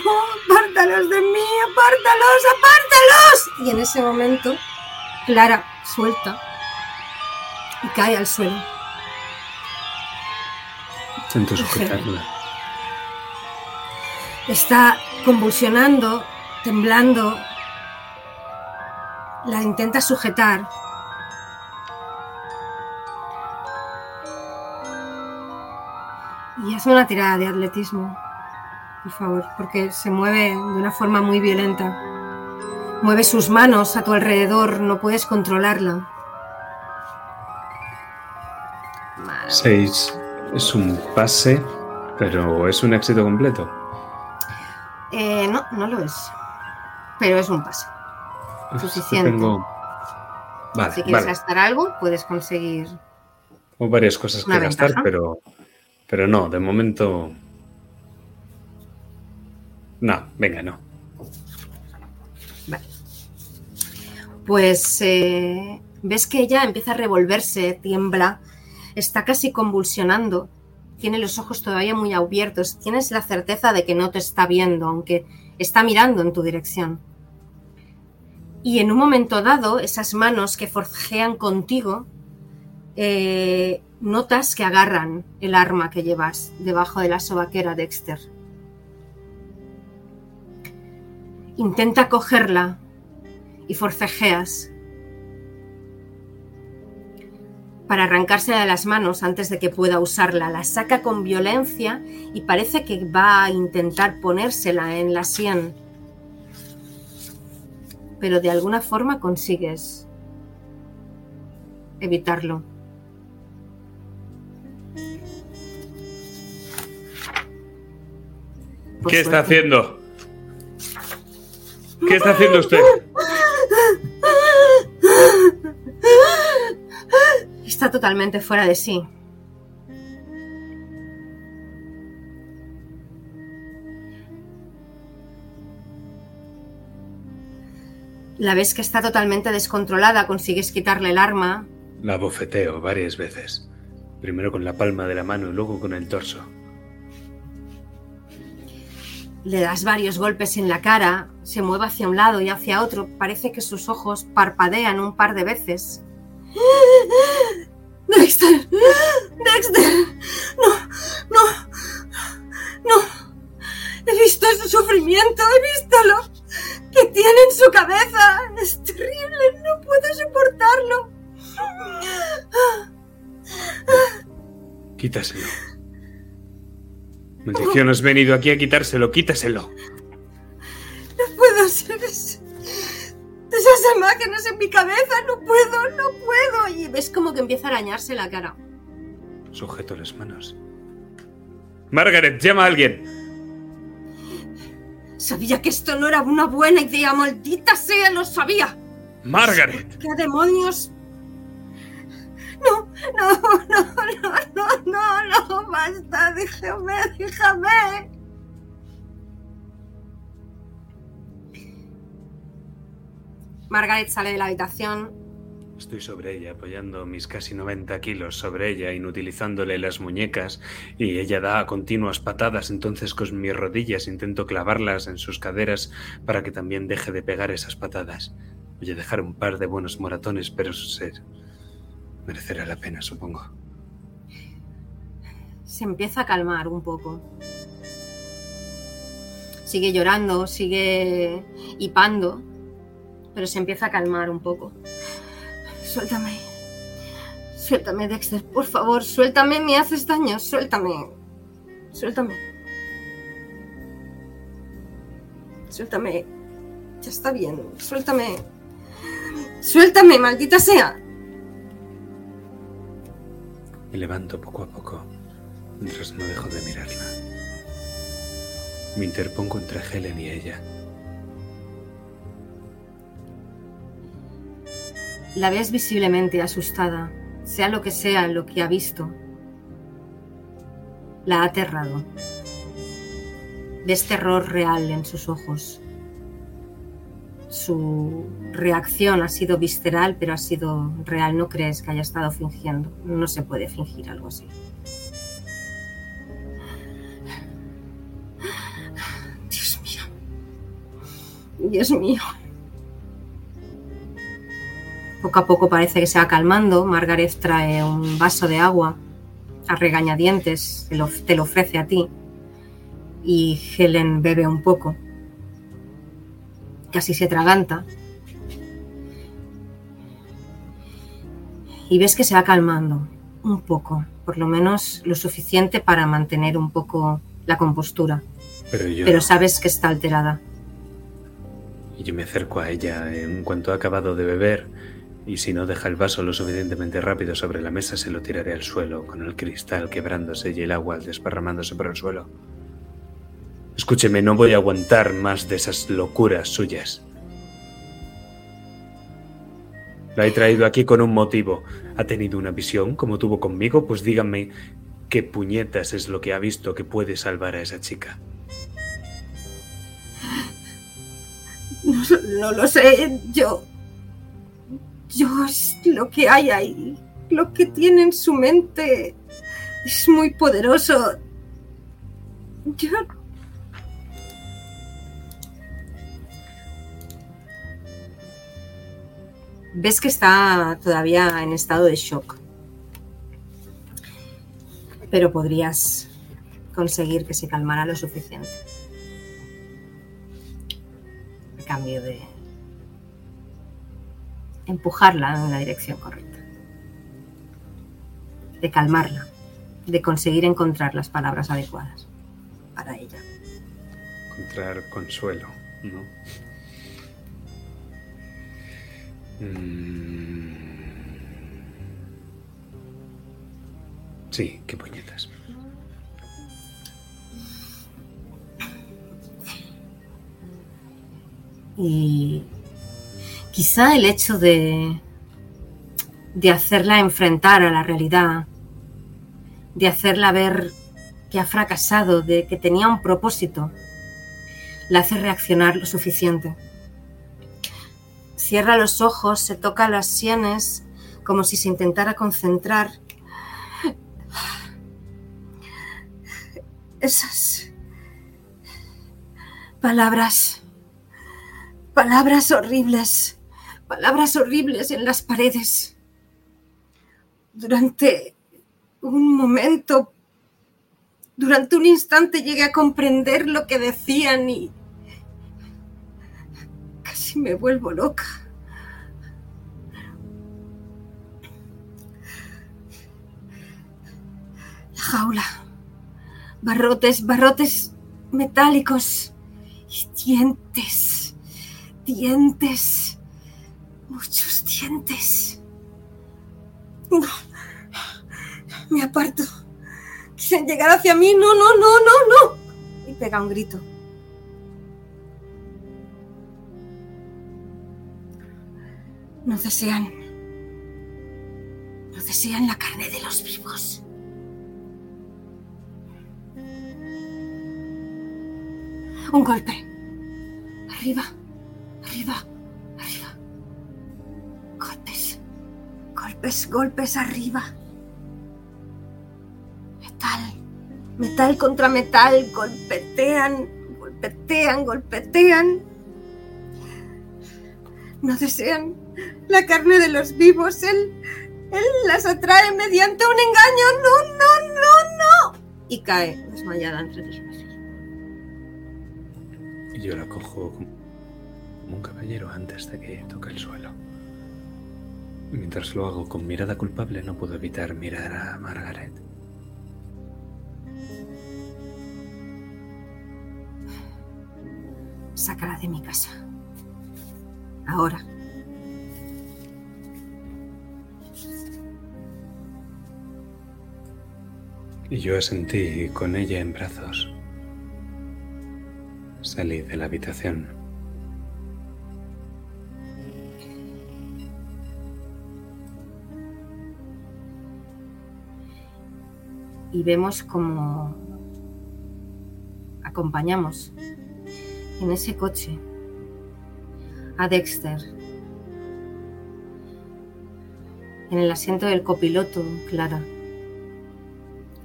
Speaker 3: no, apártalos de mí, apártalos, apártalos. Y en ese momento, Clara suelta y cae al suelo.
Speaker 2: Intento sujetarla.
Speaker 3: Está convulsionando, temblando. La intenta sujetar. Y hace una tirada de atletismo, por favor, porque se mueve de una forma muy violenta. Mueve sus manos a tu alrededor, no puedes controlarla. Madre
Speaker 2: Seis es un pase, pero es un éxito completo.
Speaker 3: Eh, no, no lo es. Pero es un paso.
Speaker 2: Uf,
Speaker 3: Suficiente.
Speaker 2: Tengo... Vale,
Speaker 3: si quieres
Speaker 2: vale.
Speaker 3: gastar algo, puedes conseguir.
Speaker 2: Tengo varias cosas que gastar, pero, pero no, de momento. No, venga, no.
Speaker 3: Vale. Pues eh, ves que ella empieza a revolverse, tiembla, está casi convulsionando, tiene los ojos todavía muy abiertos, tienes la certeza de que no te está viendo, aunque está mirando en tu dirección. Y en un momento dado, esas manos que forcejean contigo, eh, notas que agarran el arma que llevas debajo de la sobaquera, Dexter. Intenta cogerla y forcejeas para arrancársela de las manos antes de que pueda usarla. La saca con violencia y parece que va a intentar ponérsela en la sien. Pero de alguna forma consigues evitarlo. Por
Speaker 2: ¿Qué está haciendo? ¿Qué está haciendo usted?
Speaker 3: Está totalmente fuera de sí. La ves que está totalmente descontrolada, consigues quitarle el arma.
Speaker 2: La bofeteo varias veces. Primero con la palma de la mano y luego con el torso.
Speaker 3: Le das varios golpes en la cara, se mueve hacia un lado y hacia otro. Parece que sus ojos parpadean un par de veces. *gasps* Dexter, Dexter, no, no, no. He visto su sufrimiento, he visto lo que tiene en su cabeza. Es terrible, no puedo soportarlo.
Speaker 2: Quítaselo. Maldición, has venido aquí a quitárselo, quítaselo.
Speaker 3: No puedo ser es- esas imágenes en mi cabeza, no puedo, no puedo. Y ves como que empieza a arañarse la cara.
Speaker 2: Sujeto las manos. Margaret, llama a alguien.
Speaker 3: Sabía que esto no era una buena idea, maldita sea, lo sabía.
Speaker 2: Margaret.
Speaker 3: ¿Qué demonios? no, no, no, no, no, no, no, basta, déjame, déjame. Margaret sale de la habitación.
Speaker 2: Estoy sobre ella, apoyando mis casi 90 kilos sobre ella, inutilizándole las muñecas, y ella da continuas patadas, entonces con mis rodillas intento clavarlas en sus caderas para que también deje de pegar esas patadas. Voy a dejar un par de buenos moratones, pero se, merecerá la pena, supongo.
Speaker 3: Se empieza a calmar un poco. Sigue llorando, sigue hipando, pero se empieza a calmar un poco. Suéltame. Suéltame, Dexter, por favor, suéltame, me haces daño, suéltame. Suéltame. Suéltame. Ya está bien, suéltame. Suéltame, maldita sea.
Speaker 2: Me levanto poco a poco, mientras no dejo de mirarla. Me interpongo entre Helen y ella.
Speaker 3: La ves visiblemente asustada, sea lo que sea lo que ha visto. La ha aterrado. Ves terror real en sus ojos. Su reacción ha sido visceral, pero ha sido real. No crees que haya estado fingiendo. No se puede fingir algo así. Dios mío. Dios mío. Poco a poco parece que se va calmando. Margaret trae un vaso de agua a regañadientes, te lo, te lo ofrece a ti. Y Helen bebe un poco. Casi se traganta. Y ves que se va calmando un poco, por lo menos lo suficiente para mantener un poco la compostura.
Speaker 2: Pero yo,
Speaker 3: Pero sabes que está alterada.
Speaker 2: y yo me acerco a ella en cuanto ha acabado de beber, y si no deja el vaso lo suficientemente rápido sobre la mesa, se lo tiraré al suelo, con el cristal quebrándose y el agua desparramándose por el suelo. Escúcheme, no voy a aguantar más de esas locuras suyas. La he traído aquí con un motivo. ¿Ha tenido una visión como tuvo conmigo? Pues díganme qué puñetas es lo que ha visto que puede salvar a esa chica.
Speaker 3: No, lo sé, yo. Yo es lo que hay ahí. Lo que tiene en su mente es muy poderoso. Yo. Ves que está todavía en estado de shock. Pero podrías conseguir que se calmara lo suficiente a cambio de empujarla en la dirección correcta, de calmarla, de conseguir encontrar las palabras adecuadas para ella.
Speaker 2: encontrar consuelo, ¿no? Mm. Sí, qué puñetas.
Speaker 3: Y quizá el hecho de, de hacerla enfrentar a la realidad, de hacerla ver que ha fracasado, de que tenía un propósito, la hace reaccionar lo suficiente. Cierra los ojos, se toca las sienes como si se intentara concentrar. Esas palabras, palabras horribles, palabras horribles en las paredes. Durante un momento, durante un instante llegué a comprender lo que decían y casi me vuelvo loca. La jaula. Barrotes, barrotes metálicos y dientes, dientes, muchos dientes. No, me aparto. Quieren llegar hacia mí, no, no, no, no, no. Y pega un grito. No desean. No desean la carne de los vivos. Un golpe. Arriba, arriba, arriba. Golpes, golpes, golpes arriba. Metal, metal contra metal. Golpetean, golpetean, golpetean. No desean la carne de los vivos. Él, él las atrae mediante un engaño. No, no, no, no. Y cae desmayada entre tus brazos.
Speaker 2: Y yo la cojo como un caballero antes de que toque el suelo. Mientras lo hago con mirada culpable, no puedo evitar mirar a Margaret.
Speaker 3: Sácala de mi casa. Ahora.
Speaker 2: Y yo asentí con ella en brazos. Salí de la habitación.
Speaker 3: y vemos como acompañamos en ese coche a Dexter. En el asiento del copiloto, Clara,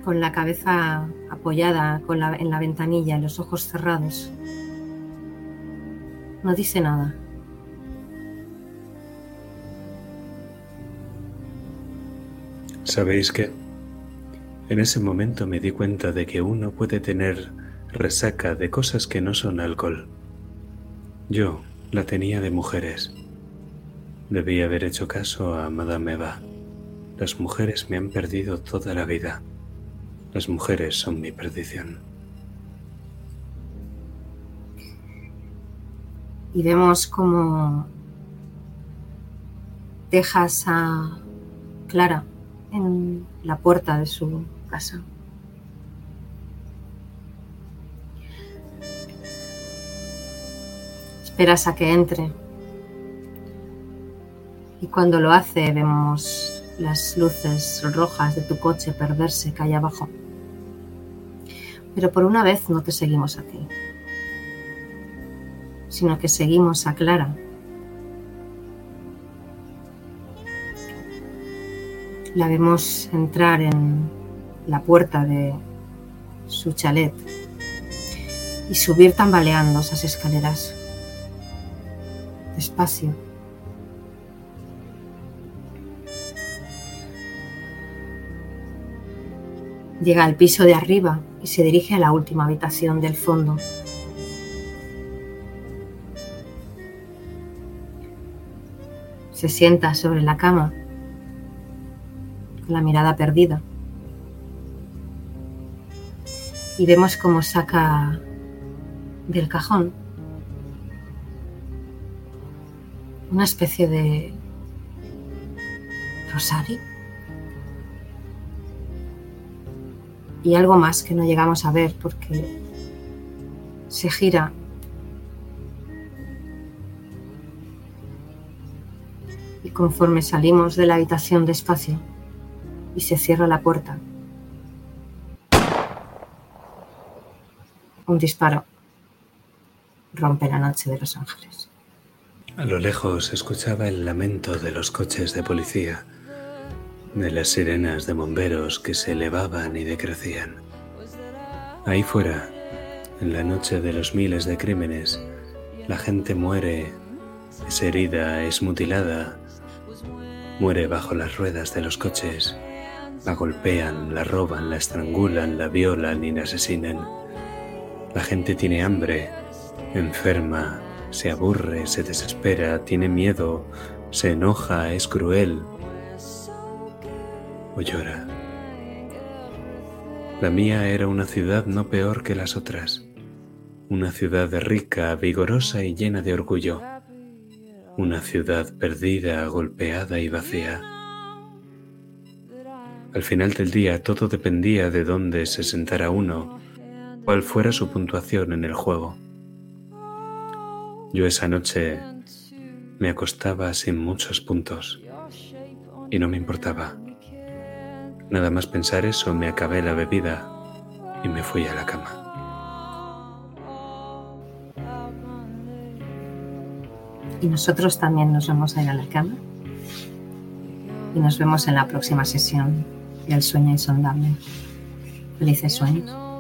Speaker 3: con la cabeza apoyada en la ventanilla, los ojos cerrados. No dice nada.
Speaker 2: ¿Sabéis qué? En ese momento me di cuenta de que uno puede tener resaca de cosas que no son alcohol. Yo la tenía de mujeres. Debí haber hecho caso a Madame Eva. Las mujeres me han perdido toda la vida. Las mujeres son mi perdición.
Speaker 3: y vemos como dejas a Clara en la puerta de su casa. Esperas a que entre. Y cuando lo hace vemos las luces rojas de tu coche perderse calle abajo. Pero por una vez no te seguimos a ti sino que seguimos a Clara. La vemos entrar en la puerta de su chalet y subir tambaleando esas escaleras. Despacio. Llega al piso de arriba y se dirige a la última habitación del fondo. Se sienta sobre la cama, con la mirada perdida. Y vemos cómo saca del cajón una especie de rosario. Y algo más que no llegamos a ver porque se gira y conforme salimos de la habitación despacio y se cierra la puerta, un disparo rompe la noche de Los Ángeles.
Speaker 2: A lo lejos escuchaba el lamento de los coches de policía, de las sirenas de bomberos que se elevaban y decrecían. Ahí fuera, en la noche de los miles de crímenes, la gente muere, es herida, es mutilada, muere bajo las ruedas de los coches, la golpean, la roban, la estrangulan, la violan y la asesinan. La gente tiene hambre, enferma, se aburre, se desespera, tiene miedo, se enoja, es cruel o llora. La mía era una ciudad no peor que las otras, una ciudad rica, vigorosa y llena de orgullo, una ciudad perdida, golpeada y vacía. Al final del día todo dependía de dónde se sentara uno, cuál fuera su puntuación en el juego. Yo esa noche me acostaba sin muchos puntos y no me importaba. Nada más pensar eso, me acabé la bebida y me fui a la cama.
Speaker 1: Y nosotros también nos vamos a ir a la cama y nos vemos en la próxima sesión del sueño insondable. Felices sueños.